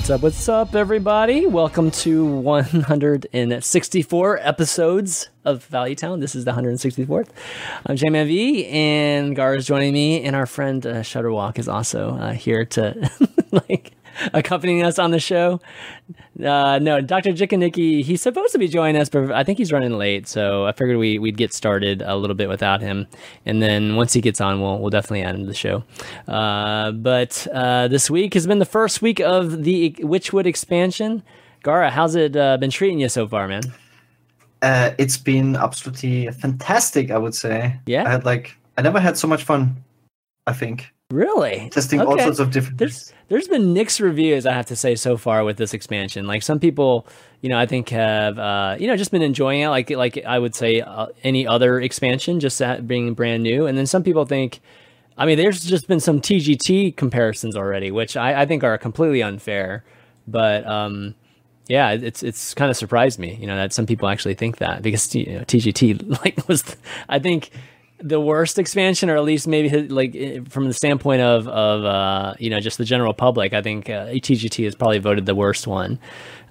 What's up? What's up, everybody? Welcome to 164 episodes of Valuetown. This is the 164th. I'm J-Man V, and Gar is joining me, and our friend uh, Shudderwock is also uh, here to like accompanying us on the show. Uh, no, Dr. Jikanicki, he's supposed to be joining us, but I think he's running late, so I figured we, we'd get started a little bit without him. And then once he gets on, we'll, we'll definitely add him to the show. Uh, but uh, this week has been the first week of the Witchwood expansion. Gara, how's it uh, been treating you so far, man? Uh, it's been absolutely fantastic, I would say. Yeah. I had like, I never had so much fun, I think. Really? Testing all sorts of different There's there's been mixed reviews, I have to say, so far with this expansion. Like some people, you know, I think have uh, you know just been enjoying it, like like I would say uh, any other expansion, just that being brand new. And then some people think, I mean, there's just been some TGT comparisons already, which I, I think are completely unfair. But um, yeah, it's it's kind of surprised me, you know, that some people actually think that because you know, TGT like was, I think the worst expansion, or at least maybe his- like eh, from the standpoint of of uh, you know just the general public, I think uh, TGT has probably voted the worst one.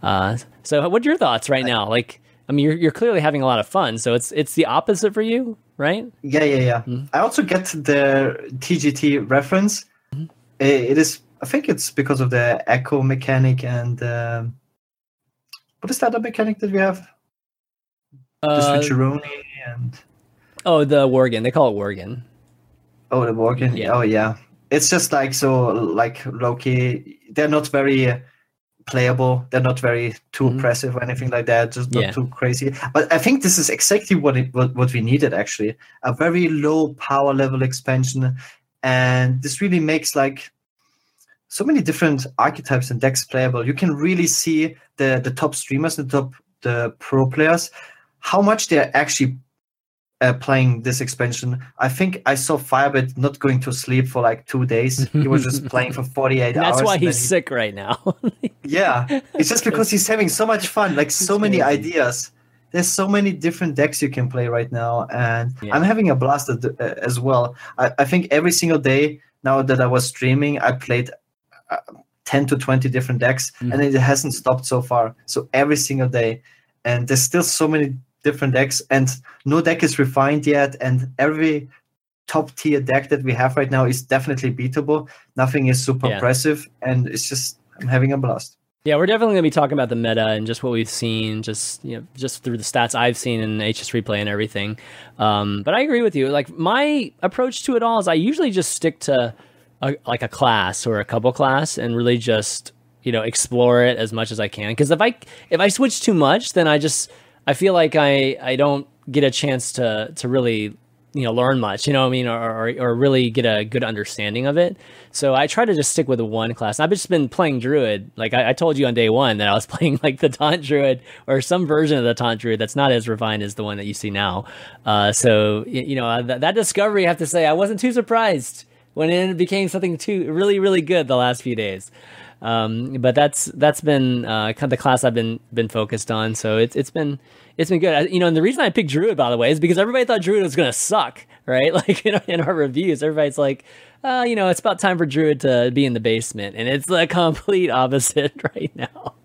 Uh, so, what are your thoughts right now? Like, I mean, you're you're clearly having a lot of fun, so it's it's the opposite for you, right? Yeah, yeah, yeah. Mm-hmm. I also get the TGT reference. Mm-hmm. It is, I think it's because of the echo mechanic and um, what is that other mechanic that we have? The Uh, switcheroni and oh, the Worgen. They call it Worgen. oh, the Worgen. Yeah. Oh, yeah. It's just like so, like Loki. They're not very uh, playable. They're not very too Mhm. impressive or anything like that. Just not Yeah. too crazy. But I think this is exactly what it what, what we needed actually. A very low power level expansion, and this really makes like so many different archetypes and decks playable. You can really see the the top streamers, the top the pro players, how much they're actually uh, playing this expansion. I think I saw Firebat not going to sleep for like two days. He was just playing for 48 And that's hours. why he's he- sick right now. yeah, it's just because he's having so much fun, like so It's many crazy. ideas. There's so many different decks you can play right now, and Yeah. I'm having a blast uh, as well. I, I think every single day now that I was streaming, I played uh, 10 to 20 different decks, Mhm. and it hasn't stopped so far. So every single day, and there's still so many different decks, and no deck is refined yet, and every top tier deck that we have right now is definitely beatable. Nothing is super Yeah. impressive, and it's just I'm having a blast. Yeah, we're definitely going to be talking about the meta and just what we've seen, just you know, just through the stats I've seen in HS replay and everything. Um, but I agree with you. Like my approach to it all is I usually just stick to a, like a class or a couple class and really just you know explore it as much as I can. Because if I if I switch too much, then I just I feel like I I don't get a chance to to really you know learn much you know what i mean or, or or really get a good understanding of it. So i try to just stick with one class. I've just been playing druid. Like I, I told you on day one that i was playing like the taunt druid or some version of the taunt druid that's not as refined as the one that you see now. Uh, so you know that, that discovery i have to say i wasn't too surprised when it became something too really really good the last few days um, but that's that's been uh, kind of the class I've been been focused on. So it's it's been it's been good. I- You know, and the reason I picked Druid by the way is because everybody thought Druid was gonna suck, right? Like in our, in our reviews, everybody's like, uh, you know, it's about time for Druid to be in the basement, and it's the complete opposite right now.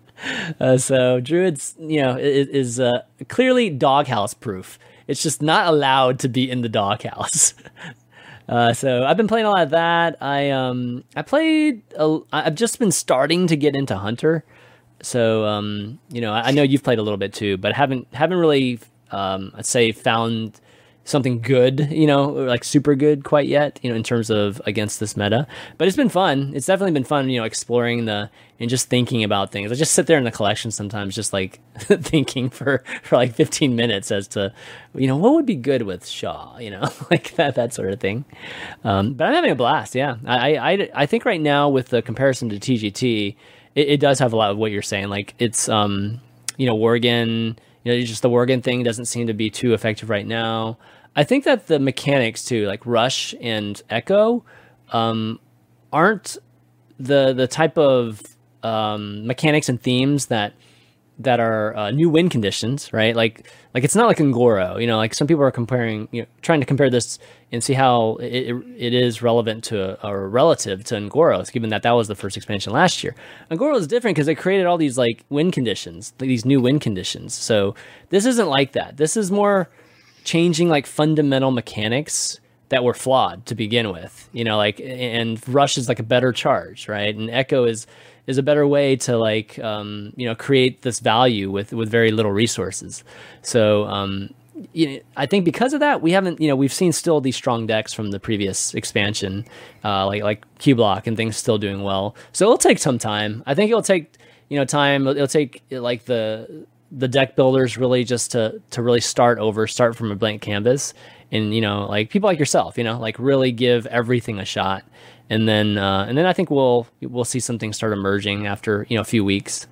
Uh, so Druid's you know is, is uh, clearly doghouse proof. It's just not allowed to be in the doghouse. Uh, so I've been playing a lot of that. I um I played. A, I've just been starting to get into Hunter. So um you know I, I know you've played a little bit too, but haven't haven't really um I'd say found something good, you know, like super good quite yet, you know, in terms of against this meta. But it's been fun. It's definitely been fun, you know, exploring the and just thinking about things. I just sit there in the collection sometimes, just like thinking for for like 15 minutes as to, you know, what would be good with Shaw, you know, like that that sort of thing. Um, but I'm having a blast. Yeah, I, I I think right now with the comparison to TGT, it, it does have a lot of what you're saying. Like it's um, you know, Worgen. You know, just the Worgen thing doesn't seem to be too effective right now. I think that the mechanics too, like Rush and Echo, um, aren't the the type of um, mechanics and themes that that are uh, new win conditions, right? Like like it's not like Un'Goro, you know. Like some people are comparing, you know, trying to compare this and see how it, it, is relevant to or relative to Un'Goro, given that that was the first expansion last year. Un'Goro is different because they created all these like win conditions, these new win conditions. So this isn't like that. This is more changing like fundamental mechanics that were flawed to begin with. You know, like and Rush is like a better charge, right? And Echo is is a better way to like um, you know create this value with with very little resources. So um, you know, I think because of that, we haven't you know we've seen still these strong decks from the previous expansion, uh, like like Cubelock and things still doing well. So it'll take some time. I think it'll take you know time. It'll take like the the deck builders really just to to really start over, start from a blank canvas, and you know, like people like yourself, you know, like really give everything a shot, and then uh, and then I think we'll we'll see something start emerging after you know a few weeks.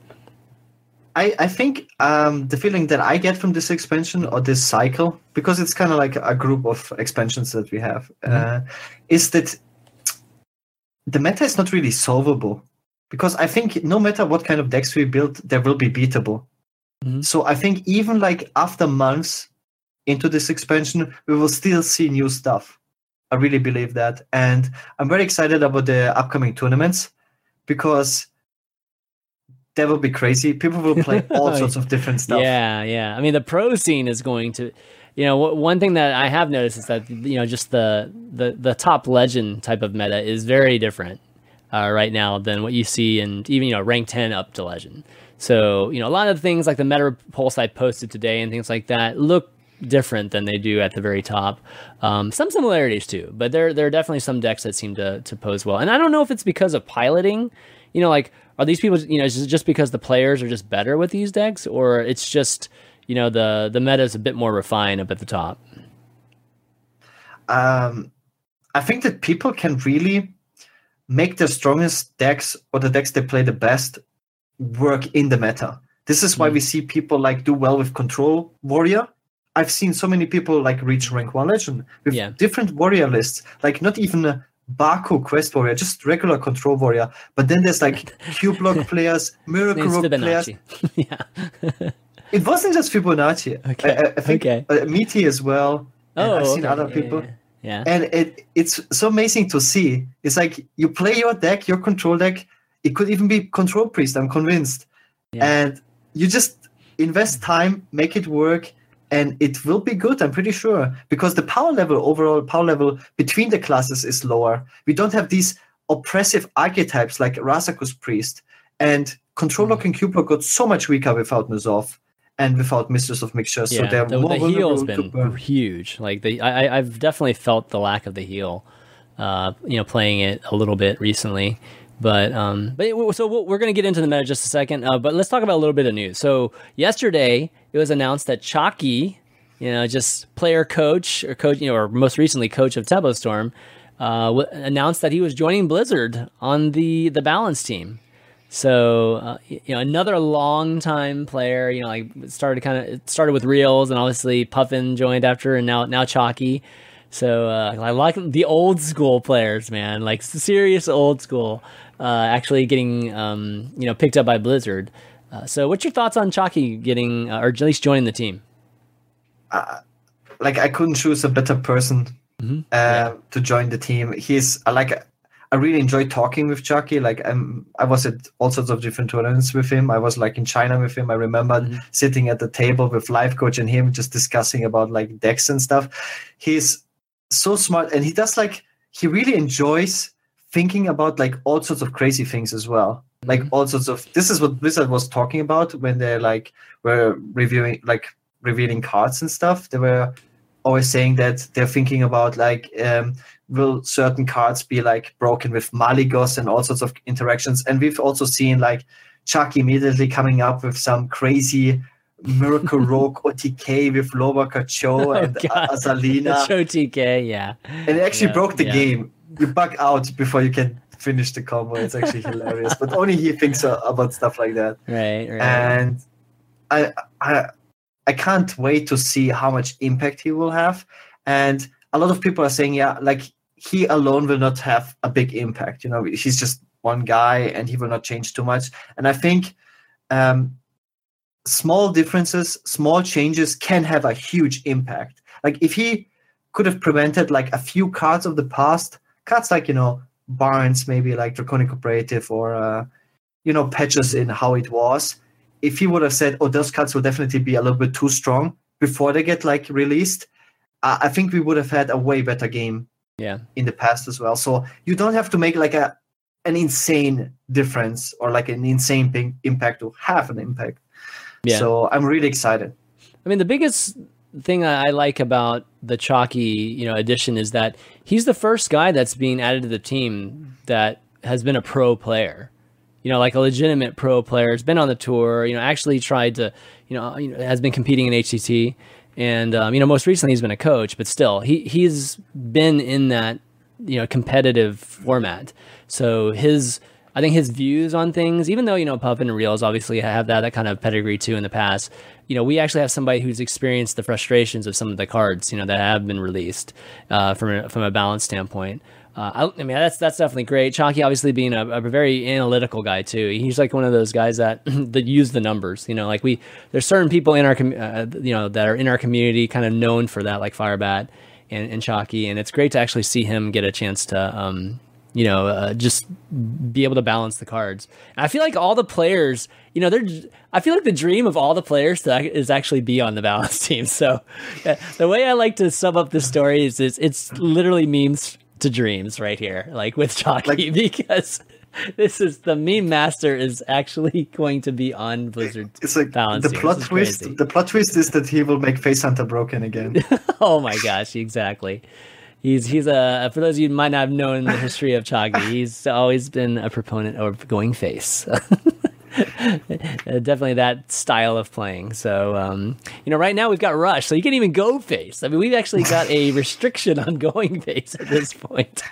I, I think um, the feeling that I get from this expansion or this cycle, because it's kind of like a group of expansions that we have, mm-hmm. uh, is that the meta is not really solvable. Because I think no matter what kind of decks we build, there will be beatable. Mm-hmm. So I think even like after months into this expansion, we will still see new stuff. I really believe that. And I'm very excited about the upcoming tournaments because that will be crazy. People will play all sorts of different stuff. Yeah, yeah. I mean, the pro scene is going to, you know, one thing that I have noticed is that you know just the the the top legend type of meta is very different uh, right now than what you see in even you know rank ten up to legend. So, you know, a lot of things like the meta pulse I posted today and things like that look different than they do at the very top. Um, some similarities too, but there there are definitely some decks that seem to to pose well. And I don't know if it's because of piloting. You know, like are these people? You know, is just because the players are just better with these decks, or it's just you know the the meta is a bit more refined up at the top. Um, I think that people can really make their strongest decks or the decks they play the best work in the meta. This is why mm. we see people like do well with control warrior. I've seen so many people like reach rank one legend with yeah. different warrior lists, like not even a Baku quest warrior, just regular control warrior. But then there's like Cubelock players, Miracle Rogue players. yeah. it wasn't just Fibonacci. Okay. I, I think okay. Uh, Meaty as well. Oh, I've seen okay. other people. Yeah, yeah. And it it's so amazing to see. It's like you play your deck, your control deck, it could even be control priest. I'm convinced. Yeah. And you just invest time, make it work, and it will be good. I'm pretty sure because the power level, overall power level between the classes is lower. We don't have these oppressive archetypes like Razakus priest and control lock mm. and cube got so much weaker without N'Zoth and without Mistress of Mixtures. Yeah, so they're the, more the heal's been huge. Like the I, I've definitely felt the lack of the heal. Uh, you know, playing it a little bit recently. But um, but so we're going to get into the meta just a second. Uh, but let's talk about a little bit of news. So yesterday it was announced that Chalky, you know, just player coach or coach, you know, or most recently coach of Tempo Storm, uh, w- announced that he was joining Blizzard on the the balance team. So uh, you know, another long time player. You know, like started kind of started with Reels, and obviously Puffin joined after, and now now Chalky. So uh, I like the old school players, man, like serious old school uh, actually getting um, you know picked up by Blizzard. Uh, so, what's your thoughts on Chalky getting uh, or at least joining the team? Uh, like, I couldn't choose a better person mm-hmm. Uh, yeah. to join the team. He's like. I really enjoy talking with Chalky. Like I'm, I was at all sorts of different tournaments with him. I was like in China with him. I remember mm-hmm. sitting at the table with life coach and him, just discussing about like decks and stuff. He's so smart, and he does like he really enjoys thinking about like all sorts of crazy things as well. Like mm-hmm. all sorts of this is what Blizzard was talking about when they like were reviewing like revealing cards and stuff. They were always saying that they're thinking about like um, will certain cards be like broken with Malygos and all sorts of interactions. And we've also seen like Chuck immediately coming up with some crazy Miracle Rogue OTK with Lobaka Cho oh, and God. Azalina. Cho TK, yeah. And it actually yeah, broke the yeah. game. You bug out before you can finish the combo. It's actually hilarious. But only he thinks about stuff like that. Right, right. And I, I, I can't wait to see how much impact he will have. And a lot of people are saying, yeah, like he alone will not have a big impact. You know, he's just one guy and he will not change too much. And I think um, small differences, small changes can have a huge impact. Like if he could have prevented like a few cards of the past, cards like, you know, Barnes, maybe like Drakonid Operative or, uh, you know, patches in how it was. If he would have said, oh, those cards will definitely be a little bit too strong before they get like released, uh, I think we would have had a way better game yeah in the past as well so you don't have to make like a an insane difference or like an insane impact to have an impact yeah. so i'm really excited i mean the biggest thing i like about the chalky you know addition is that he's the first guy that's being added to the team that has been a pro player. You know like a legitimate pro player. Has been on the tour you know actually tried to you know, you know has been competing in hct and um, you know most recently he's been a coach but still he he's been in that you know competitive format. So his i think his views on things even though you know puffin and reels obviously have that that kind of pedigree too in the past you know we actually have somebody who's experienced the frustrations of some of the cards you know that have been released uh, from a, from a balance standpoint uh, I, I, mean, that's that's definitely great. Chalky, obviously being a, a, very analytical guy too. He's like one of those guys that that use the numbers. You know, like we there's certain people in our uh, you know that are in our community kind of known for that, like Firebat and, and Chalky, and it's great to actually see him get a chance to um, you know uh, just be able to balance the cards. And I feel like all the players, you know, they're. I feel like the dream of all the players to, is actually be on the balance team. So uh, the way I like to sum up the story is, is it's literally memes to dreams right here, like with Chalky, like, because this is the meme master is actually going to be on Blizzard. It's like the plot twist. The plot twist is that he will make Face Hunter broken again. oh my gosh! Exactly. He's he's a for those of you who might not have known the history of Chalky, he's always been a proponent of going face. definitely that style of playing. So, um, you know, right now we've got Rush, so you can't even go face. I mean, we've actually got a restriction on going face at this point.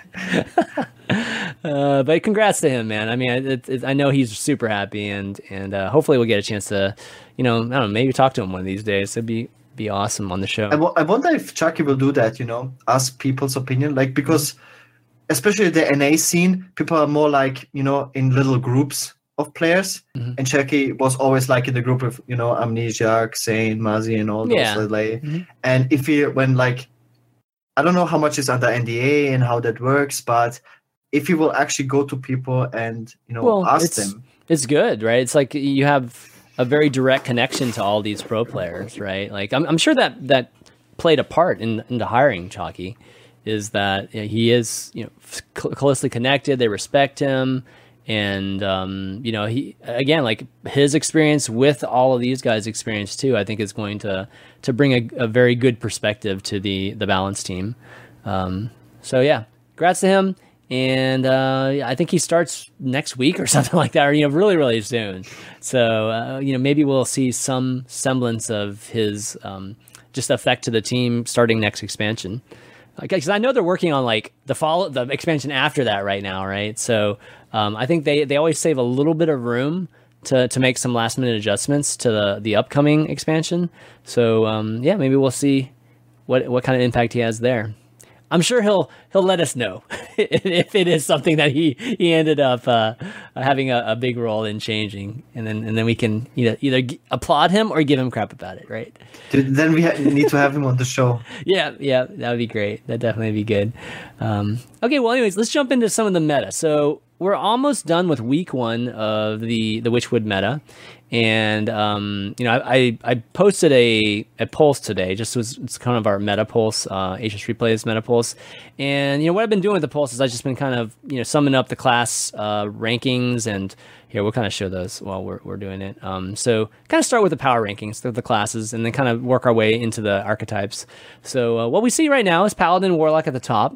uh, but congrats to him, man. I mean, it, it, I know he's super happy, and and uh, hopefully we'll get a chance to, you know, I don't know, maybe talk to him one of these days. It'd be be awesome on the show. I, w- I wonder if Chucky will do that. You know, ask people's opinion, like because. Especially the NA scene, people are more like you know in little groups of players, mm-hmm. and Chucky was always like in the group of you know Amnesiac, Saint, Mazi, and all those. Yeah. Like, mm-hmm. And if you when like, I don't know how much is under NDA and how that works, but if you will actually go to people and you know well, ask them, it's good, right? It's like you have a very direct connection to all these pro players, right? Like I'm, I'm sure that that played a part in into hiring Chalky, is that you know, he is you know closely connected. They respect him and um, you know he again like his experience with all of these guys experience too i think is going to to bring a, a very good perspective to the the balance team um, so yeah congrats to him and uh, i think he starts next week or something like that or you know really really soon so uh, you know maybe we'll see some semblance of his um, just effect to the team starting next expansion because I know they're working on like the follow the expansion after that right now, right? So um, I think they they always save a little bit of room to to make some last minute adjustments to the the upcoming expansion. So um, yeah, maybe we'll see what what kind of impact he has there. I'm sure he'll he'll let us know if it is something that he he ended up uh, having a, a, big role in changing, and then and then we can either either g- applaud him or give him crap about it, right? Then we ha- need to have him on the show. yeah, yeah, that would be great. That definitely be good. Um, okay, well, anyways, let's jump into some of the meta. So we're almost done with week one of the the Witchwood meta, and um, you know I, I posted a, a pulse today. Just was it's kind of our meta pulse, uh, HS Replays meta pulse, and And you know what I've been doing with the pulse is I've just been kind of you know summing up the class uh, rankings and here we'll kind of show those while we're, we're doing it. Um, so kind of start with the power rankings, the, the classes, and then kind of work our way into the archetypes. So uh, what we see right now is Paladin Warlock at the top.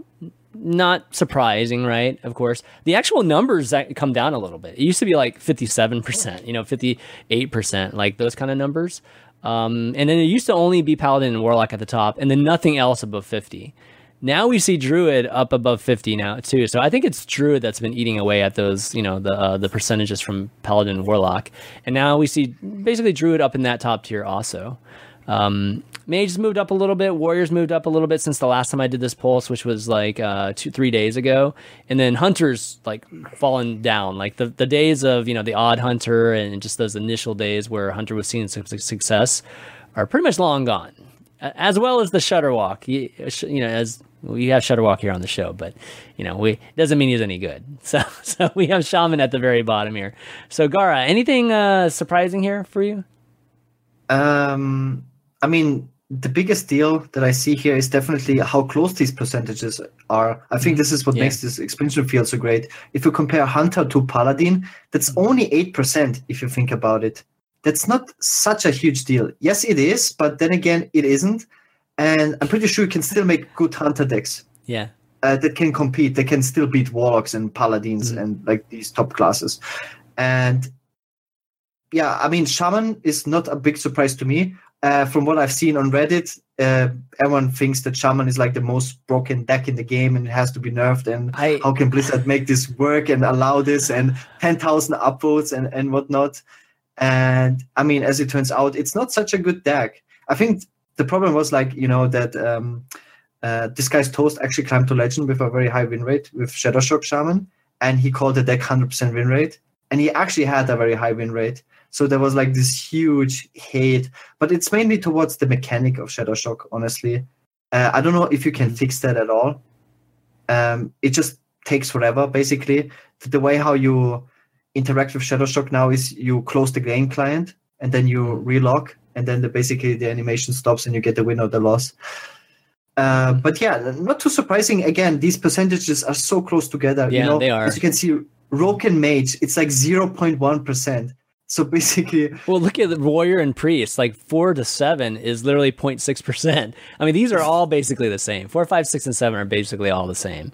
Not surprising, right? Of course, the actual numbers that come down a little bit. It used to be like fifty-seven percent, you know, fifty-eight percent, like those kind of numbers. Um, and then it used to only be Paladin and Warlock at the top, and then nothing else above 50. Now we see Druid up above 50 now too. So I think it's Druid that's been eating away at those, you know, the uh, the percentages from Paladin and Warlock. And now we see basically Druid up in that top tier also. Um, Mages moved up a little bit. Warriors moved up a little bit since the last time I did this pulse, which was like uh, two, three days ago. And then Hunters like fallen down. Like the, the days of you know the odd Hunter and just those initial days where Hunter was seeing success are pretty much long gone. As well as the Shudderwock. You, you know, as we have Shudderwock here on the show, but you know, we doesn't mean he's any good. So, so we have Shaman at the very bottom here. So, Gara, anything uh, surprising here for you? Um, I mean, the biggest deal that I see here is definitely how close these percentages are. I think this is what yeah. makes this expansion feel so great. If you compare Hunter to Paladin, that's only 8% if you think about it. That's not such a huge deal. Yes, it is, but then again, it isn't. And I'm pretty sure you can still make good Hunter decks. Yeah. Uh, that can compete. They can still beat Warlocks and Paladins mm-hmm. and like these top classes. And yeah, I mean, Shaman is not a big surprise to me. Uh, from what I've seen on Reddit, uh, everyone thinks that Shaman is like the most broken deck in the game and it has to be nerfed. And I, how can Blizzard make this work and allow this and 10,000 upvotes and, and whatnot? And I mean, as it turns out, it's not such a good deck. I think the problem was like, you know, that um, uh, this guy's Toast actually climbed to legend with a very high win rate with Shadow Shudderwock Shaman. And he called the deck 100% win rate. And he actually had a very high win rate. So there was like this huge hate, but it's mainly towards the mechanic of Shudderwock, honestly. Uh, I don't know if you can fix that at all. Um, it just takes forever, basically. The way how you interact with Shudderwock now is you close the game client and then you relock, and then the, basically the animation stops and you get the win or the loss. Uh, but yeah, not too surprising. Again, these percentages are so close together. Yeah, you know, they are. As you can see, Rogue and Mage, it's like 0.1%. So basically, well, look at the warrior and priest. Like four to seven is literally 0.6 percent. I mean, these are all basically the same. Four, five, six, and seven are basically all the same.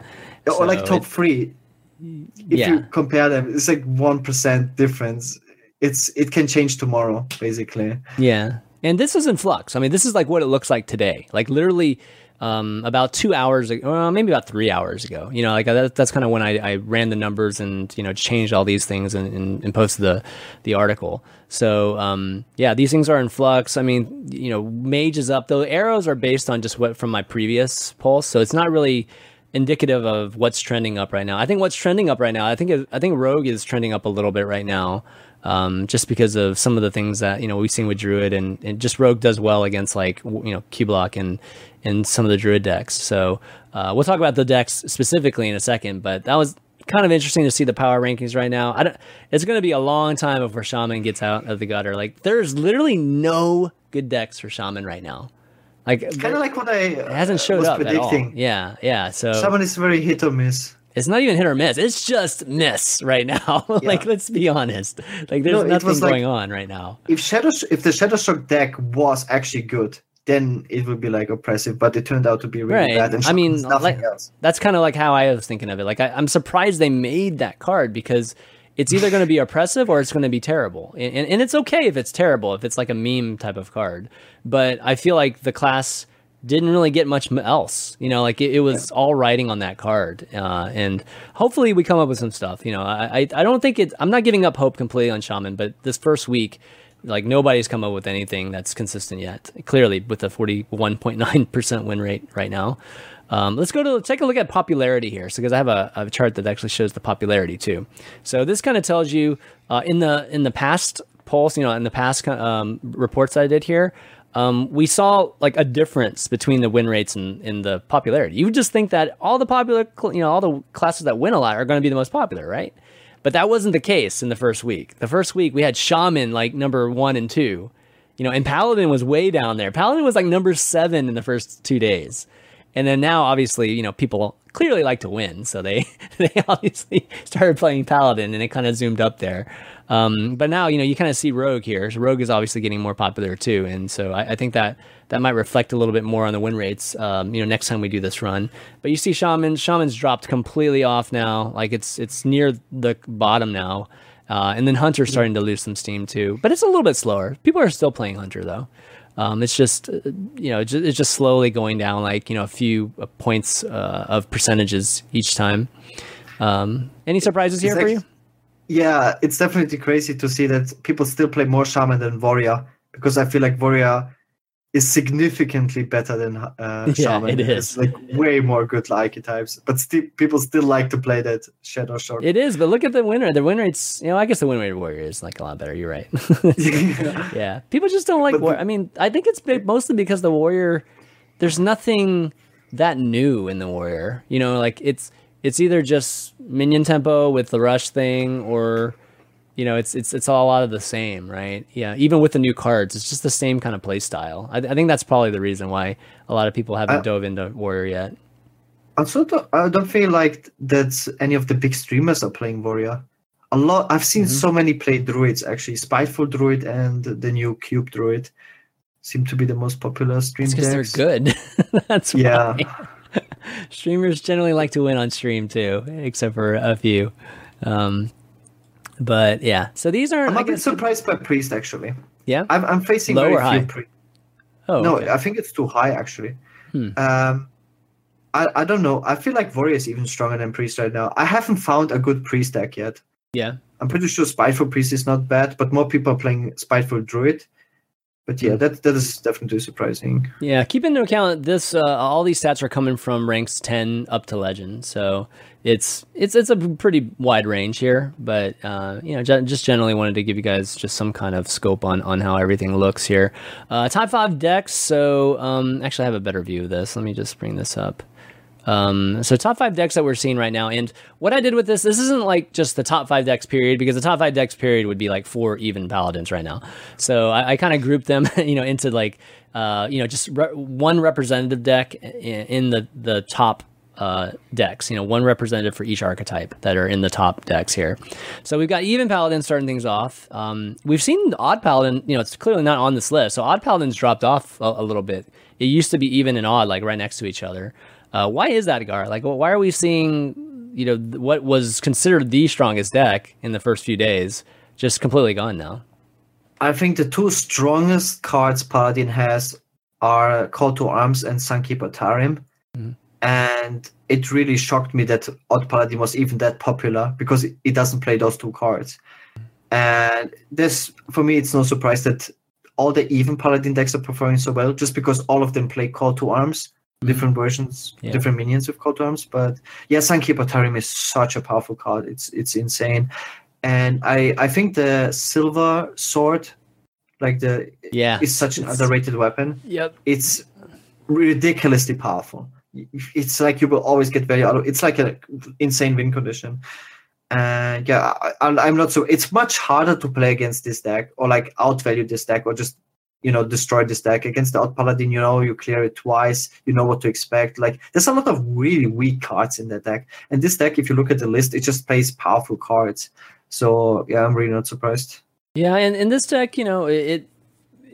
Or so like top it, three. If yeah. you compare them, it's like one percent difference. It's it can change tomorrow, basically. Yeah, and this is in flux. I mean, this is like what it looks like today. Like literally, um, about two hours ago, well, maybe about three hours ago. You know, like that, that's kind of when I, I, ran the numbers and you know changed all these things and, and, and posted the the article. So um, yeah, these things are in flux. I mean, you know, Mage is up. though. arrows are based on just what from my previous pulse, so it's not really indicative of what's trending up right now. I think what's trending up right now, I think I think Rogue is trending up a little bit right now um, just because of some of the things that you know we've seen with Druid and, and just Rogue does well against like you know Cubelock and and some of the Druid decks. So uh, we'll talk about the decks specifically in a second, but that was kind of interesting to see the power rankings right now. I don't, it's going to be a long time before Shaman gets out of the gutter. Like there's literally no good decks for Shaman right now. Like kind of like what I it hasn't showed up predicting. at all. Yeah, yeah. So Shaman is very hit or miss it's not even hit or miss. It's just miss right now. like, let's be honest. Like, there's no, nothing going on right now. If Shadow, if the Shudderwock deck was actually good, then it would be like oppressive. But it turned out to be really right. bad. I mean, like, that's kind of like how I was thinking of it. Like, I, am surprised they made that card because it's either going to be oppressive or it's going to be terrible. And, and, and it's okay if it's terrible, if it's like a meme type of card. But I feel like the class didn't really get much else. You know, like it, it was all writing on that card, uh, and hopefully we come up with some stuff. You know, I I don't think it. I'm not giving up hope completely on Shaman, but this first week, like nobody's come up with anything that's consistent yet. Clearly, with a 41.9 percent win rate right now. Um, let's go to let's take a look at popularity here, so because I have a, a, chart that actually shows the popularity too. So this kind of tells you uh, in the in the past polls, you know, in the past um, reports I did here, um, we saw like a difference between the win rates and, and the popularity. You would just think that all the popular, you know, all the classes that win a lot are going to be the most popular, right? But that wasn't the case in the first week. The first week we had Shaman like number one and two, you know, and Paladin was way down there. Paladin was like number seven in the first two days. and then now obviously you know people clearly like to win, so they they obviously started playing paladin, and it kind of zoomed up there. Um, but now you know you kind of see rogue here. So rogue is obviously getting more popular too, and so I, I, think that that might reflect a little bit more on the win rates. Um, you know, next time we do this run. But you see shaman shaman's dropped completely off now. Like it's it's near the bottom now. Uh, and then Hunter's starting to lose some steam too, but it's a little bit slower. People are still playing Hunter though. Um, it's just uh, you know it's just slowly going down like you know a few uh, points uh, of percentages each time. Um, any surprises here for you? Yeah, it's definitely crazy to see that people still play more shaman than warrior because I feel like warrior is significantly better than uh, yeah, shaman. It is it's like way more good archetypes, but still people still like to play that Shudderwock. It is, but look at the winner. The winner, it's you know, I guess the win rate warrior is like a lot better. You're right. yeah. yeah, people just don't like. War- I mean, I think it's mostly because the warrior. There's nothing that new in the warrior. You know, like it's it's either just minion tempo with the rush thing or you know, it's it's it's all a lot of the same, right? Yeah, even with the new cards, it's just the same kind of play style. I, I think that's probably the reason why a lot of people haven't I, dove into Warrior yet. Also, I don't feel like that any of the big streamers are playing Warrior. A lot. I've seen mm-hmm. so many play Druids actually. Spiteful Druid and the new Cube Druid seem to be the most popular stream because they're good. that's yeah. Streamers generally like to win on stream too, except for a few. Um, but yeah, so these are. I'm a bit surprised by priest actually. Yeah, I'm, I'm facing or high. Pri- oh no, okay. I think it's too high actually. Hmm. Um, I I don't know. I feel like warrior is even stronger than priest right now. I haven't found a good priest deck yet. Yeah, I'm pretty sure spiteful priest is not bad, but more people are playing spiteful druid but yeah, that that is definitely surprising. Yeah, keep into account this. Uh, all these stats are coming from ranks ten up to legend, so it's it's it's a pretty wide range here. But uh, you know, just generally wanted to give you guys just some kind of scope on on how everything looks here. Uh, top five decks. So um, actually, I have a better view of this. Let me just bring this up. Um, so top five decks that we're seeing right now, and what I did with this, this isn't like just the top five decks period because the top five decks period would be like four even paladins right now. So I, I kind of grouped them, you know, into like, uh, you know, just re- one representative deck in, in the the top uh, decks. You know, one representative for each archetype that are in the top decks here. So we've got even paladin starting things off. Um, we've seen odd paladin. You know, it's clearly not on this list. So odd paladins dropped off a, a little bit. It used to be even and odd, like right next to each other. Uh, why is that, Gar? Like, why are we seeing, you know, what was considered the strongest deck in the first few days just completely gone now? I think the two strongest cards Paladin has are Call to Arms and Sunkeeper Tarim. Mm-hmm. And it really shocked me that Odd Paladin was even that popular because it doesn't play those two cards. And this, for me, it's no surprise that all the even Paladin decks are performing so well just because all of them play Call to Arms Mm-hmm. different versions, yeah. different minions with call arms. But yeah, Sunkeeper Tarim is such a powerful card. It's it's insane. And I I think the silver sword, like the yeah, is such an underrated weapon. Yep. It's ridiculously powerful. It's like you will always get value out of it's like an insane win condition. And yeah, I, I'm not so. It's much harder to play against this deck or like outvalue this deck or just you know destroy this deck against the odd paladin you know you clear it twice you know what to expect. Like there's a lot of really weak cards in that deck. And this deck if you look at the list it just plays powerful cards. So yeah i'm really not surprised. Yeah and in this deck you know it, it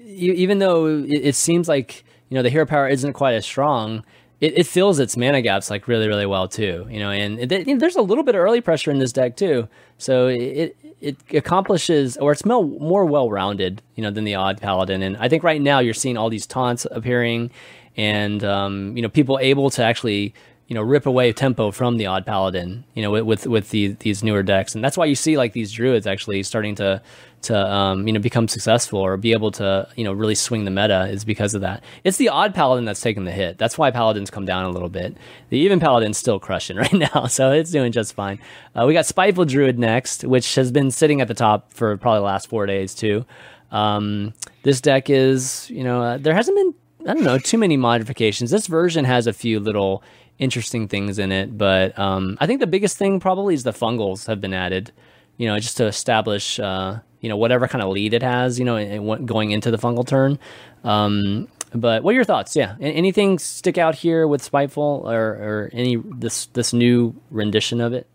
even though it, it, seems like you know the hero power isn't quite as strong it, it fills its mana gaps like really really well too you know and it, know, there's a little bit of early pressure in this deck too. So it it accomplishes or it's more, more well-rounded you know than the odd paladin. And i think right now you're seeing all these taunts appearing and um, you know people able to actually you know rip away tempo from the odd paladin you know with with, with the, these newer decks. And that's why you see like these druids actually starting to to um, you know become successful or be able to you know really swing the meta is because of that it's the odd paladin that's taking the hit that's why paladins come down a little bit the even paladin's still crushing right now so it's doing just fine uh, we got spiteful druid next which has been sitting at the top for probably the last four days too um, this deck is you know uh, there hasn't been I don't know too many modifications. This version has a few little interesting things in it. But um, I think the biggest thing probably is the fungals have been added. You know, just to establish uh, you know whatever kind of lead it has. You know, going into the fungal turn. Um, but what are your thoughts? Yeah, anything stick out here with Spiteful or, or any this this new rendition of it?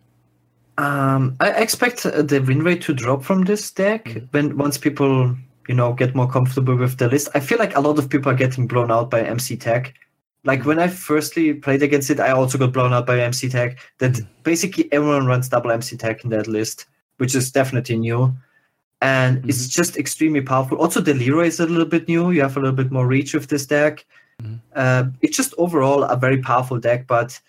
Um, I expect the win rate to drop from this deck mm-hmm. when once people you know get more comfortable with the list. I feel like a lot of people are getting blown out by MC Tech. Like when I firstly played against it, I also got blown out by MC Tech. That mm-hmm. basically everyone runs double MC Tech in that list, which is definitely new. And mm-hmm. it's just extremely powerful. Also, the Leeroy is a little bit new. You have a little bit more reach with this deck. Mm-hmm. Uh, it's just overall a very powerful deck, but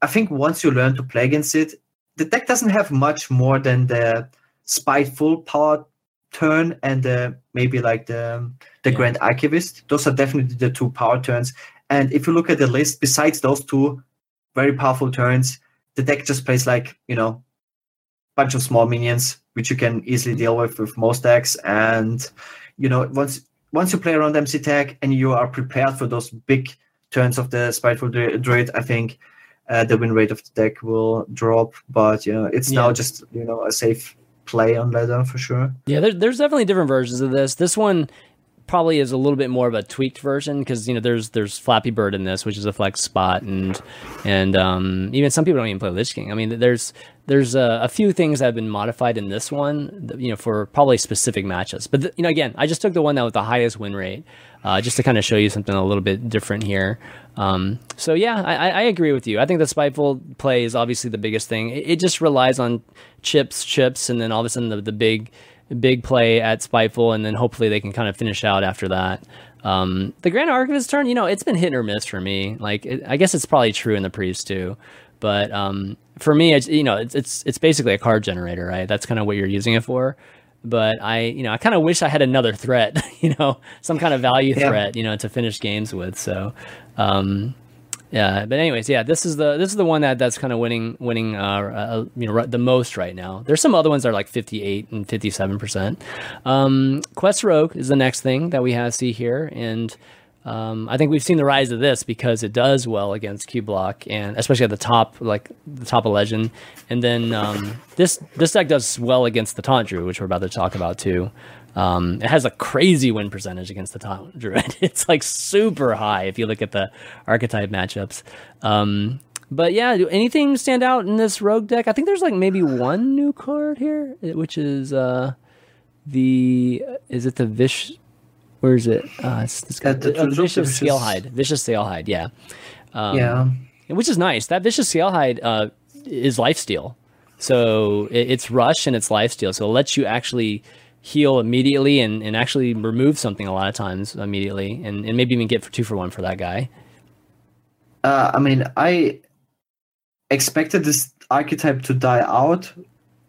I think once you learn to play against it, the deck doesn't have much more than the spiteful power turn and the, maybe like the the yeah. Grand Archivist. Those are definitely the two power turns. And if you look at the list, besides those two very powerful turns, the deck just plays like you know, bunch of small minions which you can easily deal with with most decks. And you know, once once you play around MC Tech and you are prepared for those big turns of the Spiteful Druid, I think uh, the win rate of the deck will drop. But you know, it's yeah. now just you know a safe play on ladder for sure. Yeah, there, there's definitely different versions of this. This one probably is a little bit more of a tweaked version because you know there's there's Flappy Bird in this, which is a flex spot, and and um, even some people don't even play Lich King. I mean, there's there's a, a, few things that have been modified in this one, you know, for probably specific matches. But you know, again, I just took the one that with the highest win rate, uh, just to kind of show you something a little bit different here. Um, so yeah, I, I, agree with you. I think the spiteful play is obviously the biggest thing. It, it, just relies on chips, chips, and then all of a sudden the, the big big play at Spiteful, and then hopefully they can kind of finish out after that. Um, the Grand Archivist turn, you know, it's been hit or miss for me. Like, it, I guess it's probably true in the Priest too, but um, for me, it's you know, it's it's it's basically a card generator, right? That's kind of what you're using it for. But I, you know, I kind of wish I had another threat, you know, some kind of value yeah. threat, you know, to finish games with. So, um, yeah but anyways yeah this is the this is the one that that's kind of winning winning uh, uh, you know the most right now there's some other ones that are like 58 and 57 percent um quest rogue is the next thing that we have see here and um, I think we've seen the rise of this because it does well against Cubelock and especially at the top, like the top of legend. And then um, this this deck does well against the Taunt Druid, which we're about to talk about too. Um, it has a crazy win percentage against the Taunt Druid. It's like super high if you look at the archetype matchups. Um, but yeah, do anything stand out in this rogue deck? I think there's like maybe one new card here, which is uh, the is it the Vish? Where is it? Uh, it's, it's got, the, uh, vicious Scalehide. Vicious Scalehide. Yeah. Um, yeah. Which is nice. That Vicious Scalehide uh, is lifesteal. So it, it's rush and it's lifesteal. So it lets you actually heal immediately and, and actually remove something a lot of times immediately and, and maybe even get for two for one for that guy. Uh, I mean, I expected this archetype to die out,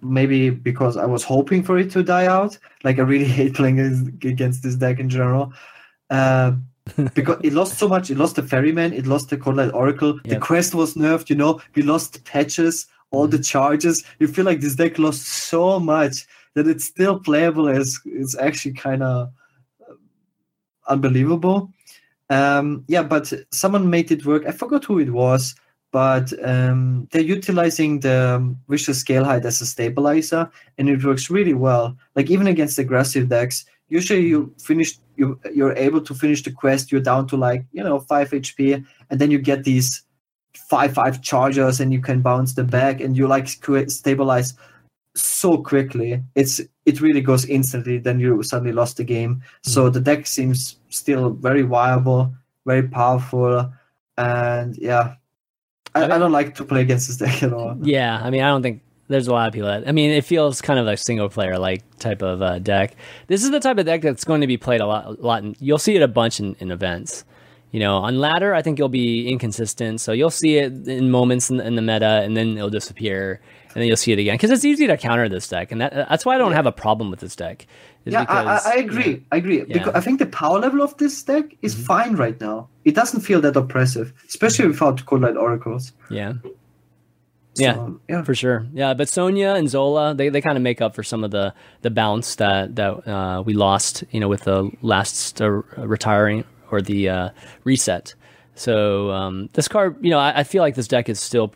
maybe because I was hoping for it to die out. Like, I really hate playing against this deck in general. Uh, because it lost so much. It lost the Ferryman, it lost the Cold Light Oracle, yep. the quest was nerfed, you know, we lost patches, all mm-hmm. the charges. You feel like this deck lost so much that it's still playable is it's actually kind of unbelievable. Um, yeah, but someone made it work. I forgot who it was, but um, they're utilizing the Vicious Scalehide as a stabilizer, and it works really well. Like even against aggressive decks, usually you finish you you're able to finish the quest. You're down to like you know five HP, and then you get these five five chargers, and you can bounce them back, and you like stabilize so quickly. It's it really goes instantly. Then you suddenly lost the game. Mm-hmm. So the deck seems still very viable, very powerful, and yeah, I, I, don't like to play against this deck at all. Yeah, I mean, I don't think there's a lot of people that. I mean, it feels kind of like single player like type of uh, deck. This is the type of deck that's going to be played a lot. A lot. In, you'll see it a bunch in, in events. You know, on ladder, I think you'll be inconsistent. So you'll see it in moments in, in the meta, and then it'll disappear and then you'll see it again because it's easy to counter this deck, and that, that's why I don't yeah. have a problem with this deck. Yeah, because, I, I, agree. Yeah. I agree. Because I think the power level of this deck is mm-hmm. fine right now. It doesn't feel that oppressive, especially mm-hmm. without Cold Light Oracles. Yeah. So, yeah, yeah, for sure. Yeah, but Sonya and Zola, they, they kind of make up for some of the the bounce that that uh, we lost, you know, with the last uh, retiring or the uh, reset. So um, this card, you know, I, I, feel like this deck is still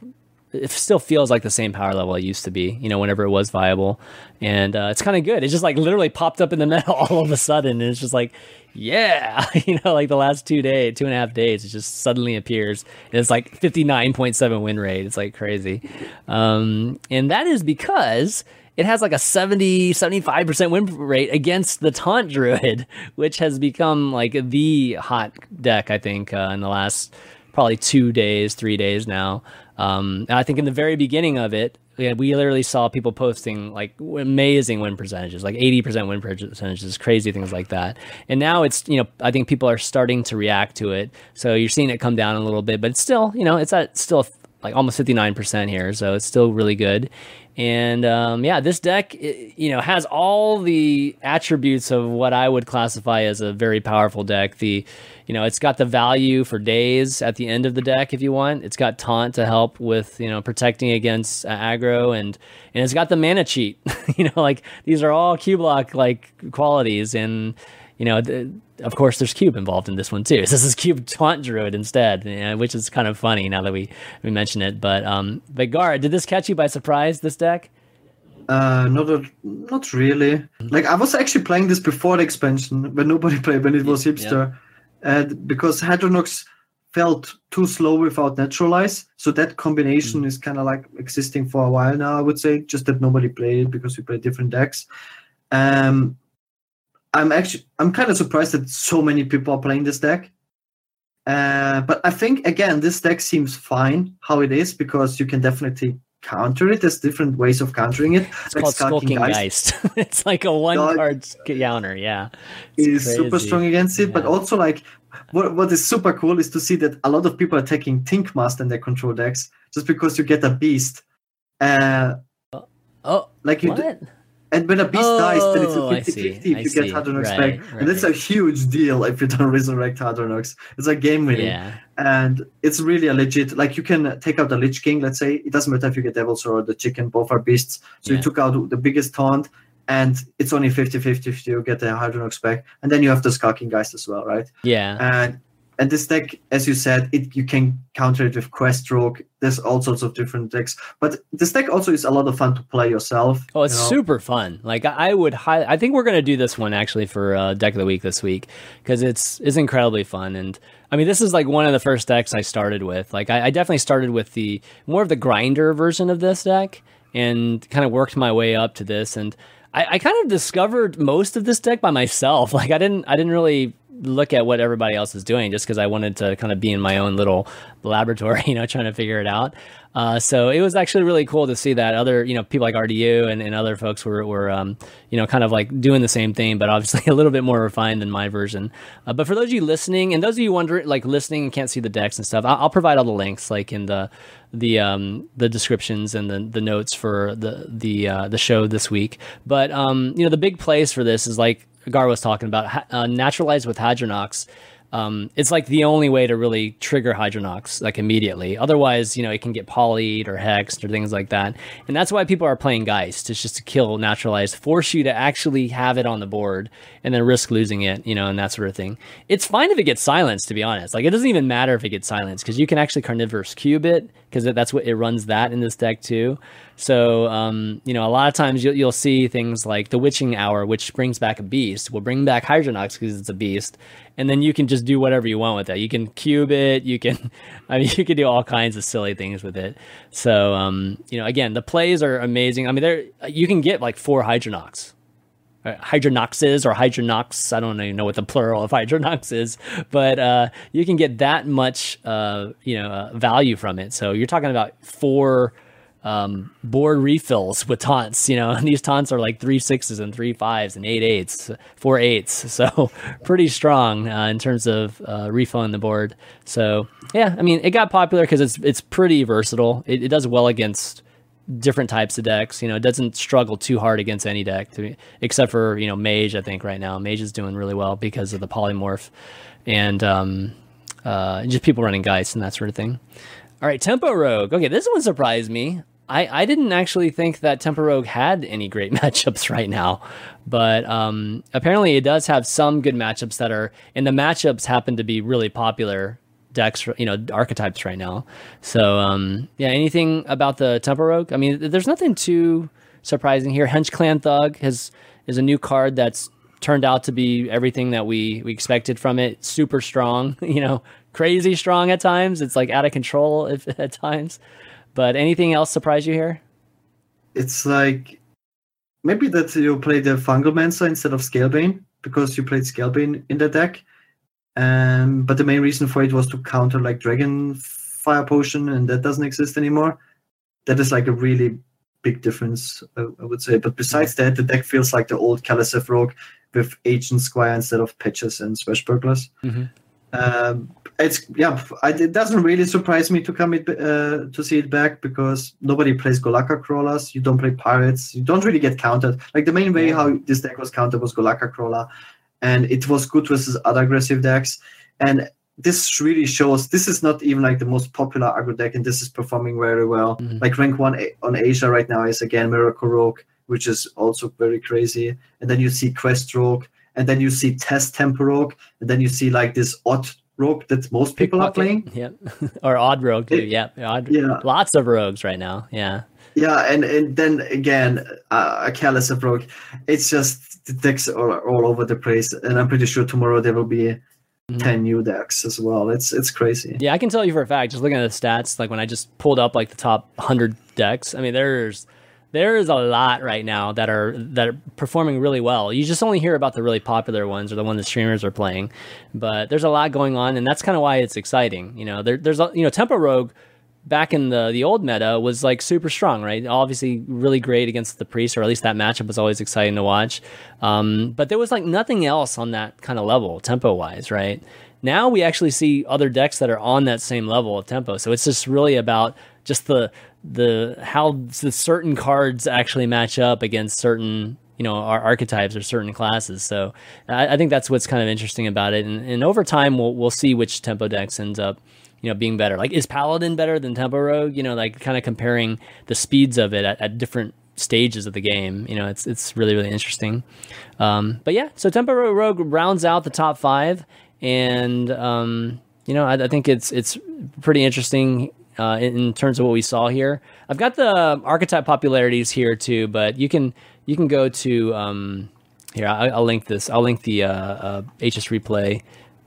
it still feels like the same power level it used to be, you know, whenever it was viable. And uh, it's kind of good. It just like literally popped up in the meta all of a sudden. And it's just like, yeah, you know, like the last two days, two and a half days, it just suddenly appears. And it's like 59.7 win rate. It's like crazy. Um, and that is because it has like a 70 75% win rate against the taunt druid which has become like the hot deck i think uh, in the last probably two days three days now um, i think in the very beginning of it yeah, we literally saw people posting like amazing win percentages, like 80% win percentages, crazy things like that. And now it's, you know, I think people are starting to react to it. So you're seeing it come down a little bit, but it's still, you know, it's at still like almost 59% here. So it's still really good. And um, yeah, this deck, you know, has all the attributes of what I would classify as a very powerful deck. The, you know, it's got the value for days at the end of the deck if you want. It's got taunt to help with you know protecting against uh, aggro, and and it's got the mana cheat. you know, like these are all Cubelock like qualities, and you know, the, of course, there's cube involved in this one too. So this is cube taunt druid instead, you know, which is kind of funny now that we we mention it. But um, but Gar, did this catch you by surprise? This deck? Uh, not a, not really. Like I was actually playing this before the expansion when nobody played when it was hipster, yeah. and because Hadronox felt too slow without naturalize. So that combination mm. is kind of like existing for a while now. I would say just that nobody played it because we play different decks. Um, I'm actually I'm kind of surprised that so many people are playing this deck. Uh, but I think again this deck seems fine how it is because you can definitely counter it. There's different ways of countering it. It's like called Skulking Geist. Geist. it's like a one card counter. Yeah, it's is super strong against it. Yeah. But also like what what is super cool is to see that a lot of people are taking Tinkmaster in their control decks just because you get a beast. Uh, oh, like you. What? And when a beast oh, dies, then it's a 50 50 if you see. get Hadronox right, back. Right. And that's a huge deal if you don't resurrect Hadronox. It's like game winning. Yeah. And it's really a legit, like you can take out the Lich King, let's say. It doesn't matter if you get Devils or the Chicken, both are beasts. So yeah. you took out the biggest taunt, and it's only 50 50 if you get the Hadronox back. And then you have the Skulking Geist as well, right? Yeah. And and this deck, as you said, it you can counter it with Quest Rogue. There's all sorts of different decks, but this deck also is a lot of fun to play yourself. Oh, it's you know? super fun! Like I would, high, I think we're gonna do this one actually for uh, deck of the week this week because it's it's incredibly fun. And I mean, this is like one of the first decks I started with. Like I, I definitely started with the more of the grinder version of this deck and kind of worked my way up to this and. I, I kind of discovered most of this deck by myself. Like I didn't, I didn't really look at what everybody else is doing just because I wanted to kind of be in my own little laboratory, you know, trying to figure it out. Uh, so it was actually really cool to see that other, you know, people like RDU and, and other folks were, were um, you know, kind of like doing the same thing, but obviously a little bit more refined than my version. Uh, but for those of you listening and those of you wondering, like listening and can't see the decks and stuff, I'll, I'll provide all the links like in the the um, the descriptions and the the notes for the the uh, the show this week. But um, you know, the big place for this is like Gar was talking about, uh, naturalized with Hadronox, um, it's like the only way to really trigger Hadronox like immediately. Otherwise, you know, it can get polyed or hexed or things like that. And that's why people are playing Geist. It's just to kill naturalized, force you to actually have it on the board and then risk losing it, you know, and that sort of thing. It's fine if it gets silenced, to be honest. Like it doesn't even matter if it gets silenced because you can actually carnivorous cube it because that's what it runs that in this deck too. So, um, you know, a lot of times you'll, you'll see things like the Witching Hour, which brings back a beast, will bring back Hadronox because it's a beast, and then you can just do whatever you want with it. You can cube it, you can, I mean, you can do all kinds of silly things with it. So, um, you know, again, the plays are amazing. I mean, there you can get like four Hadronox. Uh, Hadronoxes or Hadronox. I don't even know what the plural of Hadronox is, but uh, you can get that much, uh, you know, uh, value from it. So you're talking about four um, board refills with taunts. You know, and these taunts are like three sixes and three fives and eight eights, four eights. So pretty strong uh, in terms of uh, refilling the board. So yeah, I mean, it got popular because it's it's pretty versatile. It, it, does well against different types of decks. You know, it doesn't struggle too hard against any deck, to, except for you know Mage. I think right now Mage is doing really well because of the polymorph and um, uh, just people running Geist and that sort of thing. All right, Tempo Rogue. Okay, this one surprised me. I, I didn't actually think that Tempo Rogue had any great matchups right now, but um, apparently it does have some good matchups that are, and the matchups happen to be really popular decks, you know, archetypes right now. So um, yeah, anything about the Tempo Rogue? I mean, there's nothing too surprising here. Hench Clan Thug has is a new card that's turned out to be everything that we we expected from it. Super strong, you know, crazy strong at times. It's like out of control if, at times. But anything else surprise you here? It's like maybe that you play the Fungalmancer instead of Scalebane because you played Scalebane in the deck. Um, but the main reason for it was to counter like Dragon Fire Potion, and that doesn't exist anymore. That is like a really big difference, I, I would say. But besides that, the deck feels like the old Keleseth Rogue with Argent Squire instead of Patches and Swashbucklers. Mm-hmm. Um, it's yeah, I, it doesn't really surprise me to come it, uh, to see it back because nobody plays Golakka crawlers. You don't play pirates. You don't really get countered. Like the main way yeah. how this deck was countered was Golakka crawler, and it was good versus other aggressive decks. And this really shows this is not even like the most popular aggro deck, and this is performing very well. Mm-hmm. Like rank one on Asia right now is again Miracle Rogue, which is also very crazy. And then you see Quest Rogue, and then you see Test Tempo Rogue, and then you see like this odd rogue that most people are playing. Yeah, or odd rogue too. It, yeah, odd, yeah, lots of rogues right now. Yeah. Yeah, and, and then again, uh, a Keleseth rogue. It's just the decks are all over the place, and I'm pretty sure tomorrow there will be mm-hmm. 10 new decks as well. It's it's crazy. Yeah, I can tell you for a fact, just looking at the stats, like when I just pulled up like the top 100 decks, I mean, there's there is a lot right now that are that are performing really well. You just only hear about the really popular ones or the ones the streamers are playing, but there's a lot going on, and that's kind of why it's exciting. You know, there, there's a, you know Tempo Rogue back in the the old meta was like super strong, right? Obviously, really great against the priest, or at least that matchup was always exciting to watch. Um, but there was like nothing else on that kind of level, tempo wise, right? Now we actually see other decks that are on that same level of tempo. So it's just really about just the the how the certain cards actually match up against certain you know our archetypes or certain classes. So I, I think that's what's kind of interesting about it. And, and over time, we'll we'll see which tempo decks ends up you know, being better. Like, is Paladin better than Tempo Rogue? You know, like kind of comparing the speeds of it at, at, different stages of the game. You know, it's it's really really interesting. Um, but yeah, so Tempo Rogue rounds out the top five, and um, you know, I, I, think it's it's pretty interesting. Uh, in, in, terms of what we saw here, I've got the archetype popularities here too, but you can you can go to um, here. I, will link this. I'll link the uh, uh, HS replay.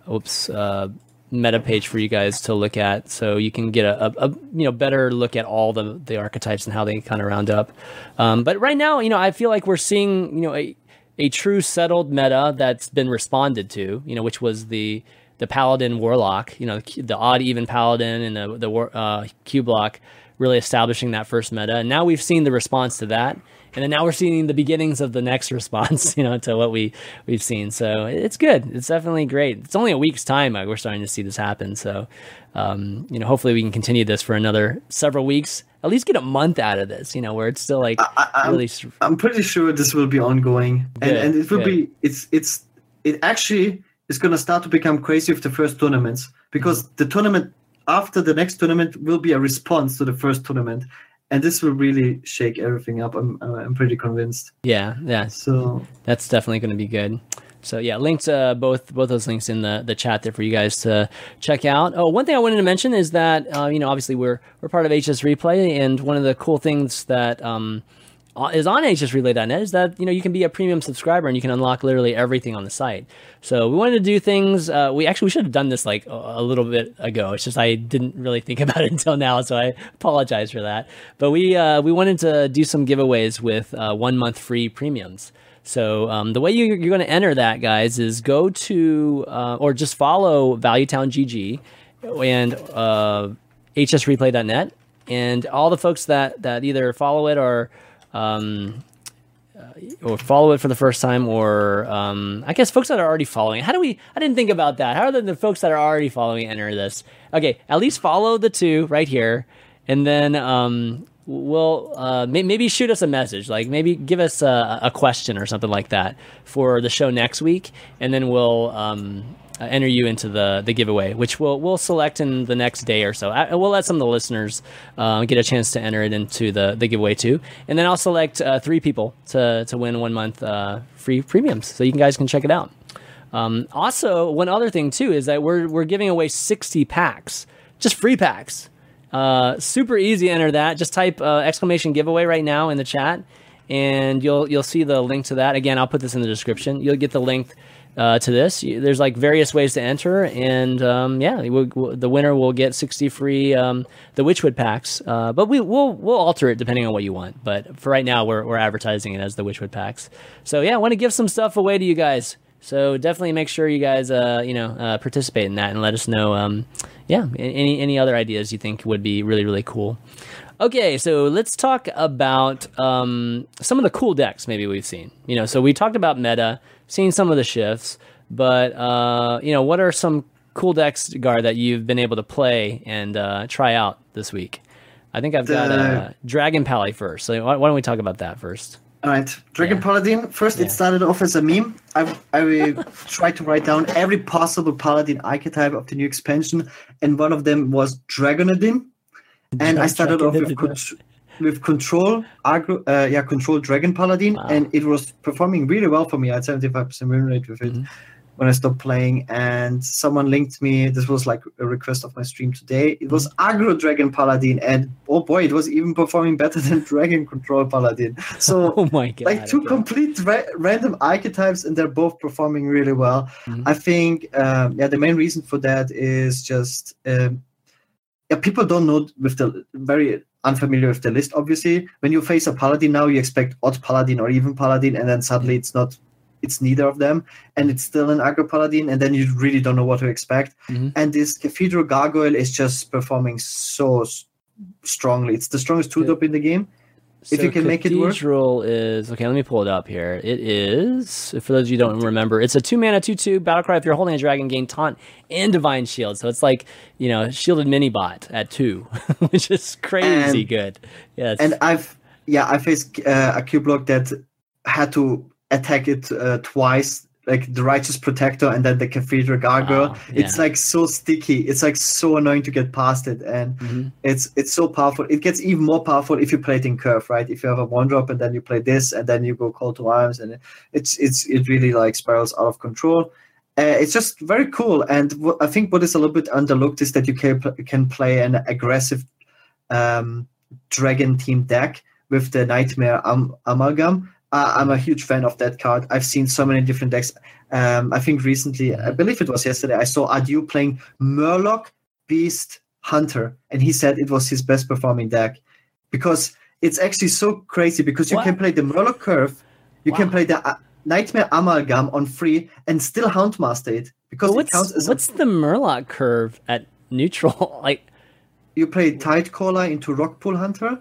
Oops, uh, meta page for you guys to look at, so you can get a, a, a you know better look at all the the archetypes and how they kind of round up. Um, but right now, you know, I feel like we're seeing you know a a true settled meta that's been responded to. You know, which was the the paladin warlock. You know, the, odd even paladin and the the uh, Cubelock really establishing that first meta. And now we've seen the response to that and then now we're seeing the beginnings of the next response, you know, to what we we've seen. So it's good. It's definitely great. It's only a week's time we're starting to see this happen. So, um, you know, hopefully we can continue this for another several weeks. At least get a month out of this, you know, where it's still like I, am really. I'm pretty sure this will be ongoing, and, and it will good. be. It's it's it actually is going to start to become crazy with the first tournaments because mm-hmm. the tournament after the next tournament will be a response to the first tournament and this will really shake everything up. I'm I'm pretty convinced. Yeah, yeah. So that's definitely going to be good. So yeah, links uh, both both those links in the, the chat there for you guys to check out. Oh, one thing I wanted to mention is that uh, you know obviously we're we're part of HS Replay, and one of the cool things that um, uh, is on hsreplay.net is that you know you can be a premium subscriber and you can unlock literally everything on the site. So we wanted to do things. Uh, we actually we should have done this like a, a, little bit ago. It's just I didn't really think about it until now, so I apologize for that. But we uh, we wanted to do some giveaways with uh, one month free premiums. So um, the way you, are going to enter that, guys, is go to uh, or just follow ValueTown GG and uh, hsreplay.net, and all the folks that that either follow it or um, uh, or follow it for the first time, or um, I guess folks that are already following. How do we? I didn't think about that. How the, the folks that are already following enter this? Okay, at least follow the two right here, and then um, we'll uh, may- maybe shoot us a message, like maybe give us a, a, question or something like that for the show next week, and then we'll um, uh, enter you into the the giveaway, which we'll we'll select in the next day or so. I, we'll let some of the listeners uh, get a chance to enter it into the the giveaway too, and then I'll select uh, three people to to win one month uh, free premiums, so you guys can check it out. Um, also, one other thing too is that we're we're giving away 60 packs, just free packs. Uh, super easy to enter that. Just type uh, exclamation giveaway right now in the chat, and you'll you'll see the link to that. Again, I'll put this in the description. You'll get the link uh, to this. There's like various ways to enter, and um, yeah, we'll, we'll, the winner will get 60 free um, the Witchwood packs. Uh, but we will we'll alter it depending on what you want. But for right now, we're we're advertising it as the Witchwood packs. So yeah, I want to give some stuff away to you guys. So definitely make sure you guys, uh, you know, uh, participate in that and let us know, um, yeah, any any other ideas you think would be really really cool. Okay, so let's talk about um, some of the cool decks maybe we've seen. You know, so we talked about meta, seen some of the shifts, but uh, you know, what are some cool decks, Gar, that you've been able to play and uh, try out this week? I think I've got uh, Dragon Pally first. So why, why don't we talk about that first? All right, Dragon yeah. Paladin. First, yeah. it started off as a meme. I I tried to write down every possible Paladin archetype of the new expansion, and one of them was Dragonadin. And I started off with with control aggro, uh, yeah, control Dragon Paladin, wow. and it was performing really well for me. I had seventy five percent win rate with it. Mm-hmm when I stopped playing, and someone linked me. This was like a request of my stream today. It was Agro Dragon Paladin, and oh boy, it was even performing better than Dragon Control Paladin. So, oh my god, like two complete ra- random archetypes, and they're both performing really well. Mm-hmm. I think, um, yeah, the main reason for that is just um, yeah, people don't know with the very unfamiliar with the list. Obviously, when you face a paladin now, you expect odd paladin or even paladin, and then suddenly it's not it's neither of them, and it's still an aggro paladin, and then you really don't know what to expect. Mm-hmm. And this cathedral gargoyle is just performing so strongly. It's the strongest two drop in the game. So if you can make it work. Cathedral is okay. Let me pull it up here. It is for those of you who don't remember. It's a two mana two two battle cry. If you're holding a dragon, gain taunt and divine shield. So it's like you know shielded mini bot at two, which is crazy and, good. Yes. And I've yeah I faced uh, Cubelock that had to attack it uh, twice like the righteous protector and then the cathedral gargoyle. Wow, yeah. it's like so sticky. It's like so annoying to get past it. And mm-hmm. it's it's so powerful. It gets even more powerful if you play it in curve right? If you have a one drop and then you play this and then you go call to arms and it's it's it really like spirals out of control. Uh, it's just very cool. And w- I think what is a little bit underlooked is that you can, can play an aggressive um, dragon team deck with the nightmare am- amalgam uh, I'm a huge fan of that card. I've seen so many different decks. Um, I think recently, I believe it was yesterday, I saw Adu playing Murloc Beast Hunter, and he said it was his best performing deck because it's actually so crazy because you what? can play the Murloc Curve, you wow. can play the uh, Nightmare Amalgam on free, and still Houndmaster it because what's, it counts as what's a, the Murloc Curve at neutral? like you play Tidecaller into Rockpool Hunter,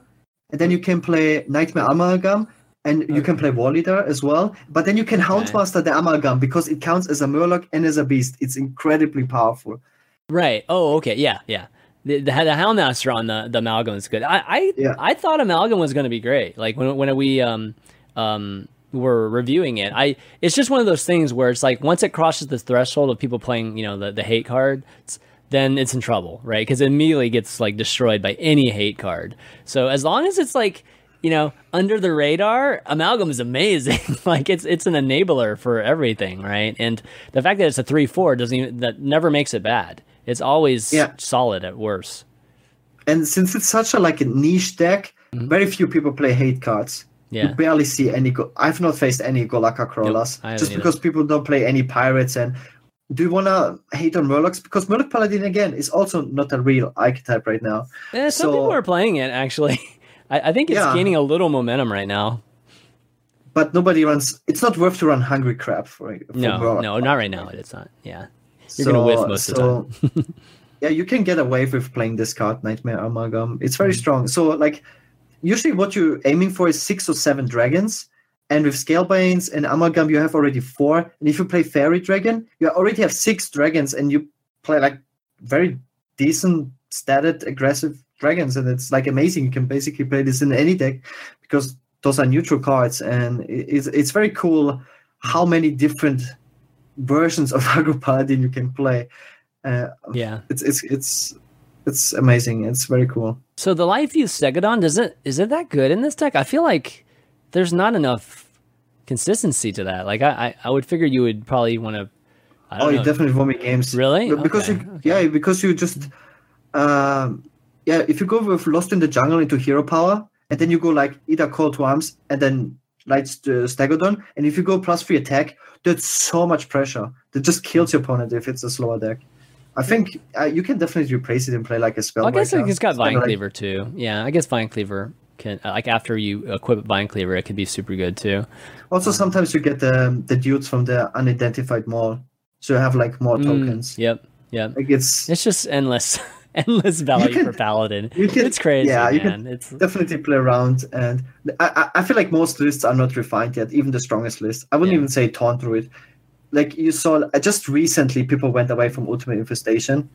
and then you can play Nightmare Amalgam and you can play War Leader as well. But then you can okay. Houndmaster the Amalgam because it counts as a Murloc and as a beast. It's incredibly powerful. Right. Oh, okay. Yeah, yeah. The, the, the Houndmaster on the, the Amalgam is good. I I, yeah. I thought Amalgam was going to be great. Like when when we um um were reviewing it, I it's just one of those things where it's like once it crosses the threshold of people playing, you know, the the hate cards, then it's in trouble, right? Because it immediately gets like destroyed by any hate card. So as long as it's like you know, under the radar, amalgam is amazing. like it's it's an enabler for everything, right? And the fact that it's a three four doesn't even that never makes it bad. It's always yeah. solid at worst. And since it's such a like a niche deck, mm-hmm. very few people play hate cards. Yeah. You barely see any. Go- I've not faced any Golakka crawlers nope, just because people don't play any pirates. And do you want to hate on Murlocs? Because Murloc Paladin again is also not a real archetype right now. Yeah, some so, people are playing it actually. I, I think it's yeah. gaining a little momentum right now. But nobody runs. It's not worth to run Hungry Crab for. for no, no, not right now. It's not. Yeah, you're so, gonna whiff most so, of the time. yeah, you can get away with playing this card, Nightmare Amalgam. It's very mm-hmm. strong. So like, usually what you're aiming for is six or seven dragons. And with Scalebanes and Amalgam, you have already four. And if you play Faerie Dragon, you already have six dragons, and you play like very decent, statted, aggressive dragons, and it's like amazing. You can basically play this in any deck because those are neutral cards, and it's it's very cool how many different versions of Paladin you can play. Uh, yeah, it's it's it's it's amazing. It's very cool. So the Lightfused Stegodon does it is it that good in this deck? I feel like there's not enough consistency to that. Like I I, I would figure you would probably want to oh, you definitely won me games. Really? Because okay. you, okay. yeah, because you just, um, yeah, if you go with Lost in the Jungle into hero power, and then you go like either Call to Arms and then Lightfused Stegodon, and if you go plus three attack, that's so much pressure that just kills your opponent if it's a slower deck. I think uh, you can definitely replace it and play like a spell. I guess right it's got Vine Cleaver too. Yeah, I guess Vine Cleaver can like after you equip Vine Cleaver, it could be super good too. Also, um, sometimes you get the the dudes from the Unidentified Maul, so you have like more mm, tokens. Yep, yep. Like it's it's just endless. endless value can, for paladin. Can, it's crazy, yeah, you man. Can it's definitely play around, and I, I feel like most lists are not refined yet. Even the strongest list, I wouldn't yeah. even say taunt druid. Like you saw, just recently, people went away from Ultimate Infestation.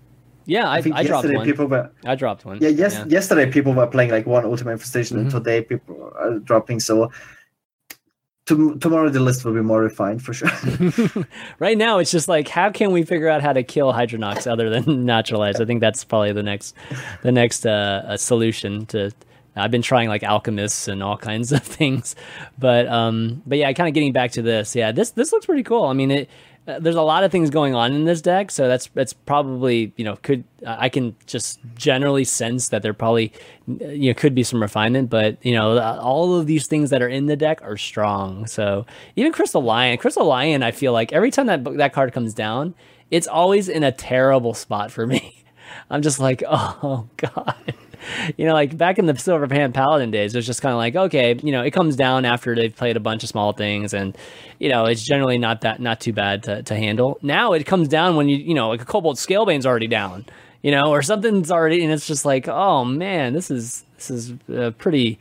Yeah, I, I, think I yesterday dropped people were. I dropped one. Yeah, yes. Yeah. Yesterday, people were playing like one Ultimate Infestation, mm-hmm. and today people are dropping. So to, tomorrow the list will be more refined for sure. right now, it's just like how can we figure out how to kill Hadronox other than naturalize? I think that's probably the next the next uh, solution to. I've been trying like alchemists and all kinds of things, but um, but yeah, kind of getting back to this. Yeah, this this looks pretty cool. I mean, it uh, there's a lot of things going on in this deck, so that's that's probably you know could I can just generally sense that there probably you know could be some refinement, but you know all of these things that are in the deck are strong. So even Crystal Lion, Crystal Lion, I feel like every time that that card comes down, it's always in a terrible spot for me. I'm just like, oh god you know, like back in the Silver Hand Paladin days, it was just kind of like, okay, you know, it comes down after they've played a bunch of small things, and you know, it's generally not that not too bad to, to handle. Now it comes down when you you know, like a Cobalt Scalebane's already down, you know, or something's already, and it's just like, oh man, this is this is uh, pretty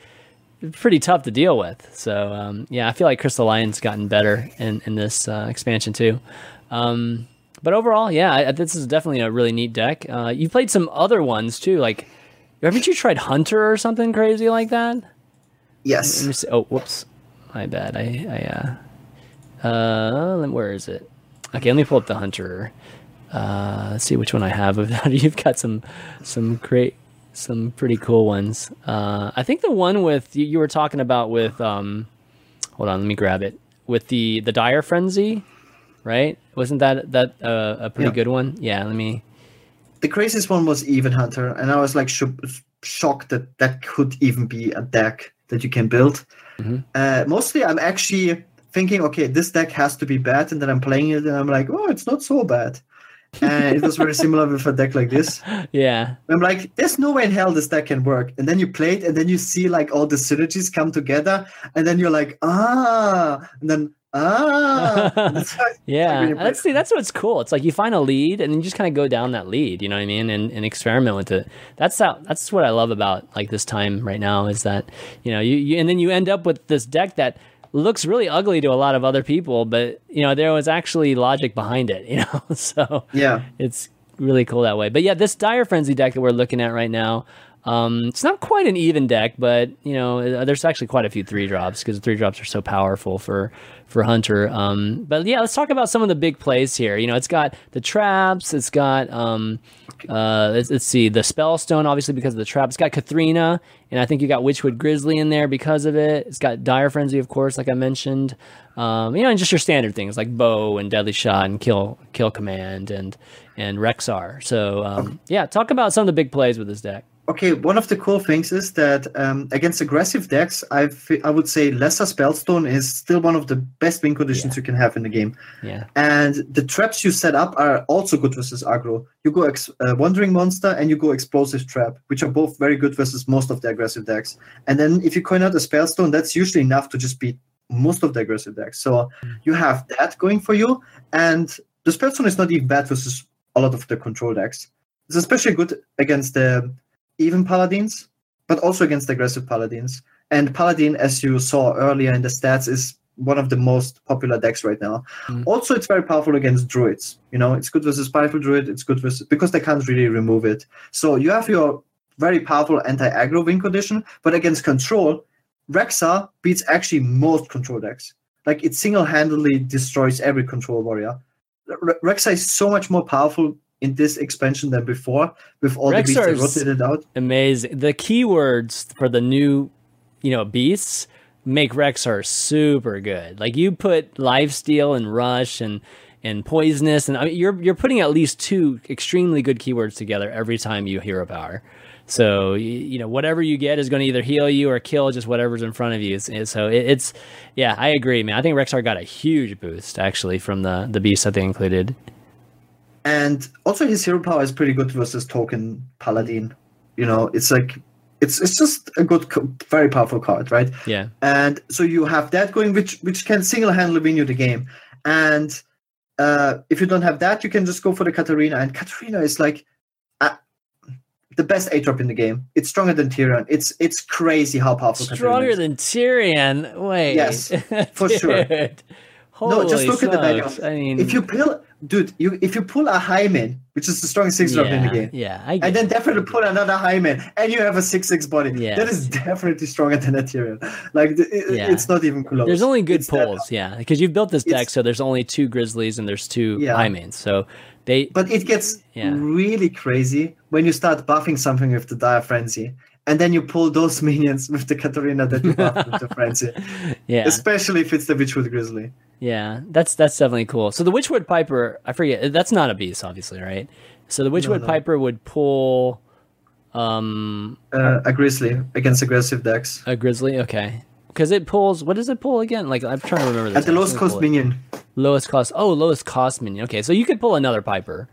pretty tough to deal with. So um, yeah, I feel like Crystal Lion's gotten better in in this uh, expansion too. Um, but overall, yeah, this is definitely a really neat deck. Uh, you played some other ones too, like haven't you tried Hunter or something crazy like that? Yes. Oh, whoops. My bad. I, I, uh, uh, where is it? Okay, let me pull up the Hunter. Uh, let's see which one I have. You've got some, some great, some pretty cool ones. Uh, I think the one with you, you were talking about with, um, hold on, let me grab it. With the the dire frenzy, right? Wasn't that that uh, a pretty yeah. good one? Yeah, let me the craziest one was Even Hunter, and I was like sh- shocked that that could even be a deck that you can build. Mm-hmm. Uh, mostly, I'm actually thinking, okay, this deck has to be bad, and then I'm playing it, and I'm like, oh, it's not so bad. and it was very similar with a deck like this. Yeah. I'm like, there's no way in hell this deck can work. And then you play it, and then you see like all the synergies come together, and then you're like, ah, and then Ah, yeah. That's see, that's what's cool. It's like you find a lead and then you just kind of go down that lead. You know what I mean? And, and experiment with it. That's how. That's what I love about like this time right now is that you know you, you and then you end up with this deck that looks really ugly to a lot of other people, but you know there was actually logic behind it. You know, so yeah, it's really cool that way. But yeah, this Dire Frenzy deck that we're looking at right now. Um, it's not quite an even deck, but you know, there's actually quite a few three drops because the three drops are so powerful for for Hunter. Um, but yeah, let's talk about some of the big plays here. You know, it's got the traps. It's got um, uh, let's, let's, see the Spellstone, obviously because of the trap. It's got Kathrena, and I think you got Witchwood Grizzly in there because of it. It's got Dire Frenzy, of course, like I mentioned. Um, you know, and just your standard things like bow and deadly shot and kill kill command and and Rexxar. So um, yeah, talk about some of the big plays with this deck okay, one of the cool things is that um, against aggressive decks, I I would say Lesser Spellstone is still one of the best win conditions yeah. you can have in the game. Yeah. And the traps you set up are also good versus aggro. You go ex- uh, Wandering Monster and you go Explosive Trap, which are both very good versus most of the aggressive decks. And then if you coin out a Spellstone, that's usually enough to just beat most of the aggressive decks. So mm. you have that going for you. And the Spellstone is not even bad versus a lot of the control decks. It's especially good against the even paladins, but also against aggressive paladins. And paladin, as you saw earlier in the stats, is one of the most popular decks right now. Mm. Also, it's very powerful against druids. You know, it's good versus powerful druid. It's good versus because they can't really remove it. So you have your very powerful anti-aggro win condition, but against control, Rexxar beats actually most control decks. Like it single-handedly destroys every control warrior. Rexxar is so much more powerful in this expansion than before with all Rexxar the beasts rotated out. Amazing. The keywords for the new, you know, beasts make Rexxar super good. Like you put lifesteal and rush and and poisonous, and I mean, you're you're putting at least two extremely good keywords together every time you hero power. So you know whatever you get is going to either heal you or kill just whatever's in front of you. So it's yeah, I agree, man. I think Rexxar got a huge boost actually from the the beast that they included. And also his hero power is pretty good versus token paladin. You know, it's like it's it's just a good, very powerful card, right? Yeah. And so you have that going, which which can single handedly win you the game. And uh, if you don't have that, you can just go for the Kathrena. And Kathrena is like uh, the best A drop in the game. It's stronger than Tirion. It's it's crazy how powerful. Stronger than Tirion. Wait. Yes, for sure. Holy no, just look smokes. at the value. I mean, if you pull, dude, you if you pull a Highmane, which is the strongest six drop in the game, yeah, I and then definitely pull another Highmane, and you have a six six body. yeah. That is definitely stronger than Tirion. Like it, Yeah. it's not even close. There's only good It's pulls, yeah, because you've built this deck, It's- so there's only two Grizzlies and there's two Yeah. High So they, But it gets Yeah. really crazy when you start buffing something with the Dire Frenzy, and then you pull those minions with the Kathrena that you buffed with the Frenzy. yeah, Especially if it's the Witchwood Grizzly. Yeah, that's that's definitely cool. So the Witchwood Piper, I forget, that's not a beast, obviously, right? So the Witchwood no. Piper would pull, um, Uh, a Grizzly against aggressive decks. a Grizzly, okay, because it pulls. What does it pull again? Like I'm trying to remember. At the lowest cost minion. Lowest cost. Oh, lowest cost minion. Okay, so you could pull another Piper,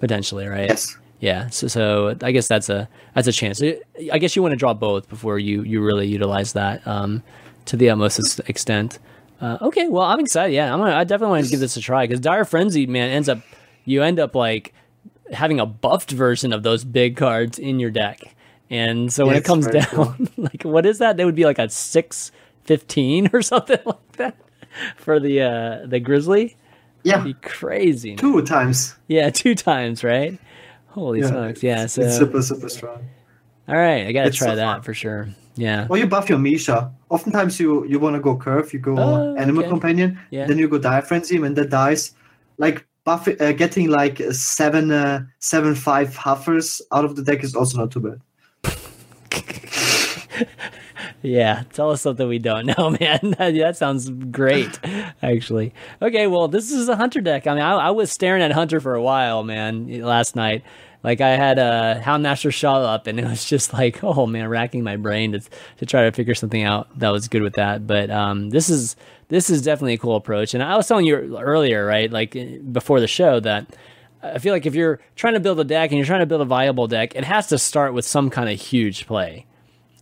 potentially, right? Yes. Yeah, so, so I guess that's a that's a chance. I guess you want to draw both before you you really utilize that um, to the utmost extent. Uh, okay, well I'm excited. Yeah, I'm gonna, I definitely want to give this a try because Dire Frenzy, man, ends up you end up like having a buffed version of those big cards in your deck, and so when it comes down, like what is that? That would be like a six fifteen or something like that for the uh, the Grizzly. Yeah. Be crazy. man. Two times. Yeah, two times, right? Holy Yeah, smokes! Yeah, so It's super, super strong. all right, I gotta It's try so that fun. for sure. Yeah, Or you buff your Misha. Oftentimes you you want to go curve, you go Oh, Animal okay. Companion, Yeah. then you go Frenzy, when that dies, like buff uh, getting like seven uh, seven five Huffers out of the deck is also not too bad. yeah. Tell us something we don't know, man. that, that sounds great, actually. Okay, well, this is a hunter deck. I mean, I, I was staring at hunter for a while, man, last night. Like I had a Houndmaster Shaw up, and it was just like, oh man, racking my brain to to try to figure something out that was good with that. But um, this is this is definitely a cool approach. And I was telling you earlier, right, like eh, before the show, that I feel like if you're trying to build a deck and you're trying to build a viable deck, it has to start with some kind of huge play.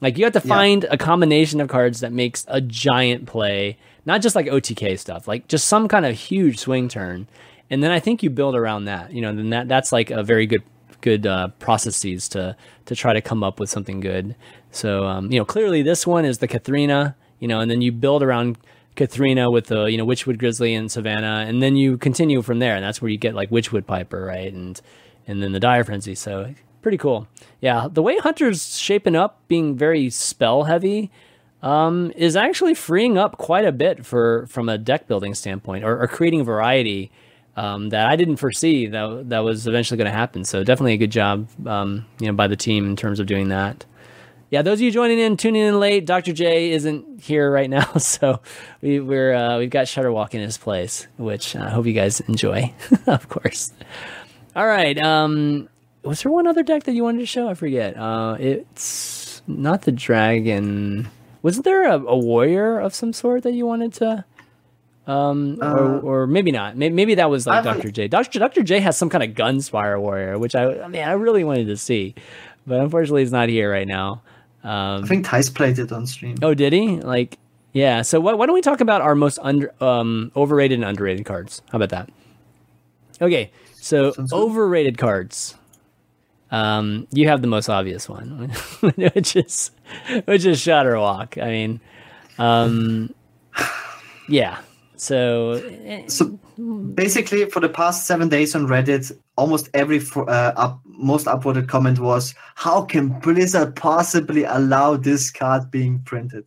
Like you have to Yeah. find a combination of cards that makes a giant play, not just like OTK stuff, like just some kind of huge swing turn. And then I think you build around that. You know, then that that's like a very good good uh, processes to to try to come up with something good. So um, you know, clearly this one is the Kathrena, you know, and then you build around Kathrena with the you know Witchwood Grizzly and Savannah, and then you continue from there, and that's where you get like Witchwood Piper, right, and and then the Dire Frenzy. So pretty cool. Yeah, the way Hunter's shaping up, being very spell heavy, um, is actually freeing up quite a bit for from a deck building standpoint, or, or creating variety um, that I didn't foresee that that was eventually going to happen. So definitely a good job, um, you know, by the team in terms of doing that. Yeah, those of you joining in, tuning in late, Dr. J isn't here right now, so we, we're uh, we've got Shudderwock in his place, which I hope you guys enjoy, of course. All right, um, was there one other deck that you wanted to show? I forget. Uh, it's not the dragon. Wasn't there a, a warrior of some sort that you wanted to? Um, or, Uh, or maybe not. Maybe, maybe that was like Dr. J. Dr. Dr. J has some kind of gunspire warrior, which I, I mean, I really wanted to see, but unfortunately, he's not here right now. Um, I think Thijs played it on stream. oh, did he? Like, yeah. So why, why don't we talk about our most under, um, overrated and underrated cards? How about that? Okay, so Sounds good. overrated cards. Um, you have the most obvious one, which is which is Shudderwock. I mean, um, yeah. So So basically, for the past seven days on Reddit, almost every uh, up, most upvoted comment was, "How can Blizzard possibly allow this card being printed?"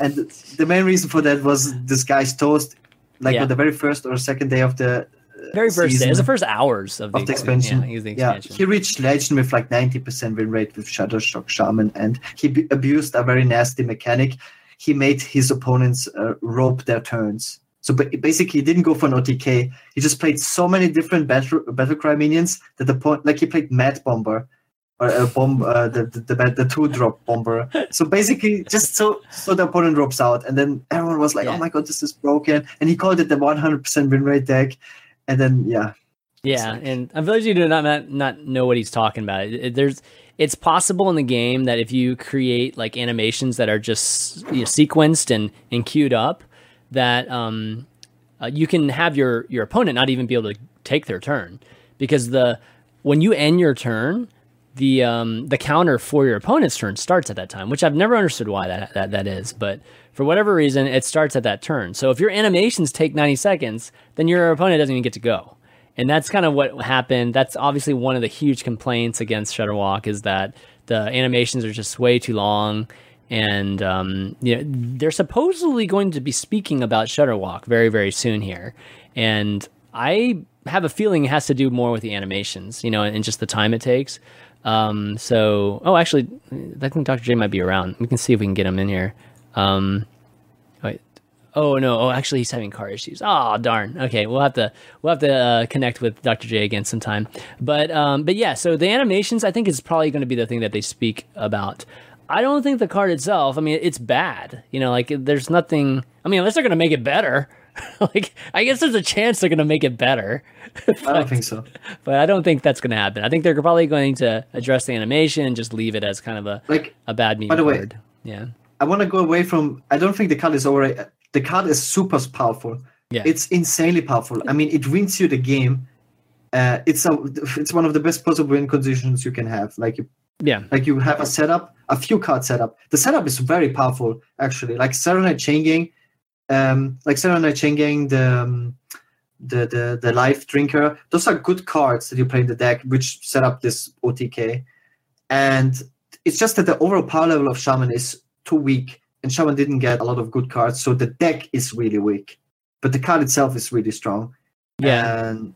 And the main reason for that was this guy's toast, like Yeah. on the very first or second day of the uh, very first day, it was the first hours of the, of the expansion. Yeah, the Yeah, expansion. he reached legend with like 90% win rate with Shudderwock Shaman, and he b- abused a very nasty mechanic. He made his opponents uh, rope their turns. So basically, he didn't go for an OTK. He just played so many different battle battle cry minions that the point, like he played Mad Bomber, or a bomb, uh, the, the the the two drop bomber. So basically, just so so the opponent drops out, and then everyone was like, Yeah. "Oh my god, this is broken," and he called it the 100% win rate deck, and then yeah, Yeah, and I'm of you do not not, not know what he's talking about, it, it- there's it's possible in the game that if you create like animations that are just you know, sequenced and and queued up, that um, uh, you can have your your opponent not even be able to take their turn because the when you end your turn, the um, the counter for your opponent's turn starts at that time, which I've never understood why that, that that is, but for whatever reason, it starts at that turn. So if your animations take 90 seconds, then your opponent doesn't even get to go. And that's kind of what happened. That's obviously one of the huge complaints against Shudderwock is that the animations are just way too long. And um, you know, they're supposedly going to be speaking about Shudderwock very, very soon here. And I have a feeling it has to do more with the animations, you know, and just the time it takes. Um, so, oh, actually, I think Dr. J might be around. We can see if we can get him in here. Um, wait. Oh no! Oh, actually, he's having car issues. Oh darn. Okay, we'll have to we'll have to uh, connect with Dr. J again sometime. But um, but yeah, so the animations I think is probably going to be the thing that they speak about. I don't think the card itself. I mean, it's bad. You know, like there's nothing. I mean, unless they're going to make it better. like I guess there's a chance they're going to make it better. I don't think so. but I don't think that's going to happen. I think they're probably going to address the animation and just leave it as kind of a Like a bad meme By the way- card. Yeah. I want to go away from. I don't think the card is over. The card is super powerful. Yeah. It's insanely powerful. I mean, it wins you the game. Uh, it's a, it's one of the best possible win conditions you can have. Like you, Yeah. like you have a setup, a few card setup. The setup is very powerful actually. Like Saronite Chain Gang, um, like Saronite Chain Gang, the um, the the the Life Drinker. Those are good cards that you play in the deck, which set up this OTK. And it's just that the overall power level of Shaman is too weak, and Shaman didn't get a lot of good cards, so the deck is really weak. But the card itself is really strong. Yeah. And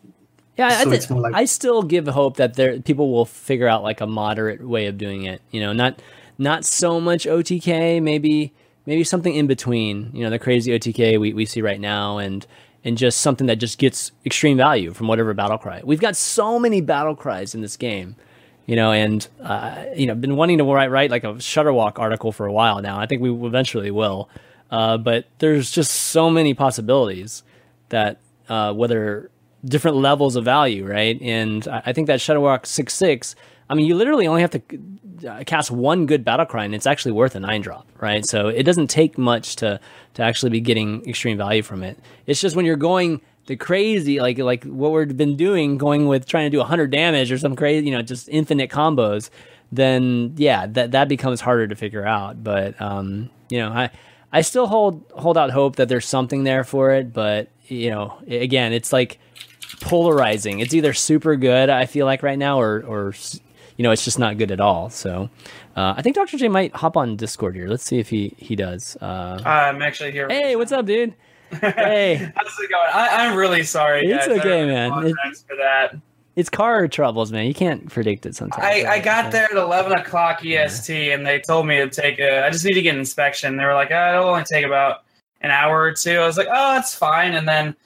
Yeah, I, So it's more like- I still give hope that there people will figure out like a moderate way of doing it. You know, not not so much OTK, maybe maybe something in between. You know, the crazy OTK we, we see right now, and and just something that just gets extreme value from whatever battle cry. We've got so many battle cries in this game. You know, and uh, you know, been wanting to write write like a Shudderwock article for a while now. I think we eventually will, uh, but there's just so many possibilities that uh, whether different levels of value, right? And I, think that Shudderwock six six. I mean, you literally only have to uh, cast one good battle cry, and it's actually worth a nine drop, right? So it doesn't take much to to actually be getting extreme value from it. It's just when you're going the crazy, like like what we've been doing, going with trying to do 100 damage or some crazy, you know, just infinite combos. Then yeah, that that becomes harder to figure out. But um, you know, I I still hold hold out hope that there's something there for it. But you know, again, it's like polarizing. It's either super good, I feel like right now, or or you know, it's just not good at all. So uh, I think Dr. J might hop on Discord here. Let's see if he he does. Uh, I'm actually here. hey, what's up, dude? Hey, How's it going? I, I'm really sorry. It's guys. Okay, man. apologize for that. it's car troubles, man. You can't predict it sometimes. I, I got there at 11 o'clock EST, and they told me to take a. I just need to get an inspection. They were like, oh, it'll only take about an hour or two. I was like, oh, that's fine. And then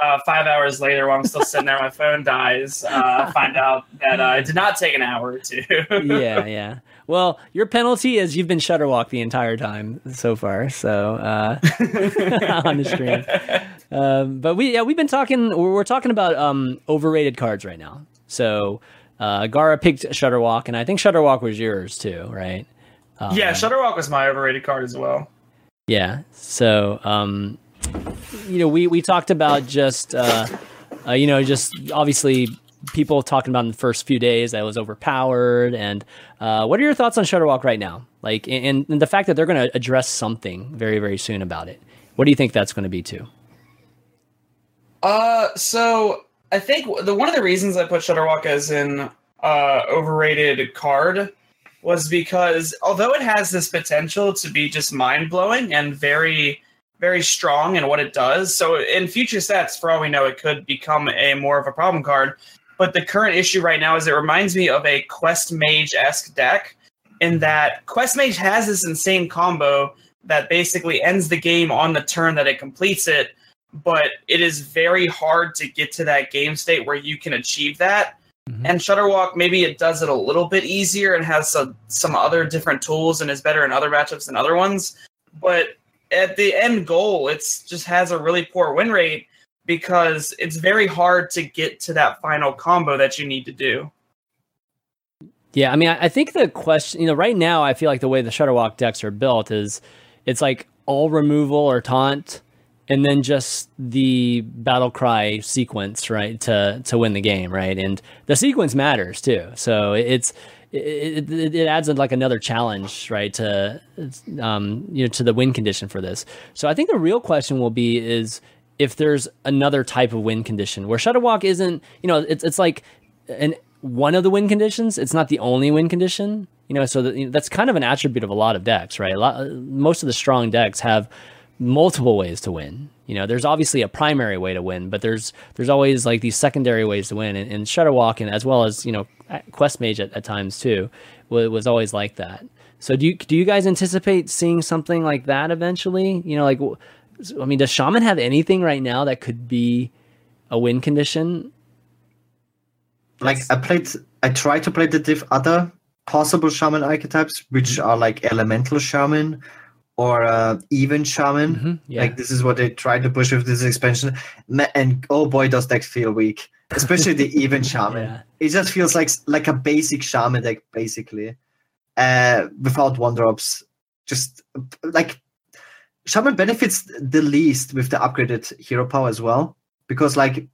uh, five hours later, while I'm still sitting there, my phone dies. Uh, find out that uh, it did not take an hour or two. yeah, yeah. Well, your penalty is you've been Shudderwock the entire time so far. So uh, on the stream, um, but we yeah we've been talking. We're, we're talking about um, overrated cards right now. So uh, Gara picked Shudderwock, and I think Shudderwock was yours too, right? Um, yeah, Shudderwock was my overrated card as well. Yeah. So, um, you know, we we talked about just, uh, uh, you know, just obviously people talking about in the first few days that was overpowered. And uh, what are your thoughts on Shudderwock right now? Like, and, and the fact that they're going to address something very very soon about it. What do you think that's going to be too? Uh, so I think the one of the reasons I put Shudderwock as an uh, overrated card was because although it has this potential to be just mind blowing and very, very strong in what it does, so in future sets, for all we know, it could become a more of a problem card. But the current issue right now is it reminds me of a Quest Mage esque deck, in that Quest Mage has this insane combo that basically ends the game on the turn that it completes it but it is very hard to get to that game state where you can achieve that. Mhm. And Shudderwock, maybe it does it a little bit easier and has some, some other different tools and is better in other matchups than other ones. But at the end goal, it's just has a really poor win rate because it's very hard to get to that final combo that you need to do. Yeah, I mean, I, think the question, you know, right now, I feel like the way the Shudderwock decks are built is it's like all removal or taunt, and then just the battle cry sequence, right, to to win the game, right, and the sequence matters too. So it's it, it, it adds like another challenge, right, to um, you know to the win condition for this. So I think the real question will be is if there's another type of win condition where Shudderwock isn't, you know, it's it's like an one of the win conditions. It's not the only win condition, you know. So that, you know, that's kind of an attribute of a lot of decks, right? A lot, most of the strong decks have multiple ways to win. You know, there's obviously a primary way to win, but there's there's always like these secondary ways to win. And, and Shudderwock, and as well as you know, Quest Mage at, at times too, was, was always like that. So do you do you guys anticipate seeing something like that eventually? You know, like I mean, does Shaman have anything right now that could be a win condition? like I played, I tried to play the diff other possible shaman archetypes, which are like elemental shaman or uh, even shaman. Mhm, yeah. Like this is what they tried to push with this expansion, and oh boy, does decks feel weak, especially the even shaman. Yeah. It just feels like like a basic shaman deck, basically, uh, without one drops. Just like shaman benefits the least with the upgraded hero power as well, because like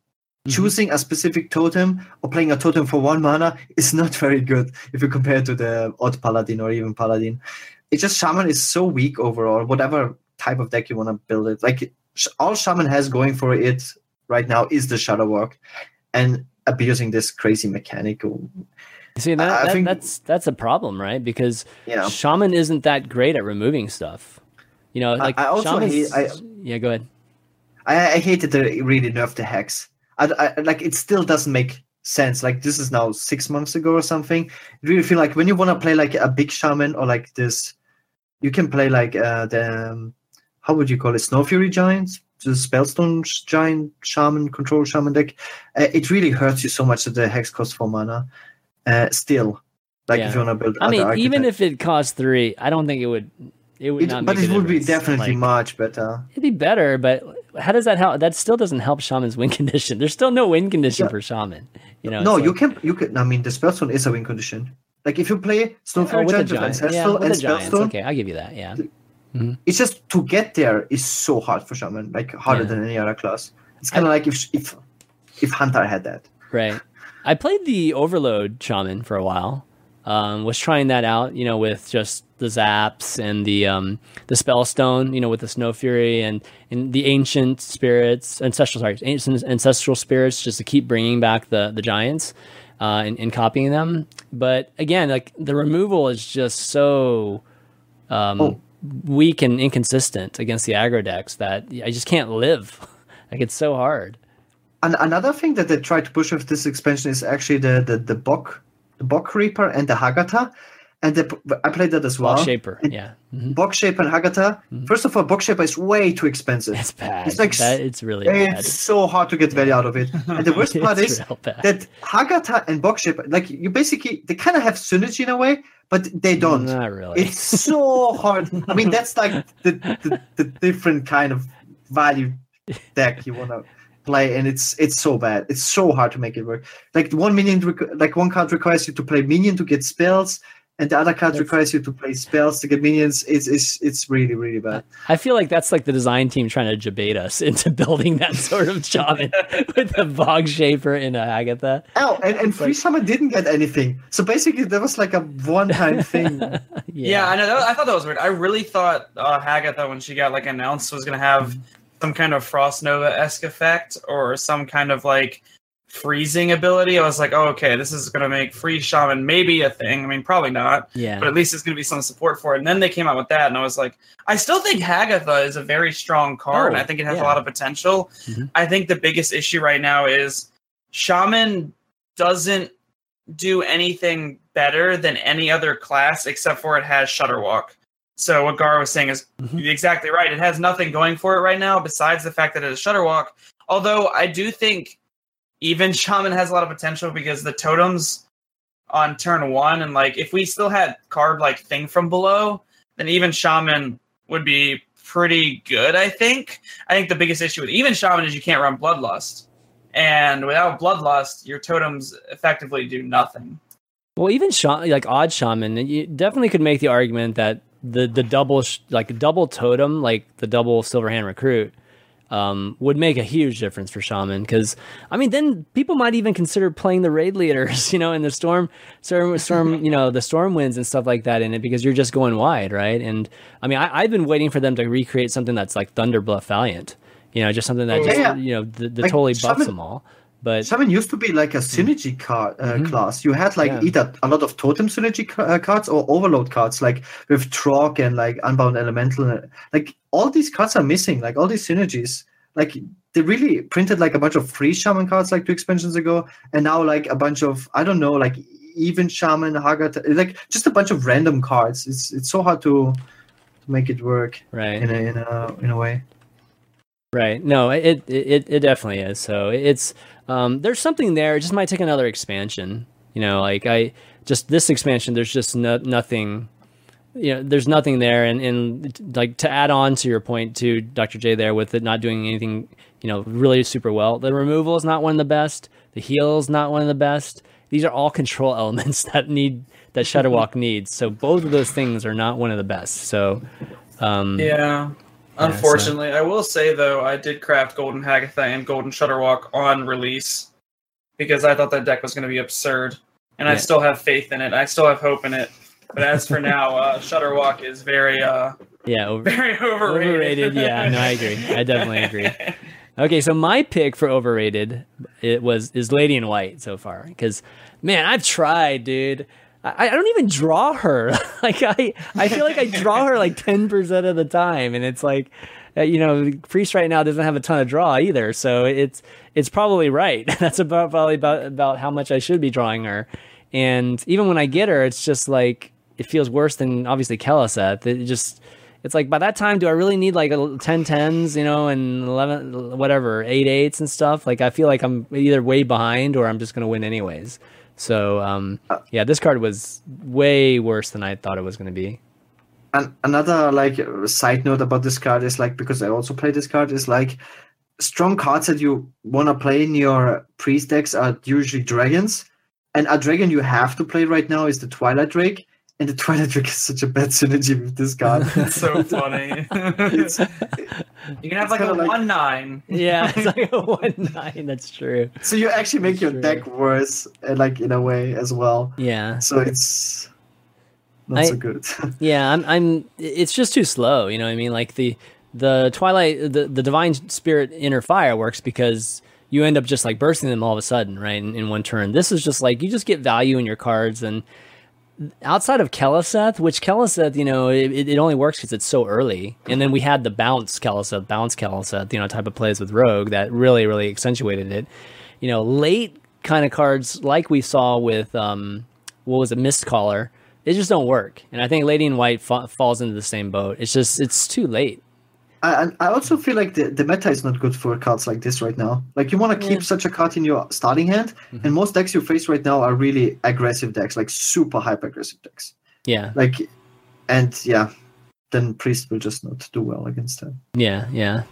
choosing a specific totem or playing a totem for one mana is not very good if you compare it to the odd paladin or even paladin. It's just shaman is so weak overall. Whatever type of deck you want to build it, like all shaman has going for it right now is the Shudderwock and abusing this crazy mechanic. See, that, I that- think- that's that's a problem, right? Because Yeah. Shaman isn't that great at removing stuff. You know, like I also hate- I- yeah, go ahead. I, I hate that they really nerf the hex. I, I, like it still doesn't make sense. Like this is now six months ago or something. I really feel like when you want to play like a big shaman or like this, you can play like uh, the um, how would you call it? Snow Fury giants, the Spellstone giant shaman control shaman deck. Uh, it really hurts you so much that the hex costs four mana. Uh, still, like if you want to build. I mean, even if it cost three, I don't think it would. It would it, not. but it would be definitely Like, much better. It'd be better, but how does that help? That still doesn't help Shaman's win condition. There's still no win condition Yeah. for Shaman. You know, no, it's you can you can. I mean, the Spellstone is a win condition. Like if you play Snow Oh, Fury with the Giant with. Ancestral yeah, and. Spellstone, Okay, I'll give you that. Yeah, it's just to get there is so hard for Shaman, like harder Yeah. than any other class. It's kind of like if if if Hunter had that. right. I played the Overload Shaman for a while. Um, was trying that out, you know, with just the zaps and the um, the spellstone, you know, with the snow fury and and the ancient spirits, ancestral sorry, ancient ancestral spirits, just to keep bringing back the the giants uh, and, and copying them. But again, like the removal is just so um, Oh. weak and inconsistent against the aggro decks that I just can't live. like it's so hard. And another thing that they tried to push with this expansion is actually the the the Bok the Bok Reaper and the Hagatha. And the, I played that as well. Ball shaper, And yeah, Mhm. Bogshaper and Hagatha. First of all, Bogshaper is way too expensive. it's bad. It's like that, it's really bad. It's so hard to get value out of it. And the worst part is that Hagatha and Bokship, like you basically, they kind of have synergy in a way, but they don't. Not really. It's so hard. I mean, that's like the, the, the different kind of value deck you want to play, and it's it's so bad. It's so hard to make it work. Like one minion, like one card requires you to play minion to get spells, and the other card That's- requires you to play spells to get minions. It's it's it's really really bad. I feel like that's like the design team trying to debate us into building that sort of shaman with the Bogshaper and Agatha. Oh, and, and Freeze like- Shaman didn't get anything. So basically, that was like a one-time thing. Yeah, I know. That, I thought that was weird. I really thought uh, Hagatha, when she got like announced, was going to have some kind of Frost Nova esque effect or some kind of like freezing ability. I was like, oh, okay, this is going to make Freeze Shaman maybe a thing. I mean, probably not, yeah. but at least it's going to be some support for it. And then they came out with that, and I was like, I still think Hagatha is a very strong card, and Oh, I think it has yeah. a lot of potential. Mhm. I think the biggest issue right now is Shaman doesn't do anything better than any other class except for it has Shudderwock. So what Gar was saying is Mhm. exactly right. It has nothing going for it right now besides the fact that it is Shudderwock. Although I do think even Shaman has a lot of potential because the totems on turn one and like if we still had card like thing from below, then even Shaman would be pretty good, I think. I think the biggest issue with even Shaman is you can't run Bloodlust. And without Bloodlust, your totems effectively do nothing. Well, even sha- like odd shaman, you definitely could make the argument that the the double like double totem, like the double silver hand recruit, um, would make a huge difference for shaman. Because I mean, then people might even consider playing the raid leaders, you know, in the storm, storm, storm, you know, the storm winds and stuff like that in it because you're just going wide, right? And I mean, I, I've been waiting for them to recreate something that's like Thunder Bluff Valiant, you know, just something that Oh, just yeah. you know the, the Like, totally buffs them all. But Shaman used to be like a synergy card uh, Mhm. class. You had like Yeah. either a lot of totem synergy ca- uh, cards or overload cards, like with Trogg and like Unbound Elemental. Like all these cards are missing. Like all these synergies. Like they really printed like a bunch of freeze Shaman cards like two expansions ago, and now like a bunch of I don't know like even Shaman, Haggard, like just a bunch of random cards. It's it's so hard to to make it work right, in a in a in a way. Right. No, it it it definitely is. So it's um there's something there. It just might take another expansion. You know, like I just this expansion there's just no, nothing you know, there's nothing there and and like to add on to your point to Dr. J there with it not doing anything, you know, really super well. The removal is not one of the best. The heal is not one of the best. These are all control elements that need that Shudderwock needs. So both of those things are not one of the best. So um Yeah. So- Unfortunately, I will say though, I did craft Golden Hagatha and Golden Shudderwock on release because I thought that deck was going to be absurd, and I still have faith in it. I still have hope in it. But as for now, uh, Shudderwock is very, uh, yeah, over, very overrated. Overrated, yeah, no, I agree. I definitely agree. Okay, so my pick for overrated it was is Lady in White so far because man, I've tried, dude. I, I don't even draw her. like I, I feel like I draw her like ten percent of the time, and it's like, uh, you know, Priest right now doesn't have a ton of draw either, so it's it's probably right. That's about probably about about how much I should be drawing her, and even when I get her, it's just like it feels worse than obviously Keleseth. It just it's like by that time, do I really need like a 10 10s, you know, and 11, whatever, 8 8s and stuff? Like, I feel like I'm either way behind or I'm just going to win anyways. So, um, yeah, this card was way worse than I thought it was going to be. And another like side note about this card is like because I also play this card is like strong cards that you want to play in your priest decks are usually dragons, and a dragon you have to play right now is the Twilight Drake, and the Twilight Drake is such a bad synergy with this card. It's so funny. It's- you can have it's like a kinda like- one nine. yeah, it's like a 1 9. That's true. so you actually make your Sure. deck worse, uh, like in a way as well. Yeah. So it's not I- so good. Yeah, I'm. I'm. It's just too slow. You know, what I mean, like the the Twilight, the the Divine Spirit Inner Fire works because you end up just like bursting them all of a sudden, right, in, in one turn. This is just like you just get value in your cards, and outside of Keleseth, which Keleseth, you know, it, it only works because it's so early. And then we had the bounce Keleseth, bounce Keleseth, you know, type of plays with Rogue that really, really accentuated it. You know, late kind of cards like we saw with um, what was it, Mist Caller, they just don't work. And I think Lady in White fa- falls into the same boat. It's just it's too late. I, and I also feel like the, the meta is not good for cards like this right now. Like you want to keep Yeah. such a card in your starting hand, Mhm. and most decks you face right now are really aggressive decks, like super hyper aggressive decks. Yeah, Like, and yeah, then priest will just not do well against them. yeah, yeah.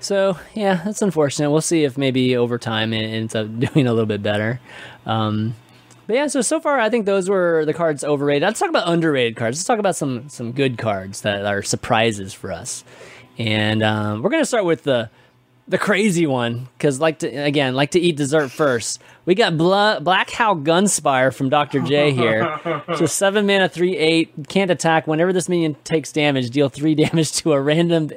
So yeah, that's unfortunate. We'll see if maybe over time it ends up doing a little bit better. Um, but yeah, so so far I think those were the cards overrated. Let's talk about underrated cards. Let's talk about some some good cards that are surprises for us. And um, we're gonna start with the the crazy one because like to again like to eat dessert first. We got Bla- Blackhowl Gunspire from Doctor J here. So seven mana, three eight, can't attack. Whenever this minion takes damage, deal three damage to a random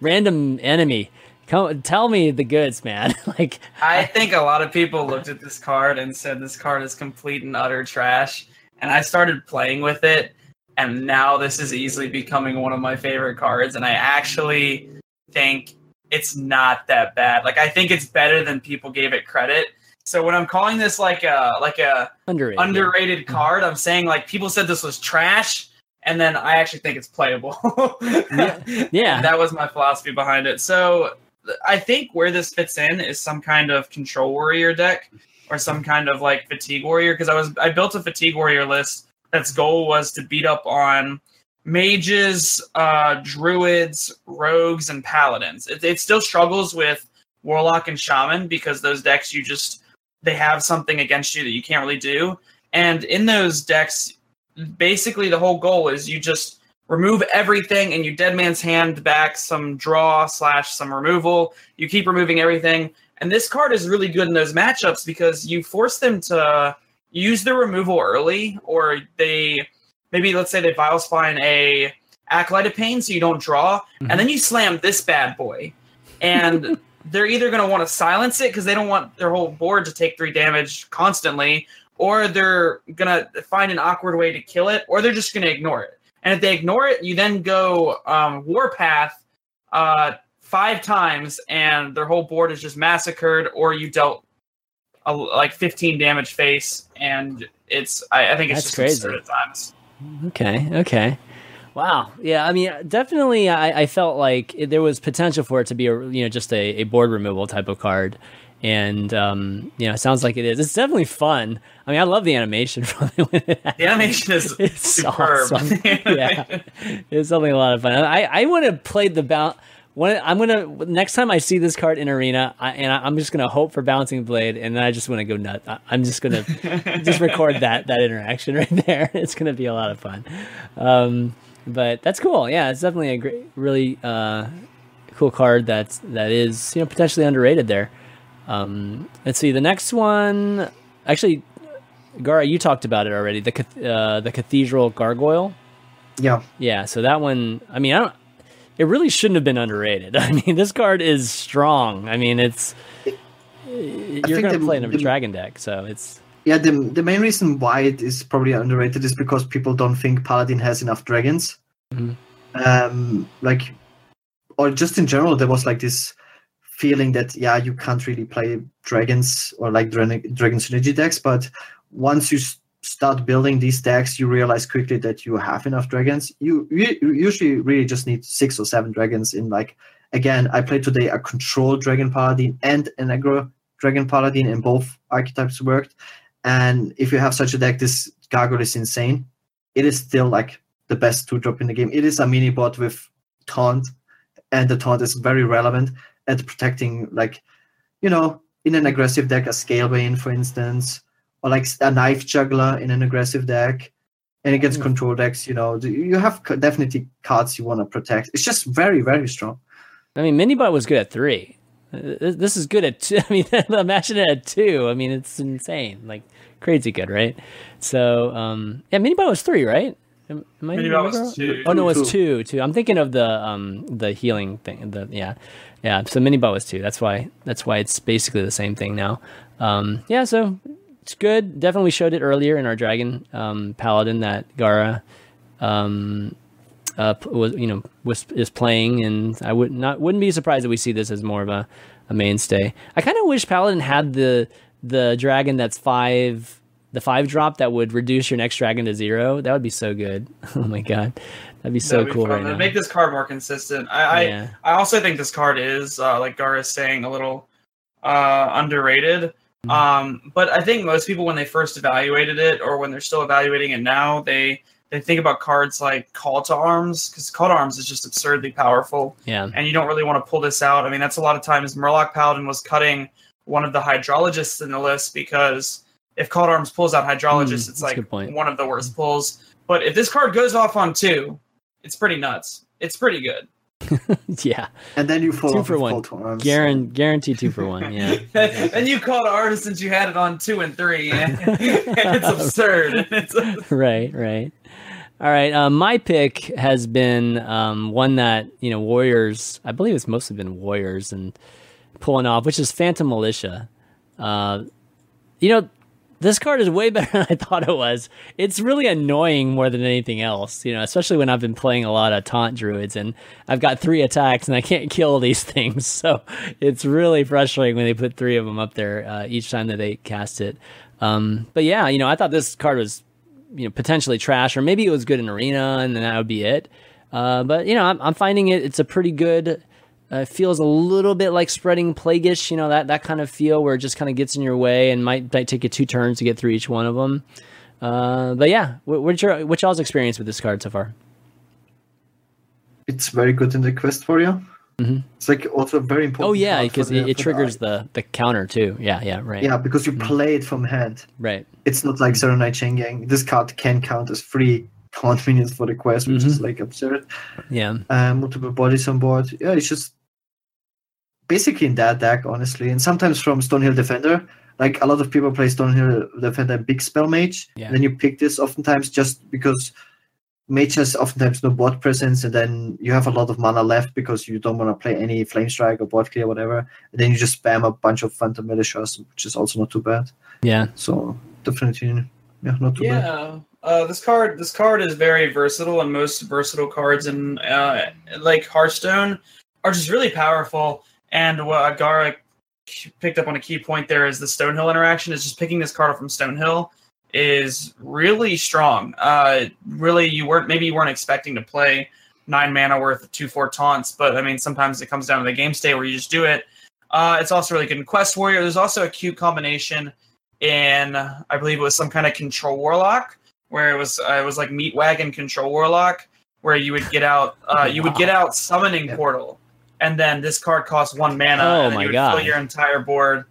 random enemy. Come, tell me the goods, man. like, I think a lot of people looked at this card and said this card is complete and utter trash. And I started playing with it, and now this is easily becoming one of my favorite cards. And I actually think it's not that bad. Like I think it's better than people gave it credit. So when I'm calling this like a like a underrated. underrated mm-hmm. card, I'm saying like people said this was trash. and then I actually think it's playable. Yeah. Yeah. That was my philosophy behind it. So I think where this fits in is some kind of control warrior deck or some kind of like fatigue warrior because I was I built a fatigue warrior list that's goal was to beat up on mages, uh, druids, rogues, and paladins. It, it still struggles with warlock and shaman because those decks you just they have something against you that you can't really do. And in those decks, basically the whole goal is you just remove everything and you dead man's hand back some draw slash some removal. You keep removing everything. And this card is really good in those matchups because you force them to use their removal early, or they maybe let's say they Vilespine a Acolyte of Pain so you don't draw, and then you slam this bad boy. And they're either going to want to silence it because they don't want their whole board to take three damage constantly, or they're going to find an awkward way to kill it, or they're just going to ignore it. And if they ignore it, you then go um, Warpath uh, five times, and their whole board is just massacred, or you dealt a, like 15 damage face, and it's I, I think it's That's just crazy. absurd at times. Okay. Okay. Wow. Yeah. I mean, definitely, I, I felt like it, there was potential for it to be a you know just a, a board removal type of card, and um, you know, it sounds like it is. It's definitely fun. I mean, I love the animation from it. The animation is It's superb. awesome. yeah, it's something a lot of fun. I I want to play the bounce. When I'm gonna next time I see this card in arena, I, and I, I'm just gonna hope for bouncing blade, and then I just want to go nut. I, I'm just gonna just record that that interaction right there. It's gonna be a lot of fun. Um, but that's cool. Yeah, it's definitely a great, really uh, cool card. That's that is you know potentially underrated there. Um, let's see the next one. Actually, Gara, you talked about it already. The uh, the cathedral gargoyle. Yeah, Yeah, so that one. I mean, I don't. It really shouldn't have been underrated. I mean, this card is strong. I mean, it's you're gonna play in a the- dragon deck, so it's yeah. The the main reason why it is probably underrated is because people don't think Paladin has enough dragons. Mhm. Um, like, or just in general, there was like this feeling that yeah, you can't really play dragons or like dragon dragon synergy decks. But once you s- start building these decks, you realize quickly that you have enough dragons. You, you usually really just need six or seven dragons in like. Again, I played today a control dragon paladin and an aggro dragon paladin, and both archetypes worked. And if you have such a deck, this gargoyle is insane. It is still like the best two drop in the game. It is a mini bot with taunt, and the taunt is very relevant at protecting, like, you know, in an aggressive deck, a Scalebane, for instance, or like a Knife Juggler in an aggressive deck. And against Mm. control decks, you know, you have definitely cards you want to protect. It's just very, very strong. I mean, Minibot was good at three. Uh, This this is good at two. I mean, imagine it at two. I mean, it's insane, like crazy good, right? So, um, yeah, Minibot was three, right? Am, am I Minibot was two. Oh no, it was Two. two. Two. I'm thinking of the um the healing thing. The yeah, yeah. So Minibot was two. That's why that's why it's basically the same thing now. Um, yeah. So it's good. Definitely showed it earlier in our Dragon um, Paladin that Gara um, uh, was you know was is playing, and I would not wouldn't be surprised if we see this as more of a, a mainstay. I kind of wish Paladin had the the dragon that's five the five drop that would reduce your next dragon to zero. That would be so good. oh my god, that'd be so That'd be cool right. Make this card more consistent. I Yeah. I, I also think this card is uh, like Gar is saying a little uh, underrated. Mhm. Um, but I think most people when they first evaluated it, or when they're still evaluating it now, they they think about cards like Call to Arms because Call to Arms is just absurdly powerful, yeah, and you don't really want to pull this out. I mean, that's a lot of times Murloc Paladin was cutting one of the hydrologists in the list because if Call to Arms pulls out hydrologist, Mm, it's like one of the worst pulls. But if this card goes off on two, it's pretty nuts. It's pretty good. yeah. And then you fall Two for with one. Arms. Guaran- guarantee two for one. Yeah. and you called artist since you had it on two and three. and it's absurd. It's right, right. All right. Um, my pick has been um, one that you know Warriors. I believe it's mostly been Warriors and pulling off, which is Phantom Militia. Uh, you know, this card is way better than I thought it was. It's really annoying more than anything else. You know, especially when I've been playing a lot of taunt druids and I've got three attacks and I can't kill these things. So it's really frustrating when they put three of them up there uh, each time that they cast it. Um, but yeah, you know, I thought this card was you know potentially trash, or maybe it was good in arena, and then that would be it. Uh, but you know, I'm, I'm finding it. It's a pretty good. Uh, feels a little bit like spreading plaguish, you know that that kind of feel where it just kind of gets in your way and might, might take you two turns to get through each one of them. Uh, but yeah, what, what's your what's y'all's experience with this card so far? It's very good in the quest for you. Mhm. It's like also very important. Oh yeah, because it, it triggers the the counter too. Yeah, yeah, right. Yeah, because you Mhm. play it from hand. Right. It's not like Saronite Chain Gang. This card can count as free count minions for the quest, which is like absurd. Yeah. uh, multiple bodies on board. Yeah, it's just basically in that deck, honestly. And sometimes from Stonehill Defender, like a lot of people play Stonehill Defender Big Spell Mage. Yeah. And then you pick this oftentimes just because Mage has oftentimes no board presence, and then you have a lot of mana left because you don't want to play any Flame Strike or board clear, whatever. And then you just spam a bunch of Phantom Militias, which is also not too bad. Yeah. So definitely, yeah, not too bad. Yeah, uh, this card this card is very versatile, and most versatile cards in uh, like Hearthstone are just really powerful. And what Agara picked up on a key point there is the Stonehill interaction. Is just picking this card up from Stonehill is really strong. Uh, really, you weren't maybe you weren't expecting to play nine mana worth of two four taunts, but I mean sometimes it comes down to the game state where you just do it. Uh, it's also really good in Quest Warrior. There's also a cute combination in I believe it was some kind of control warlock where it was uh, it was like meat wagon control warlock where you would get out uh, you would get out summoning portal and then this card costs one mana Oh and my you would God. fill your entire board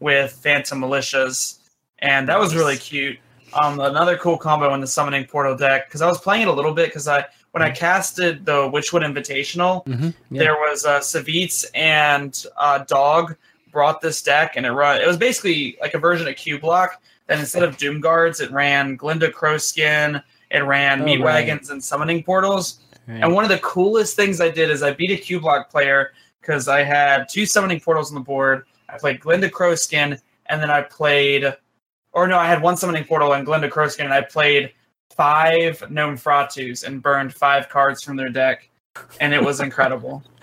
with phantom militias and that was really cute um, another cool combo in the summoning portal deck because I was playing it a little bit because I when I casted the Witchwood Invitational hmm Yeah. there was uh, Savitz and uh, Dog brought this deck, and it run. It was basically like a version of Cubelock. Then instead of Doom Guards, it ran Glinda Crowskin. It ran Oh, Meat right. Wagons and Summoning Portals. Right. And one of the coolest things I did is I beat a Cubelock player because I had two Summoning Portals on the board. I played Glinda Crowskin, and then I played, or no, I had one Summoning Portal and Glinda Crowskin, and I played five Gnomeferatus and burned five cards from their deck, and it was incredible.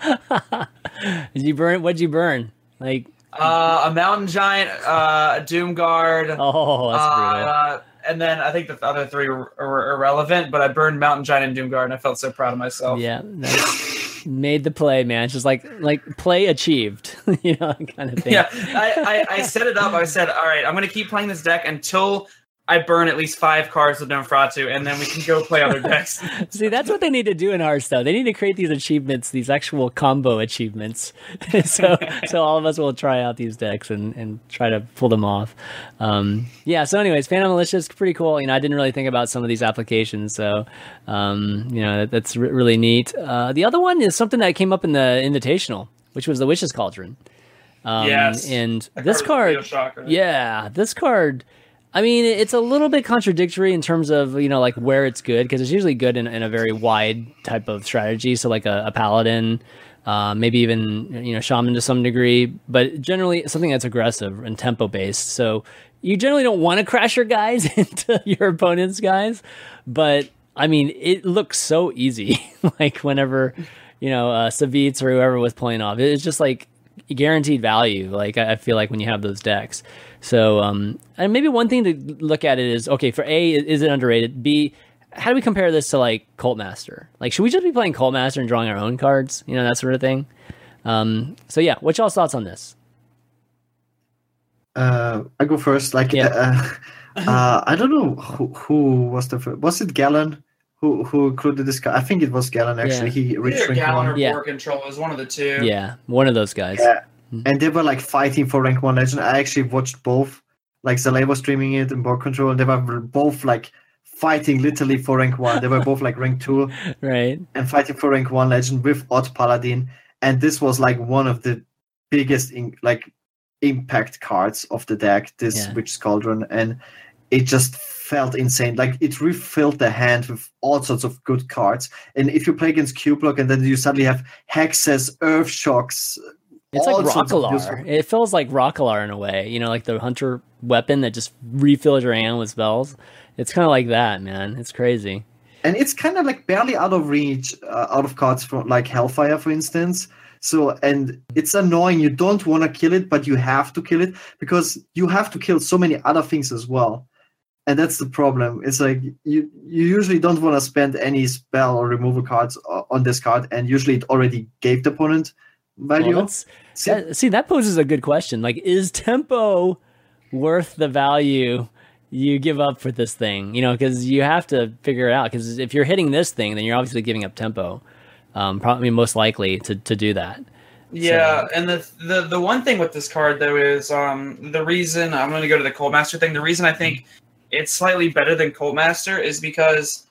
Did you burn? What'd you burn? Like, Uh, a mountain giant, uh, a doom guard, oh, that's brutal. uh, and then I think the other three were, were irrelevant. But I burned mountain giant and Doomguard, and I felt so proud of myself. Yeah, that's, made the play, man. It's just like like play achieved, you know, kind of thing. Yeah, I, I, I set it up. I said, all right, I'm going to keep playing this deck until I burn at least five cards with Gnomeferatu, and then we can go play other decks. See, that's what they need to do in Hearthstone. They need to create these achievements, these actual combo achievements. so, so all of us will try out these decks and, and try to pull them off. Um, yeah. So, anyways, Phantom Militia is pretty cool. You know, I didn't really think about some of these applications, so um, you know that, that's re- really neat. Uh, the other one is something that came up in the Invitational, which was the Witch's Cauldron. Um, Yes. and this card, yeah, this card. I mean, it's a little bit contradictory in terms of you know like where it's good because it's usually good in, in a very wide type of strategy. So like a, a paladin, uh, maybe even you know shaman to some degree, but generally something that's aggressive and tempo based. So you generally don't want to crash your guys into your opponent's guys, but I mean it looks so easy. like whenever you know uh, Savitz or whoever was playing off, it's just like guaranteed value. Like I I feel like when you have those decks. So um, and maybe one thing to look at it is okay for A is it underrated? B how do we compare this to like Cult Master? Like should we just be playing Cult Master and drawing our own cards? You know that sort of thing. Um, so yeah, what's y'all's thoughts on this? Uh, I go first. Like, Yeah. uh, uh, I don't know who, who was the first. Was it Gallon who who included this guy? I think it was Gallon actually. He reached Either rank Gallon one, or Yeah. Board Control is one of the two. Yeah, one of those guys. Yeah. Mm-hmm. and they were like fighting for rank one legend. I actually watched both. Like Zalae was streaming it and Board Control, and they were both like fighting literally for rank one. They were both like rank two Right. and fighting for rank one legend with Odd Paladin. And this was like one of the biggest in, like impact cards of the deck, this Yeah. Witch Cauldron. And it just felt insane. Like it refilled the hand with all sorts of good cards. And if you play against Cubelock and then you suddenly have hexes, earth shocks. It's like Rhok'delar. It feels like Rhok'delar in a way. You know, like the hunter weapon that just refills your hand with spells. It's kind of like that, man. It's crazy. and it's kind of like barely out of reach uh, out of cards from like hellfire for instance so and it's annoying you don't want to kill it but you have to kill it because you have to kill so many other things as well and that's the problem. It's like you you usually don't want to spend any spell or removal cards on this card, and usually it already gave the opponent value. Well, that's, that, see, that poses a good question. Like, is tempo worth the value you give up for this thing? You know, because you have to figure it out. Because if you're hitting this thing, then you're obviously giving up tempo. Um, probably most likely to, to do that. Yeah, and the, the the one thing with this card though is um the reason I'm going to go to the Cult Master thing. The reason I think it's slightly better than Cult Master is because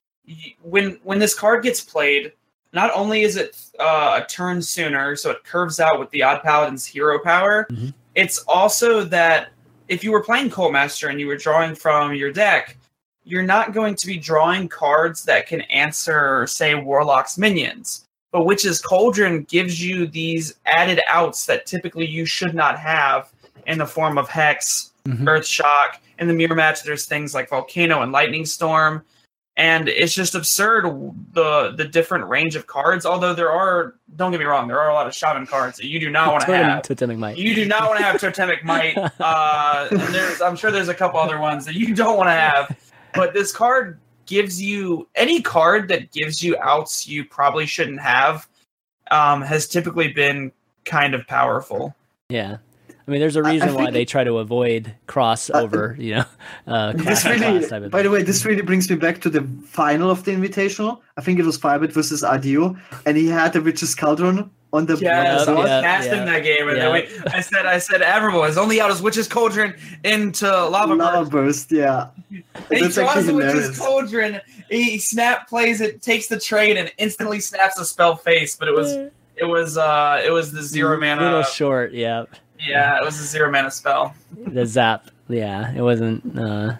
when when this card gets played, not only is it uh, a turn sooner, so it curves out with the Odd Paladin's hero power. Mhm. It's also that if you were playing Cult Master and you were drawing from your deck, you're not going to be drawing cards that can answer, say, Warlock's minions. But Witch's Cauldron gives you these added outs that typically you should not have in the form of Hex, Mhm. Earth Shock. In the mirror match, there's things like Volcano and Lightning Storm. And it's just absurd the the different range of cards. Although there are, don't get me wrong, there are a lot of shaman cards that you do not want to have. Totemic Might. You do not want to have Totemic Might. Uh, and there's, I'm sure there's a couple other ones that you don't want to have. But this card gives you any card that gives you outs you probably shouldn't have. Um, has typically been kind of powerful. Yeah. I mean, there's a reason why they try to avoid crossover, you know, uh, This class, class really, type of by the way, this really brings me back to the final of the Invitational. I think it was Firebat versus RDO, and he had the Witch's Cauldron on the Yes, I was yeah, casting yeah. that game, and Yeah. then we, I said, I said, everyone is only out as Witch's Cauldron into Lava, Lava Burst. Burst. Yeah, And he That's draws the Witch's hilarious. Cauldron. He snap plays it, takes the trade, and instantly snaps a spell face. But it was, it was, uh, it was the zero mana. Little short, yeah. Yeah, it was a zero mana spell. The zap, yeah. It wasn't, uh,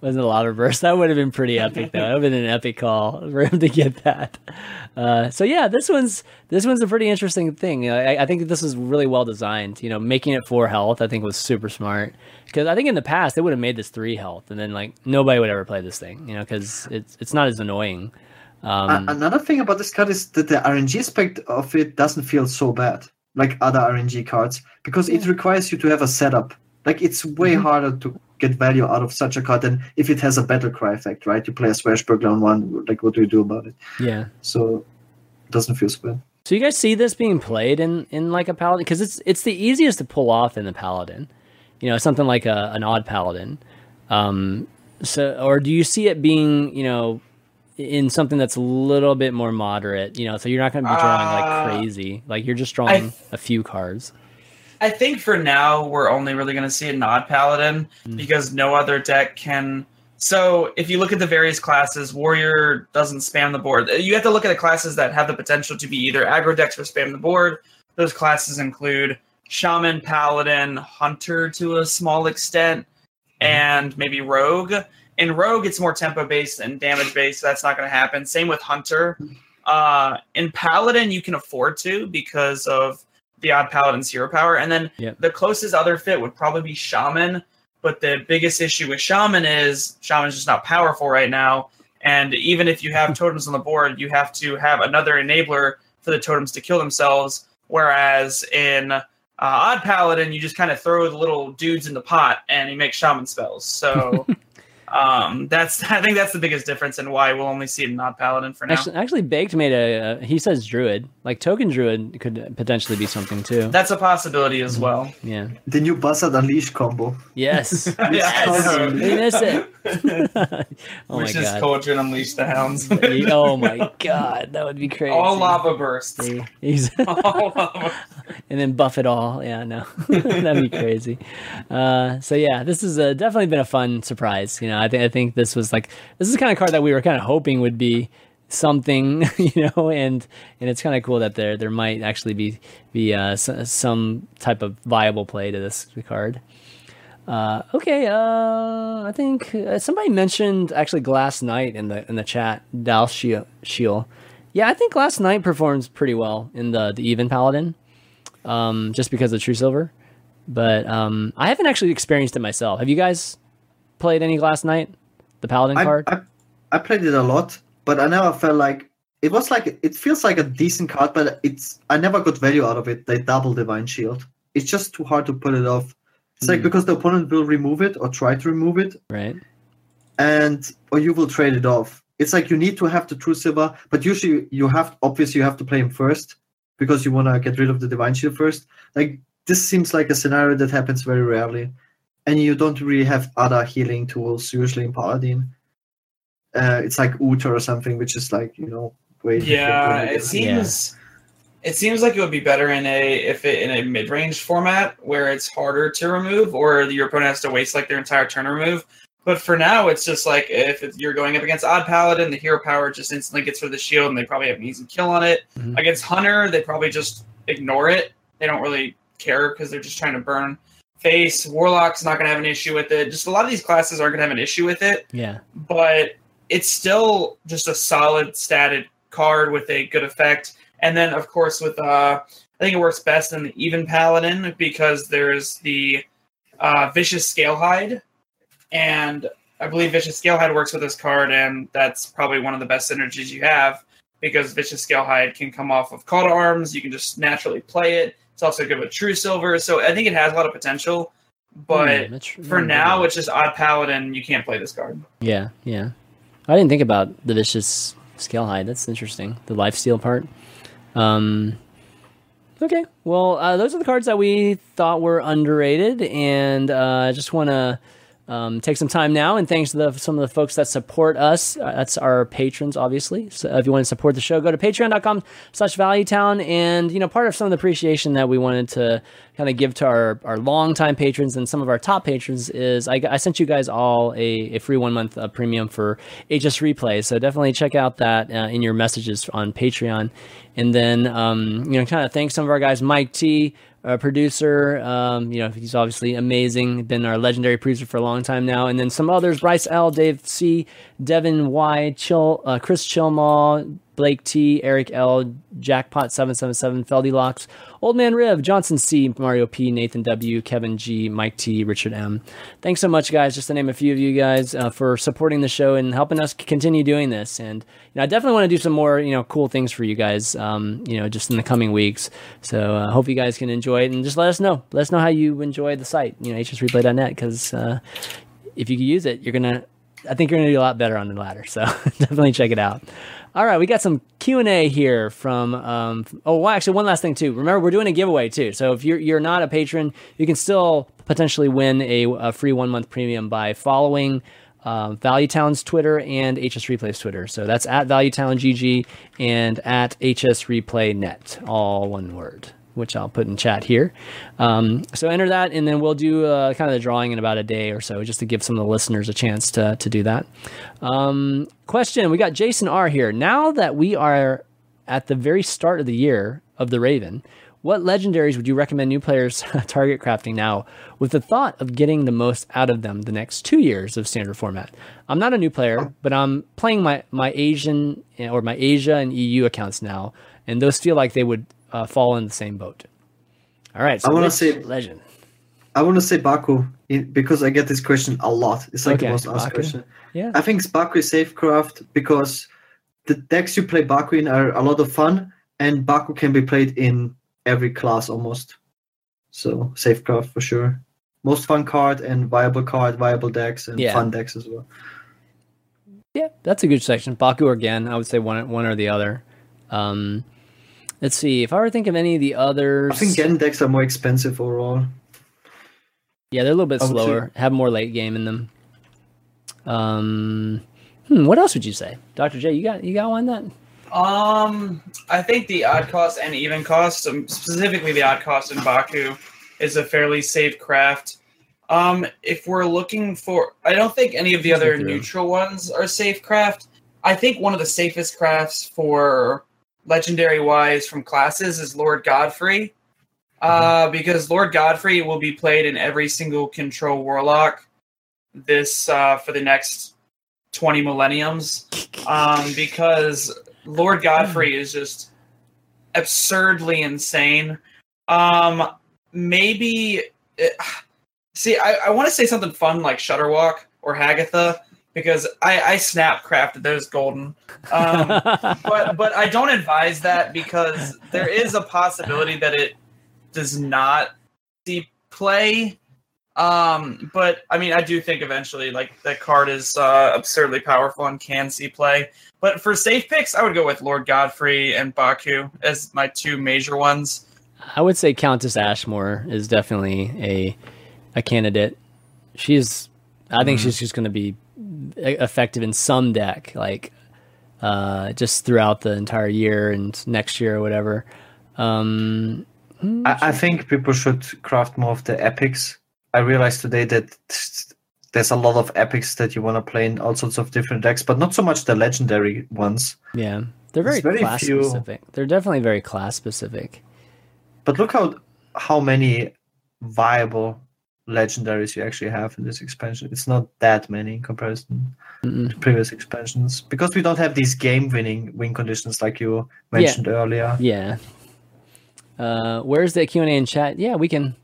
wasn't a lot of burst. That would have been pretty epic, though. That would have been an epic call for him to get that. Uh, so yeah, this one's this one's a pretty interesting thing. I, I think this is really well designed. You know, making it four health, I think was super smart. Because I think in the past they would have made this three health, and then like nobody would ever play this thing. You know, because it's it's not as annoying. Um, A- Another thing about this card is that the RNG aspect of it doesn't feel so bad like other RNG cards because it requires you to have a setup. Like it's way Mm-hmm. harder to get value out of such a card than if it has a battle cry effect, right? You play a Swashbuckler on one, like what do you do about it? yeah. So it doesn't feel so bad. So you guys see this being played in in like a paladin because it's it's the easiest to pull off in the paladin, you know, something like a an odd paladin. Um, so or do you see it being you know in something that's a little bit more moderate, you know, so you're not going to be drawing like Uh, crazy, like you're just drawing a few cards. I think for now we're only really going to see a nod paladin Mm. because no other deck can. So if you look at the various classes, warrior doesn't spam the board. You have to look at the classes that have the potential to be either aggro decks or spam the board. Those classes include shaman, paladin, hunter to a small extent, and maybe rogue. In rogue, it's more tempo based and damage based, so that's not going to happen. Same with hunter. Uh, in paladin, you can afford to because of the odd paladin's hero power, and then Yep. the closest other fit would probably be shaman. But the biggest issue with shaman is shaman's just not powerful right now. And even if you have totems on the board, you have to have another enabler for the totems to kill themselves. Whereas in uh, Odd Paladin, you just kind of throw the little dudes in the pot and you make shaman spells. So um, that's I think that's the biggest difference and why we'll only see it in Odd Paladin for now. Actually, actually, Baked made a. Uh, he says druid, like token druid, could potentially be something too. that's a possibility as well. Yeah. The new Buzzard Unleash combo. Yes. Yes. we miss it. oh my Which is god. Cauldron Unleash the Hounds. oh my god, that would be crazy. All lava bursts. See? He's- All lava. and then buff it all. Yeah, no, that'd be crazy. Uh, so yeah, this has uh, definitely been a fun surprise. You know, I think I think this was like this is the kind of card that we were kind of hoping would be something, you know, and and it's kind of cool that there there might actually be be uh, s- some type of viable play to this card. Uh, okay, uh, I think uh, somebody mentioned actually Glass Knight in the in the chat. Dal Shiel. Yeah, I think Glass Knight performs pretty well in the the even paladin um, just because of True Silver. But um, I haven't actually experienced it myself. Have you guys played any last night? the Paladin I, card? I, I played it a lot, but I never felt like it was like it feels like a decent card, but it's I never got value out of it. They double Divine Shield. It's just too hard to pull it off. It's like Mhm. because the opponent will remove it or try to remove it, right. and or you will trade it off. It's like you need to have the true silver, but usually you have obviously you have to play him first because you want to get rid of the divine shield first. Like this seems like a scenario that happens very rarely, and you don't really have other healing tools usually in paladin. Uh, it's like Uta or something, which is like you know way. Yeah, it seems. It seems like it would be better in a if it in a mid range format where it's harder to remove, or your opponent has to waste like their entire turn to remove. But for now, it's just like if it, you're going up against Odd Paladin, the hero power just instantly gets rid of the shield, and they probably have an easy kill on it. Mhm. Against Hunter, they probably just ignore it. They don't really care because they're just trying to burn face. Warlock's not going to have an issue with it. Just a lot of these classes aren't going to have an issue with it, Yeah. but it's still just a solid statted card with a good effect. And then, of course, with uh, I think it works best in the even paladin because there's the uh, Vicious Scalehide, and I believe Vicious Scalehide works with this card, and that's probably one of the best synergies you have because Vicious Scalehide can come off of call to arms. You can just naturally play it. It's also good with true silver, so I think it has a lot of potential. But Hmm, that's- for hmm, now, it's just odd paladin. You can't play this card. yeah, yeah. I didn't think about the vicious scale hide. That's interesting. The life steal part. Um, okay, well, uh, those are the cards that we thought were underrated, and uh, I just want to um, take some time now and thanks to the, some of the folks that support us. Uh, that's our patrons, obviously. So if you want to support the show, go to patreon.com slash valuetown. And, you know, part of some of the appreciation that we wanted to kind of give to our, our longtime patrons and some of our top patrons is I, I sent you guys all a, a free one month uh, premium for HS Replay. So definitely check out that uh, in your messages on Patreon. And then, um, you know, kind of thank some of our guys, Mike T, producer. Um, you know, he's obviously amazing. Been our legendary producer for a long time now. And then some others: Bryce L, Dave C, Devin Y, uh, Chris Chilmaw, Blake T, Eric L, Jackpot seven seven seven, Feldy Locks, Old Man Riv, Johnson C, Mario P, Nathan W, Kevin G, Mike T, Richard M. Thanks so much, guys. Just to name a few of you guys uh, for supporting the show and helping us continue doing this. And you know, I definitely want to do some more, you know, cool things for you guys. Um, you know, just in the coming weeks. So uh, hope you guys can enjoy it and just let us know. Let us know how you enjoy the site. You know, hsreplay.net because uh, if you use it, you're gonna. I think you're gonna do a lot better on the ladder. So definitely check it out. All right, we got some Q and A here from. Um, oh, well, actually, one last thing too. Remember, we're doing a giveaway too. So if you're you're not a patron, you can still potentially win a, a free one month premium by following um, ValueTown's Twitter and HS Replay's Twitter. So that's at ValueTownGG and at HS Replay Net, all one word, which I'll put in chat here. Um, so enter that, and then we'll do uh, kind of the drawing in about a day or so, just to give some of the listeners a chance to to do that. Um, question: We got Jason R here. Now that we are at the very start of the year of the Raven, what legendaries would you recommend new players target crafting now with the thought of getting the most out of them the next two years of standard format? I'm not a new player, but I'm playing my, my Asian or my Asia and EU accounts now, and those feel like they would uh, fall in the same boat. All right, so I wanna say- legend. I want to say Baku because I get this question a lot. It's like Okay, the most asked question. Yeah. I think Baku is safecraft because the decks you play Baku in are a lot of fun, and Baku can be played in every class almost. So safecraft for sure. Most fun card and viable card, viable decks, and Yeah. fun decks as well. Yeah, that's a good section. Baku Genn, I would say one one or the other. Um, let's see. If I were to think of any of the others, I think Genn decks are more expensive overall. yeah, they're a little bit I would say- slower. Have more late game in them. Um, hmm, what else would you say, Doctor J? You got you got one that? Um, I think the odd cost and even cost, um, specifically the odd cost in Baku, is a fairly safe craft. Um, if we're looking for, I don't think any of the other neutral ones are safe craft. I think one of the safest crafts for legendary wise from classes is Lord Godfrey, uh, because Lord Godfrey will be played in every single control warlock this uh, for the next twenty millenniums. Um, because Lord Godfrey is just absurdly insane. Um, maybe it, see, I, I want to say something fun like Shutterwalk or Hagatha because I, I snap crafted those golden. Um, but but I don't advise that because there is a possibility that it does not see play. Um, but I mean, I do think eventually, like that card is uh, absurdly powerful and can see play. But for safe picks, I would go with Lord Godfrey and Baku as my two major ones. I would say Countess Ashmore is definitely a a candidate. She's, I think Mhm. she's just going to be effective in some deck, like uh, just throughout the entire year and next year or whatever. Um, I, I think people should craft more of the epics. I realized today that there's a lot of epics that you want to play in all sorts of different decks, but not so much the legendary ones. yeah, they're very, very class few- specific. They're definitely very class specific. But look how how many viable legendaries you actually have in this expansion. It's not that many in comparison Mm-mm. to previous expansions because we don't have these game winning win conditions like you mentioned earlier. Yeah. Uh, where's the Q and A in chat? Yeah, we can,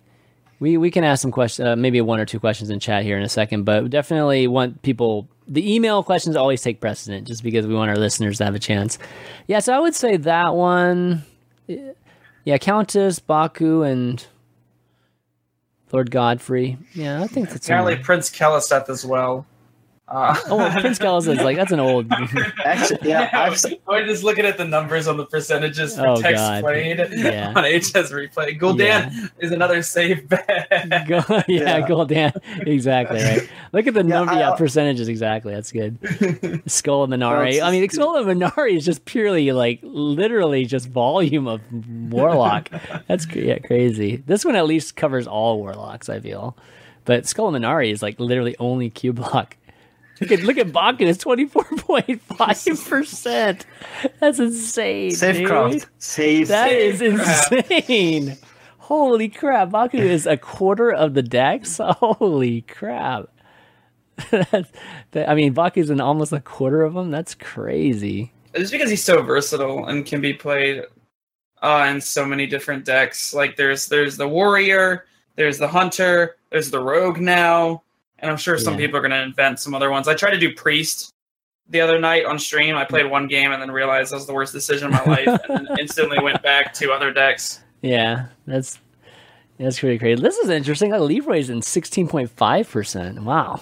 we we can ask some questions, uh, maybe one or two questions in chat here in a second. But definitely want people. The email questions always take precedent, just because we want our listeners to have a chance. Yeah, so I would say that one. Yeah, Countess Baku and Lord Godfrey. Yeah, I think that's Apparently. Prince Keleseth as well. Uh, Oh, well, Prince Keleseth is like that's an old. Actually, yeah, I've, We're just looking at the numbers on the percentages for Oh, text God. played Yeah. on HS replay. Gul'dan is another safe bet. Go, yeah, Yeah. Gul'dan. Exactly right. Look at the Yeah, number. I- Yeah, percentages. Exactly. That's good. Skull and Well, Minari. it's I mean, Skull of Man'ari is just purely like literally just volume of Warlock. That's yeah, crazy. This one at least covers all Warlocks. I feel, but Skull of Man'ari is like literally only Cubelock. Look at look at Baku. It's twenty four point five percent. That's insane. dude. Safecraft. Safe. That is crap. insane. Holy crap. Baku is a quarter of the decks. Holy crap. That- I mean, Baku's in almost a quarter of them. That's crazy. It's because he's so versatile and can be played uh, in so many different decks. Like there's there's the warrior, there's the hunter, there's the rogue now, and I'm sure some Yeah. people are going to invent some other ones. I tried to do priest the other night on stream. I played one game and then realized that was the worst decision of my life, and instantly went back to other decks. Yeah, that's that's pretty crazy. This is interesting. Like Leroy's in 16.5%. Wow.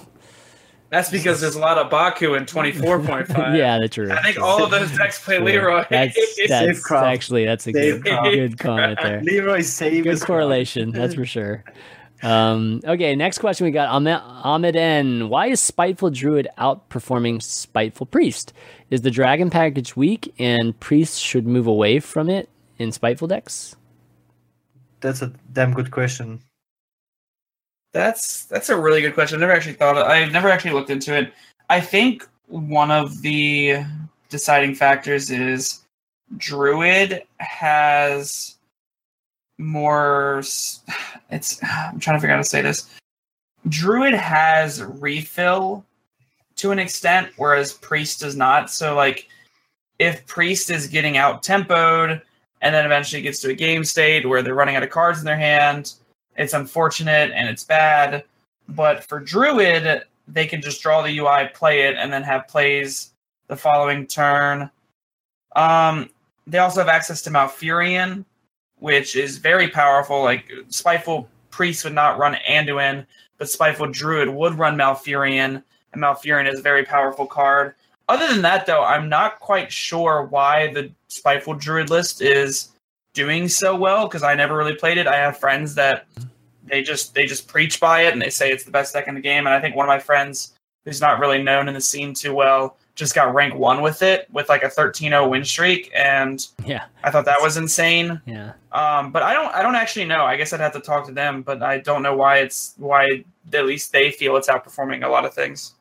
That's because there's a lot of Baku in 24.5. yeah, that's true. I think all of those decks play True. Leroy. That's, that's actually that's a good, Safecraft. good comment there. Leroy save good is correlation that's for sure um, okay next question we got ahmed, n why is spiteful druid outperforming spiteful priest is the dragon package weak and Priests should move away from it in spiteful decks That's a damn good question. That's that's a really good question. I've never actually thought of I've never actually looked into it. I think one of the deciding factors is Druid has more it's I'm trying to figure out how to say this. Druid has refill to an extent, whereas Priest does not. So like if Priest is getting out tempoed and then eventually gets to a game state where they're running out of cards in their hand, it's unfortunate and it's bad. But for Druid, they can just draw the UI, play it, and then have plays the following turn. Um, they also have access to Malfurion, which is very powerful. Like Spiteful Priest would not run Anduin, but Spiteful Druid would run Malfurion, and Malfurion is a very powerful card. Other than that, though, I'm not quite sure why the Spiteful Druid list is doing so well because I never really played it. I have friends that they just they just preach by it and they say it's the best deck in the game. And I think one of my friends who's not really known in the scene too well just got rank one with it with like a 13-0 win streak, and yeah I thought that was insane. yeah Um, but I don't I don't actually know. I guess I'd have to talk to them, but I don't know why it's why at least they feel it's outperforming a lot of things.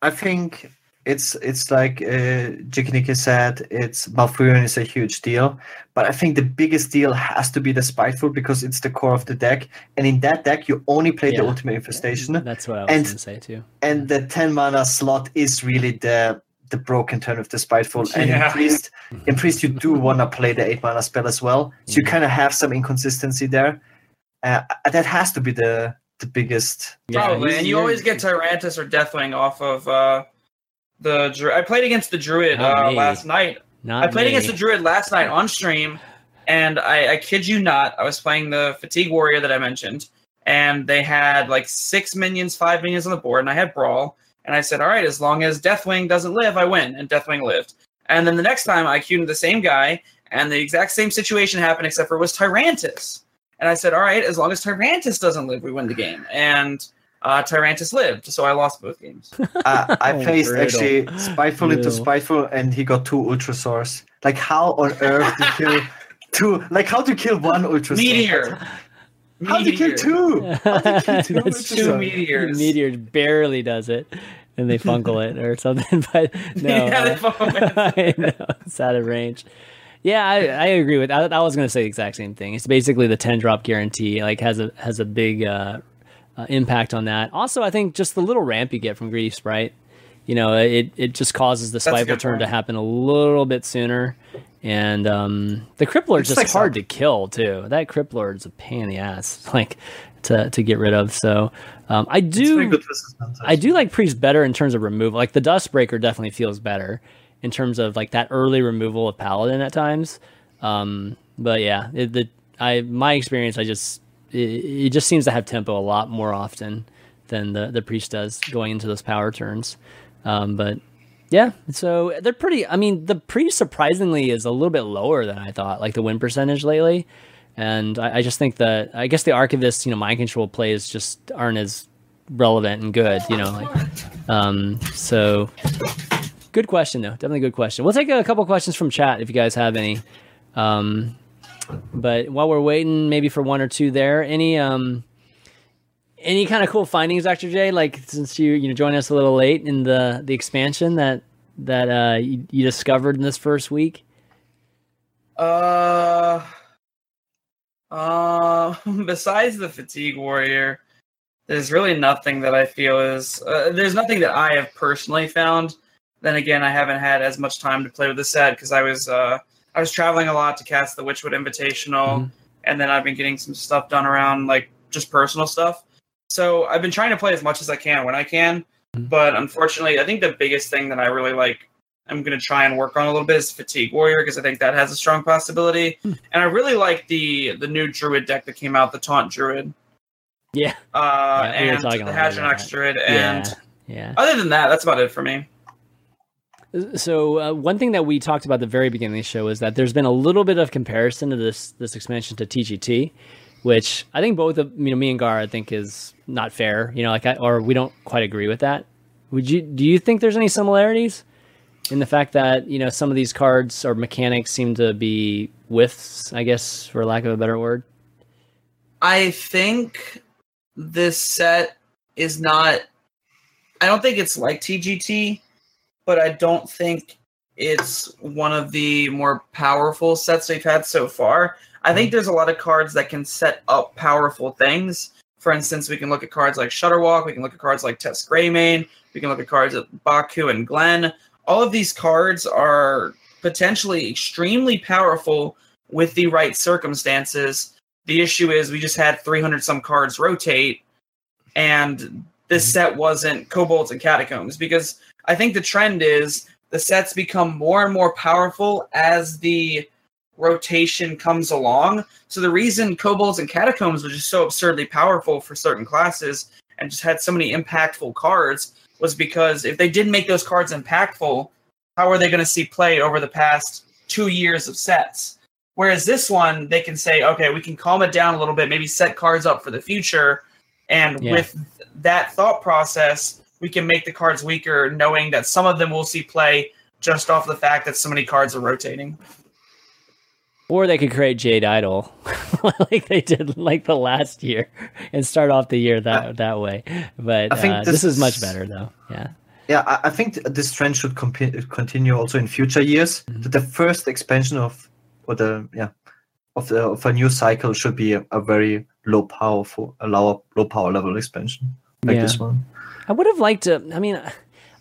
I think it's it's like uh, Jikininki said, it's Malfurion is a huge deal, but I think the biggest deal has to be the Spiteful because it's the core of the deck, and in that deck you only play the Ultimate Infestation, that's what i was And- going to say too and the ten mana slot is really the the broken turn of the Spiteful. And in Yeah. Priest, in Priest you do want to play the eight mana spell as well, so you Mhm. kind of have some inconsistency there. Uh, that has to be the the biggest. Yeah, Probably, and you always get Tyrantus or Deathwing off of uh, the. Dru- I played against the Druid uh, last night. not I played me. against the Druid last night on stream, and I, I kid you not, I was playing the Fatigue Warrior that I mentioned, and they had like six minions, five minions on the board, and I had Brawl, and I said, all right, as long as Deathwing doesn't live, I win, and Deathwing lived. And then the next time I queued the same guy, and the exact same situation happened, except for it was Tyrantus. And I said, all right, as long as Tyrantus doesn't live, we win the game. And uh, Tyrantus lived, so I lost both games. Uh, I Oh, faced brutal. actually Spiteful into Spiteful, and he got two Ultrasaurs. Like, how on earth to kill two? Like, how to kill one Ultrasaur? Meteor. How to kill two? How to kill two That's Two Ultrasaurs? meteors. Meteor barely does it, and they funkle it or something. But no, Yeah, they uh. I know it's out of range. Yeah, I, I agree with. I, I was going to say the exact same thing. It's basically the ten drop guarantee. Like has a has a big uh, uh, impact on that. Also, I think just the little ramp you get from Greedy Sprite. You know, it it just causes the spiteful turn to happen a little bit sooner. And um, the crippler is just like hard some- to kill too. That crippler is a pain in the ass, like to to get rid of. So um, I do. I do like Priest better in terms of removal. Like the Duskbreaker definitely feels better in terms of like that early removal of Paladin at times. Um, but yeah, it, the I my experience, I just it just seems to have tempo a lot more often than the the Priest does going into those power turns. Um, but yeah, so they're pretty. I mean, the Priest surprisingly is a little bit lower than I thought. Like the win percentage lately. And I, I just think that I guess the archivist, you know, mind control plays just aren't as relevant and good, you know. Like, um, so good question though, definitely good question. We'll take a couple questions from chat if you guys have any. Um, but while we're waiting, maybe for one or two there, any um, any kind of cool findings, Doctor J? Like since you you know joined us a little late in the the expansion that that uh, you, you discovered in this first week. Uh, uh, besides the fatigue warrior, there's really nothing that I feel is. Uh, there's nothing that I have personally found. Then again, I haven't had as much time to play with the set because I was uh, I was traveling a lot to cast the Witchwood Invitational, Mhm. and then I've been getting some stuff done around like just personal stuff. So I've been trying to play as much as I can when I can, Mhm. but unfortunately, I think the biggest thing that I really like I'm going to try and work on a little bit is Fatigue Warrior because I think that has a strong possibility. Hmm. And I really like the the new Druid deck that came out, the Taunt Druid, Yeah, uh, Yeah, we and the a lot about Hadronox that. Druid. And yeah, yeah. other than that, that's about it for me. So uh, one thing that we talked about at the very beginning of the show is that there's been a little bit of comparison to this this expansion to TGT, which I think both of you know me and Gar I think is not fair. You know, like I, or we don't quite agree with that. Would you do you think there's any similarities in the fact that you know some of these cards or mechanics seem to be whiffs, I guess, for lack of a better word? I think this set is not. I don't think it's like TGT, but I don't think it's one of the more powerful sets we've had so far. I think mm. there's a lot of cards that can set up powerful things. For instance, we can look at cards like Shudderwock, we can look at cards like Tess Greymane, we can look at cards like Baku and Genn. All of these cards are potentially extremely powerful with the right circumstances. The issue is we just had 300 some cards rotate, and this mm-hmm. set wasn't kobolds and catacombs because I think the trend is the sets become more and more powerful as the rotation comes along. So the reason kobolds and catacombs was just so absurdly powerful for certain classes and just had so many impactful cards was because if they didn't make those cards impactful, how are they going to see play over the past two years of sets? Whereas this one, they can say, okay, we can calm it down a little bit, maybe set cards up for the future. And Yeah. with that thought process, we can make the cards weaker, knowing that some of them will see play just off the fact that so many cards are rotating. Or they could create Jade Idol, like they did like the last year, and start off the year that that way. But I think uh, this, this is much better, though. Yeah, Yeah, I, I think th- this trend should compi- continue also in future years. Mhm. The first expansion of, or the yeah, of the of a new cycle should be a, a very low powerful, a low low power level expansion like Yeah. this one. I would have liked to. I mean,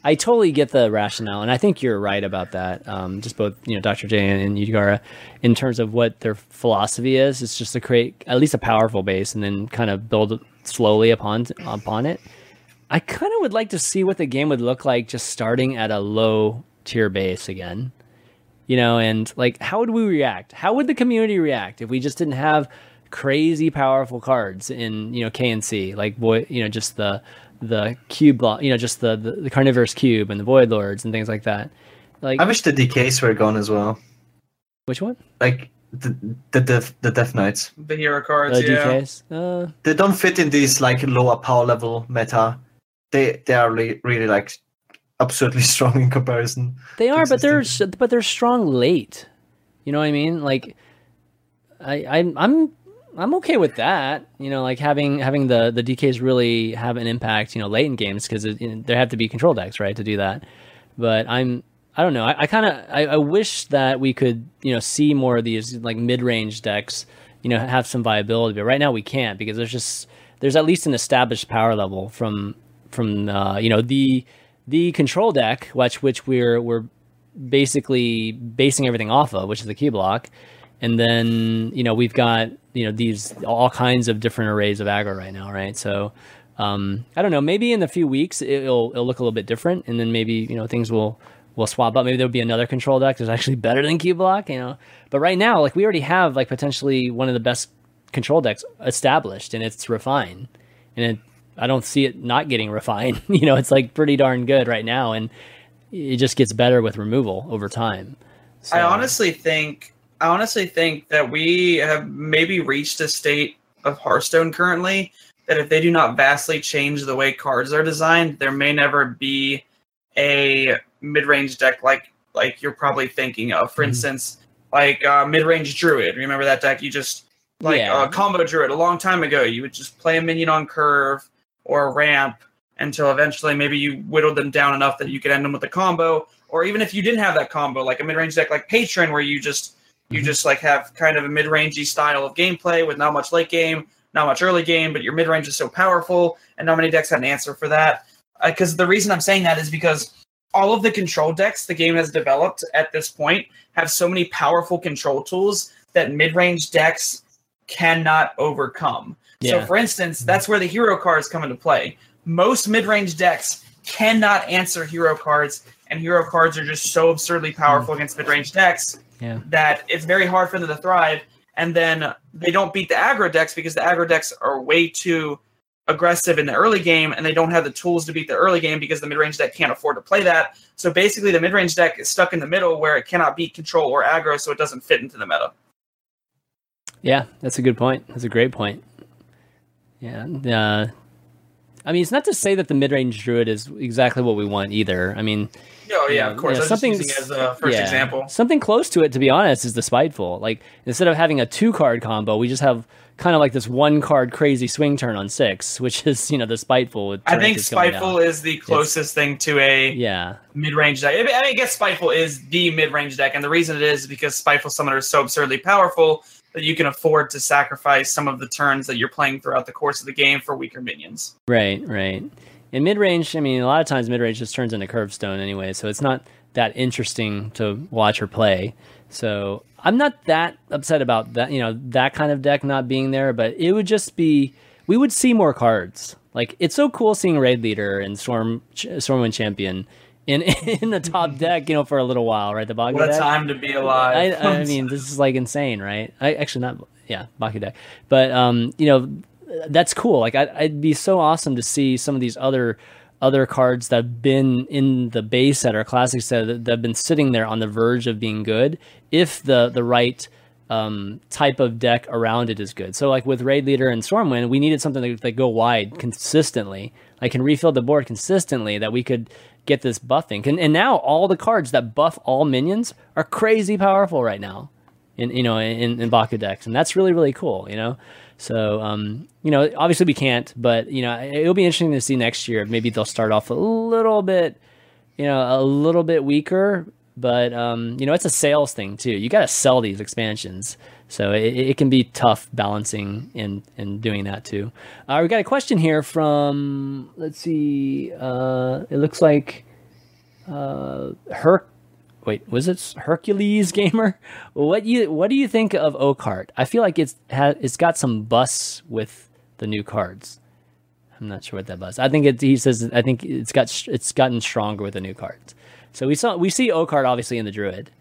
I totally get the rationale, and I think you're right about that. Um, just both, you know, Dr. J and, and in terms of what their philosophy is. It's just to create at least a powerful base, and then kind of build slowly upon upon it. I kind of would like to see what the game would look like just starting at a low tier base again. You know, and like, how would we react? How would the community react if we just didn't have crazy powerful cards in you know K and C, like boy, you know, just the the Cubelock, you know, just the, the the carnivorous cube and the void lords and things like that. Like I wish the DKs were gone as well. which one? Like the the Death, the Death Knights. The hero cards, The yeah. DKs. Uh, They don't fit in these like lower power level meta. They they are really, really like absurdly strong in comparison. They are, but they're but they're strong late. You know what I mean? Like, I I'm I'm I'm okay with that. You know, like having having the the DKs really have an impact. You know, late in games because you know, there have to be control decks, right, to do that. But I'm I don't know. I, I kind of I, I wish that we could you know see more of these like mid range decks. You know, have some viability, but right now we can't because there's just there's at least an established power level from from uh, you know the the control deck, which which we're we're basically basing everything off of, which is the Cubelock, and then you know we've got you know these all kinds of different arrays of aggro right now, right? So um, I don't know. Maybe in a few weeks it'll it'll look a little bit different, and then maybe you know things will will swap up. Maybe there'll be another control deck that's actually better than Cubelock, you know. But right now, like we already have like potentially one of the best control decks established, and it's refined, and it, I don't see it not getting refined. you know, it's like pretty darn good right now, and it just gets better with removal over time. So, I honestly think I honestly think that we have maybe reached a state of Hearthstone currently that if they do not vastly change the way cards are designed, there may never be a mid-range deck like like you're probably thinking of. For Mhm. instance, like uh, mid-range druid. Remember that deck? You just like Yeah. uh, combo druid a long time ago. You would just play a minion on curve or a ramp until eventually maybe you whittled them down enough that you could end them with a combo. Or even if you didn't have that combo, like a mid-range deck like Patron, where you just you Mhm. just like have kind of a mid-rangey style of gameplay with not much late game, not much early game, but your mid-range is so powerful, and not many decks have an answer for that. Because the reason I'm saying that is because all of the control decks the game has developed at this point have so many powerful control tools that mid-range decks cannot overcome. So, for instance, that's where the hero cards come into play. Most mid-range decks cannot answer hero cards, and hero cards are just so absurdly powerful against mid-range decks Yeah. that it's very hard for them to thrive. And then they don't beat the aggro decks because the aggro decks are way too aggressive in the early game, and they don't have the tools to beat the early game because the mid-range deck can't afford to play that. So basically, the mid-range deck is stuck in the middle where it cannot beat control or aggro, so it doesn't fit into the meta. Yeah, that's a good point. That's a great point. Yeah. Uh, I mean, it's not to say that the mid-range druid is exactly what we want either. I mean, Oh yeah, of course. was just something- as a first yeah, example. Something close to it, to be honest, is the spiteful. Like instead of having a two-card combo, we just have kind of like this one-card crazy swing turn on six, which is you know the spiteful. With I think Spiteful is the closest thing to a Yeah. mid-range deck. I mean, I guess Spiteful is the mid-range deck, and the reason it is because Spiteful Summoner is so absurdly powerful that you can afford to sacrifice some of the turns that you're playing throughout the course of the game for weaker minions. Right, right. In mid range, I mean, a lot of times mid range just turns into curve stone anyway, so it's not that interesting to watch or play. So I'm not that upset about that, you know, that kind of deck not being there, but it would just be we would see more cards. Like it's so cool seeing Raid Leader and Storm Stormwind Champion in in the top deck, you know, for a little while, right? The Baku What a time to be alive! I, I mean, this is like insane, right? I actually not, yeah, Baku deck, but um, you know, that's cool. Like, I'd, I'd be so awesome to see some of these other other cards that have been in the base set or classic set that, that have been sitting there on the verge of being good, if the the right um, type of deck around it is good. So, like with Raid Leader and Stormwind, we needed something that, that go wide consistently, like can refill the board consistently, that we could get this buffing. And, and now all the cards that buff all minions are crazy powerful right now, in you know in, in Baku decks, and that's really really cool. You know, so um, you know obviously we can't, but you know it'll be interesting to see next year. Maybe they'll start off a little bit, you know, a little bit weaker. But um, you know, it's a sales thing too. You got to sell these expansions, so it, it can be tough balancing and and doing that too. Uh, we got a question here from let's see. Uh, it looks like uh, Herc. Wait, was it Hercules Gamer? What you what do you think of Oakheart? I feel like it's ha, it's got some busts with the new cards. I'm not sure what that buzz. I think it. He says. I think it's got. It's gotten stronger with the new cards. So we saw. We see Oakheart obviously in the Druid,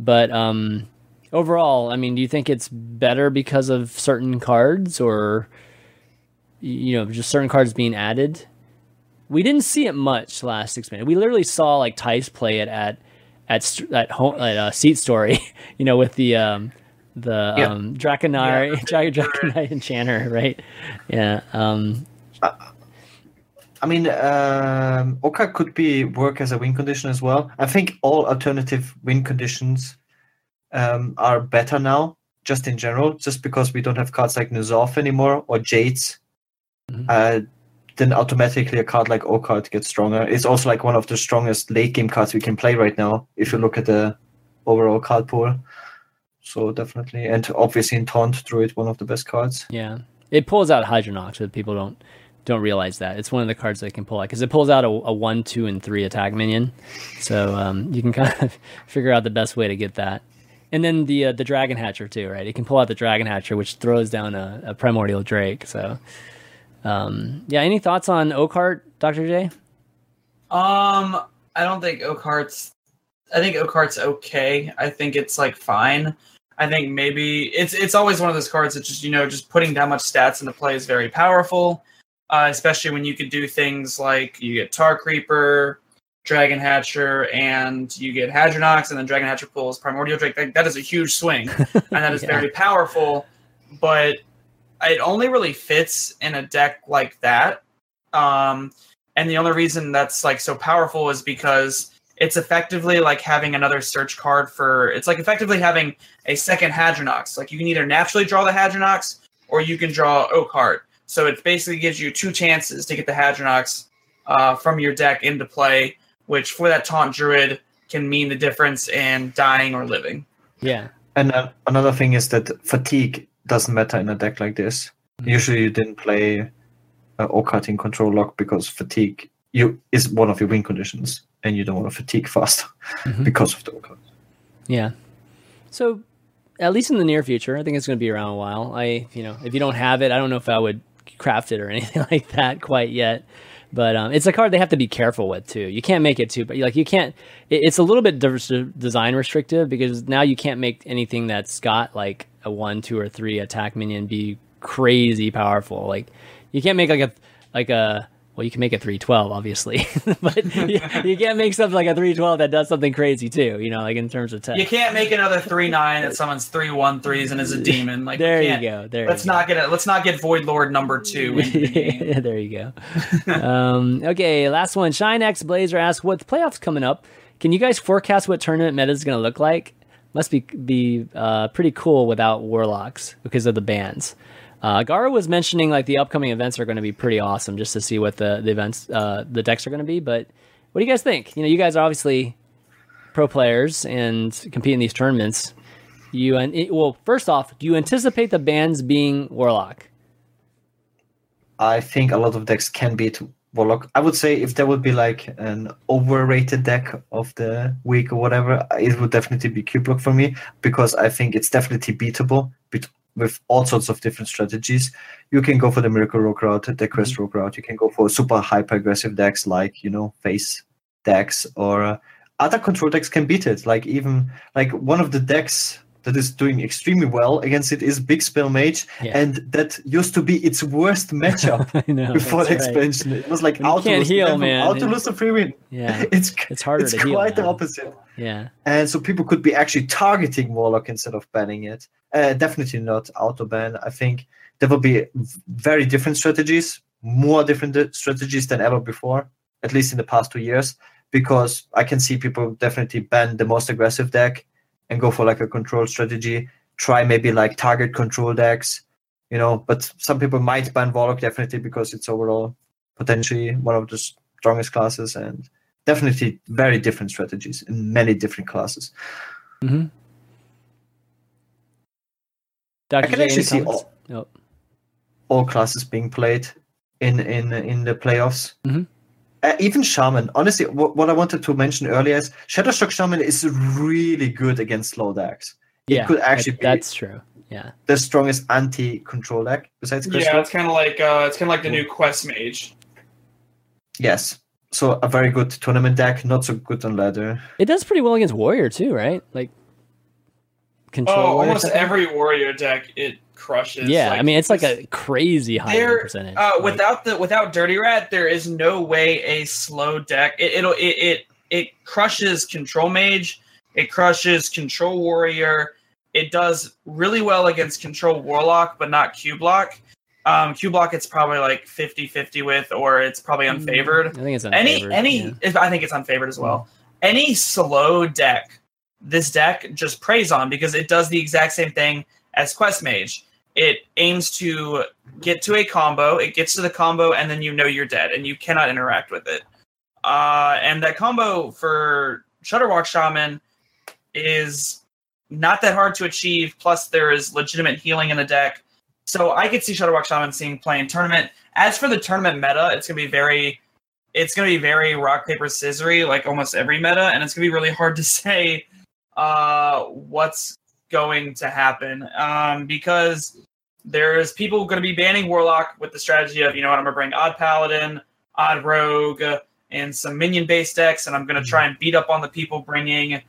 but um, overall, I mean, do you think it's better because of certain cards or you know, just certain cards being added? We didn't see it much last expansion. We literally saw like Thijs play it at at at home at uh, Seat Story, you know, with the um the Yeah. um Draconar, Yeah. Dra- Draconite Enchanter, right? Yeah. Um I mean, um, Oka could be work as a win condition as well. I think all alternative win conditions um, are better now, just in general, just because we don't have cards like N'Zoth anymore or Jades. Mhm. Uh, then automatically a card like O-Card gets stronger. It's also like one of the strongest late game cards we can play right now if you look at the overall card pool. So definitely, and obviously in Taunt Druid, one of the best cards. Yeah, it pulls out Hadronox, but people don't don't realize that it's one of the cards that can pull out because it pulls out a, a one, two, and three attack minion. So um, you can kind of figure out the best way to get that. And then the uh, the Dragon Hatcher too, right? It can pull out the Dragon Hatcher, which throws down a, a Primordial Drake. So um, yeah, any thoughts on Oakheart, Doctor J? Um, I don't think Oakheart's. I think Oakheart's okay. I think it's like fine. I think maybe it's it's always one of those cards that just you know just putting that much stats into play is very powerful, uh, especially when you could do things like you get Tar Creeper, Dragon Hatcher, and you get Hadronox, and then Dragon Hatcher pulls Primordial Drake. That, that is a huge swing, and that is Yeah. very powerful. But it only really fits in a deck like that. Um, and the only reason that's like so powerful is because it's effectively like having another search card for it's like effectively having a second Hadronox. Like you can either naturally draw the Hadronox or you can draw Oakheart. So it basically gives you two chances to get the Hadronox uh, from your deck into play, which for that taunt druid can mean the difference in dying or living. Yeah, And uh, another thing is that fatigue doesn't matter in a deck like this. Mhm. Usually, you didn't play uh, O-Cut in control lock because fatigue you is one of your win conditions, and you don't want to fatigue fast Mhm. because of the O-Cut. yeah. So at least in the near future, I think it's going to be around a while. I, you know, if you don't have it, I don't know if I would craft it or anything like that quite yet. But um, it's a card they have to be careful with too. You can't make it too, but like you can't. It, it's a little bit divers- design restrictive because now you can't make anything that's got like a one, two, or three attack minion be crazy powerful. Like you can't make like a like a well, you can make a three twelve, obviously, but you, you can't make something like a three twelve that does something crazy too. You know, like in terms of tech. You can't make another three nine that summons three one threes and is a demon. Like there you go. There. Let's you go. not get it. Let's not get Void Lord number two. The game. There you go. um, okay, last one. Shine X Blazer asks, "With the playoffs coming up, can you guys forecast what tournament meta is going to look like? Must be be uh, pretty cool without warlocks because of the bans." Uh, Gara was mentioning like the upcoming events are going to be pretty awesome, just to see what the the events uh, the decks are going to be. But what do you guys think? You know, you guys are obviously pro players and compete in these tournaments. You and it, well, first off, do you anticipate the bans being warlock? I think a lot of decks can beat Warlock. I would say if there would be like an overrated deck of the week or whatever, it would definitely be Cubelock for me because I think it's definitely beatable bet- with all sorts of different strategies. You can go for the Miracle Rogue route, the Quest Rogue route. You can go for super hyper aggressive decks like, you know, face decks or uh, other control decks can beat it. Like even like one of the decks that is doing extremely well against it is Big Spell Mage, Yeah. and that used to be its worst matchup know before the that's right. expansion. It was like out to lose heal, man. out to lose a free win. Yeah, It's it's harder it's to heal. quite the now. opposite. Yeah, And so people could be actually targeting Warlock instead of banning it. Uh, definitely not auto ban. I think there will be very different strategies, more different strategies than ever before, at least in the past two years, because I can see people definitely ban the most aggressive deck and go for like a control strategy. Try maybe like target control decks, you know. But some people might ban Warlock definitely because it's overall potentially one of the strongest classes and definitely very different strategies in many different classes. mm-hmm. Dr. I can J, actually see all, Oh, all classes being played in in in the playoffs. Mhm. Uh, even Shaman. Honestly, what, what I wanted to mention earlier is Shudderwock Shaman is really good against slow decks. yeah, it could actually that- be- that's true. Yeah, The strongest anti-control deck besides Crystal. Yeah, it's kind of like uh, it's kind of like the new Quest Mage. Yes. So a very good tournament deck, not so good on ladder. it does pretty well against warrior too, right? Like, control. Oh, almost every warrior deck it crushes. Yeah, Like, I mean it's like a crazy high there percentage. uh, Like, without the without dirty rat there is no way a slow deck it, it'll it, it it crushes control mage it crushes control warrior it does really well against control warlock but not Cubelock um Cubelock it's probably like 50 50 with or it's probably unfavored I think it's any unfavored, any yeah. if I think it's unfavored as well. Any slow deck, this deck just preys on because it does the exact same thing as Quest Mage. It aims to get to a combo, it gets to the combo, and then you know you're dead and you cannot interact with it. Uh, and that combo for Shudderwock Shaman is not that hard to achieve. Plus, there is legitimate healing in the deck. So I could see Shudderwock Shaman seeing play in tournament. As for the tournament meta, it's gonna be very it's to be very rock paper scissory like almost every meta and it's to be really hard to say uh, what's going to happen. Um, because there's people going to be banning warlock with the strategy of you know what i'm going to bring odd paladin odd rogue and some minion based decks and i'm going to try and beat up on the people bringing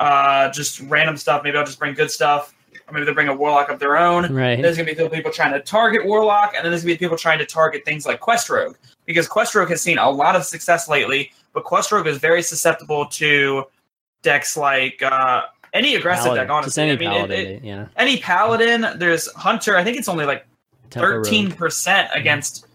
uh, just random stuff. Maybe i'll just bring good stuff. Or maybe they'll bring a warlock of their own. Right. there's going to be people trying to target Warlock, and then there's going to be people trying to target things like Quest Rogue, because Quest Rogue has seen a lot of success lately, but Quest Rogue is very susceptible to decks like uh, any aggressive Paladin, deck, honestly. Just any I mean, it- paladin, it- yeah. any Paladin, there's Hunter, I think it's only like 13% against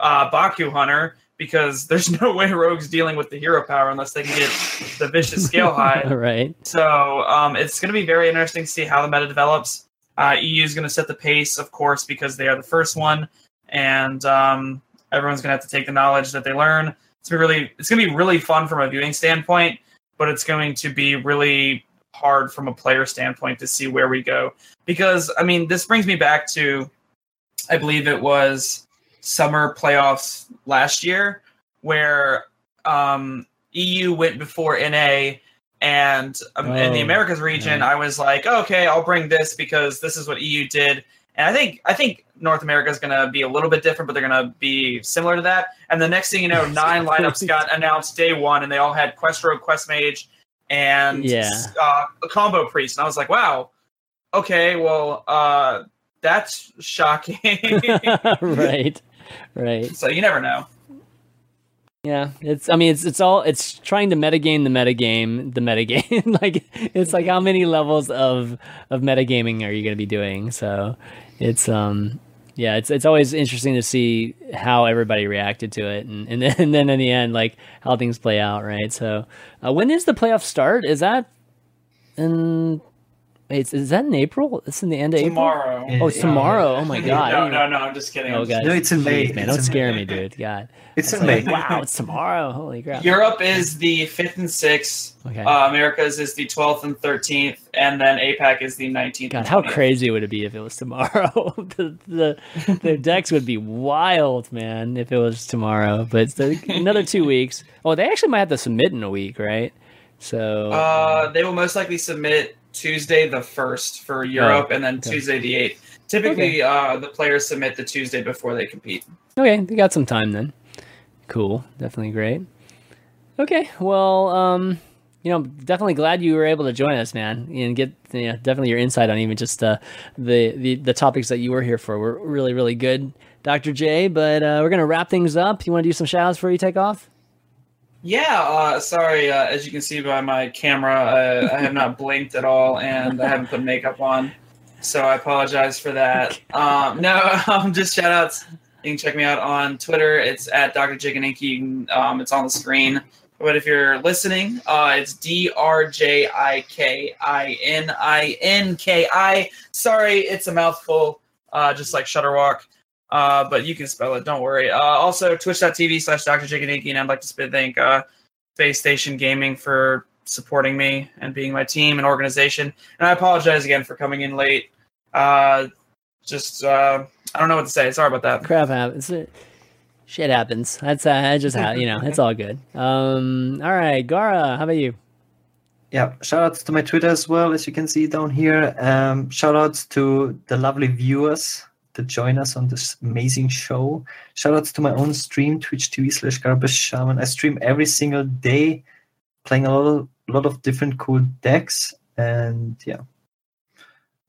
uh, Baku Hunter, because there's no way Rogue's dealing with the hero power unless they can get the vicious scale high. right. So um, it's going to be very interesting to see how the meta develops. Uh, EU is going to set the pace, of course, because they are the first one, and um, everyone's going to have to take the knowledge that they learn. It's gonna be really, it's going to be really fun from a viewing standpoint, but it's going to be really hard from a player standpoint to see where we go. Because I mean, this brings me back to, I believe it was summer playoffs last year, where um, EU went before NA and um, in the Oh, Americas region. I was like, okay, I'll bring this because this is what EU did, and I think I think North America is going to be a little bit different, but they're going to be similar to that. And the next thing you know, nine lineups got announced day one, and they all had Quest Rogue, Quest Mage, and Yeah. uh, a combo priest, and I was like, wow, okay, well, uh, that's shocking. right. Right. so you never know. Yeah, it's. I mean, it's. It's all. It's trying to metagame the metagame, the metagame. like it's like how many levels of of metagaming are you going to be doing? So, it's um. Yeah, it's it's always interesting to see how everybody reacted to it, and and then, and then in the end, like how things play out, right? So, uh, when is the playoff start? Is that in? Wait, is- is that in April? It's in the end of April. Tomorrow. Oh, it's tomorrow. Oh my god. no, no, no. I'm just kidding. Oh, I'm guys. No, it's in May. Jeez, man, It's don't in scare May. me, dude. God. It's in Like, May. wow, it's tomorrow. Holy crap. Europe is the fifth and sixth. Okay. Uh, Americas is the twelfth and thirteenth, and then APAC is the nineteenth. God, how crazy would it be if it was tomorrow? the, the the decks would be wild, man, if it was tomorrow. But it's the, another two weeks. Oh, they actually might have to submit in a week, right? So Uh, they will most likely submit Tuesday the first for Europe, and then Oh, okay. Tuesday the eighth. Typically, uh, the players submit the Tuesday before they compete. okay, they got some time then. Cool, definitely great. Okay, well, um, you know, definitely glad you were able to join us, man, and get you know, definitely your insight on even just uh, the, the the topics that you were here for were really really good, Dr. J. But uh, we're gonna wrap things up. You want to do some shout outs before you take off? Yeah, uh, sorry. Uh, as you can see by my camera, uh, I have not blinked at all, and I haven't put makeup on, so I apologize for that. Um, no, um, just shout outs. You can check me out on Twitter. It's at Dr. You um, it's on the screen. But if you're listening, uh, it's D R J I K I N I N K I. Sorry, it's a mouthful, uh, just like Shudderwock. Uh, but you can spell it. Don't worry. Uh, also, twitch.tv slash Dr. Jikininki. And I'd like to sp- thank uh, Space Station Gaming for supporting me and being my team and organization. And I apologize again for coming in late. Uh, just, uh, I don't know what to say. Sorry about that. crap happens. Shit happens. That's uh, I just ha- you know it's all good. Um, all right, Gara, how about you? Yeah, shout outs to my Twitter as well, as you can see down here. Um, shout outs to the lovely viewers that join us on this amazing show. Shout outs to my own stream, Twitch TV slash Garbage Shaman. I stream every single day, playing a lot of, lot of different cool decks. And yeah,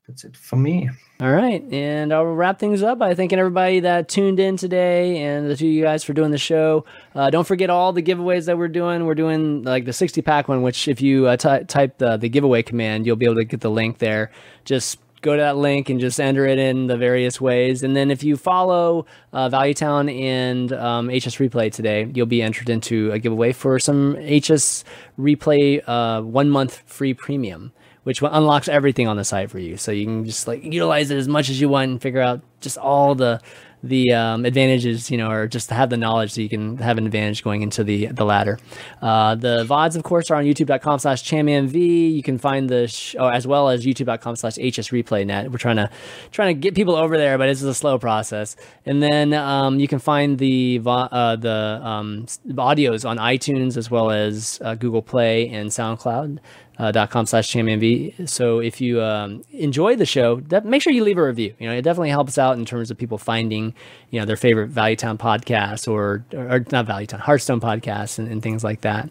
that's it for me. All right, and I'll wrap things up by thanking everybody that tuned in today and the two of you guys for doing the show. Uh, don't forget all the giveaways that we're doing. We're doing like the 60 pack one, which if you uh, t- type the, the giveaway command, you'll be able to get the link there. Just go to that link and just enter it in the various ways. And then if you follow uh, Value Town and um, HS Replay today, you'll be entered into a giveaway for some HS Replay uh, one month free premium which unlocks everything on the site for you. So you can just like utilize it as much as you want and figure out just all the the um, advantages, you know, are just to have the knowledge so you can have an advantage going into the the ladder. Uh, the VODs, of course, are on youtube.com slash chammv. You can find the show as well as youtube.com slash HS replay net. We're trying to trying to get people over there, but it's a slow process. And then um, you can find the uh, the um, audios on iTunes as well as uh, Google Play and SoundCloud uh, com slash chammv. So if you um, enjoy the show, make sure you leave a review. You know, it definitely helps out in terms of people finding, you know, their favorite Value Town podcasts or, or not Value Town, Hearthstone podcasts and, and things like that.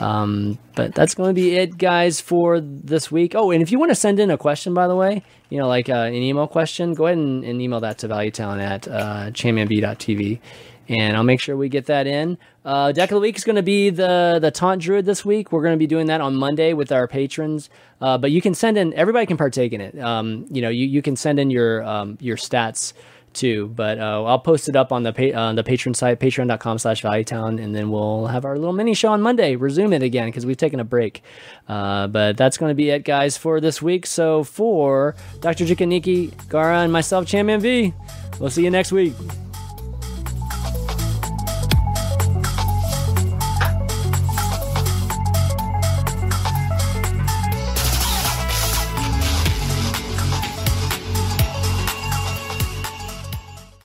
Um, but that's going to be it, guys, for this week. Oh, and if you want to send in a question, by the way, you know, like uh, an email question, go ahead and, and email that to valuetown at uh, chammv.tv and I'll make sure we get that in. Uh, Deck of the week is going to be the the taunt druid this week. We're going to be doing that on Monday with our patrons. Uh, but you can send in. Everybody can partake in it. Um, you know, you, you can send in your um, your stats too. But uh, I'll post it up on the pa- on the patron site, patreon.com slash and then we'll have our little mini show on Monday. Resume it again because we've taken a break. Uh, but that's going to be it, guys, for this week. So for Dr. Jikininki, Gara, and myself, Champion V, we'll see you next week.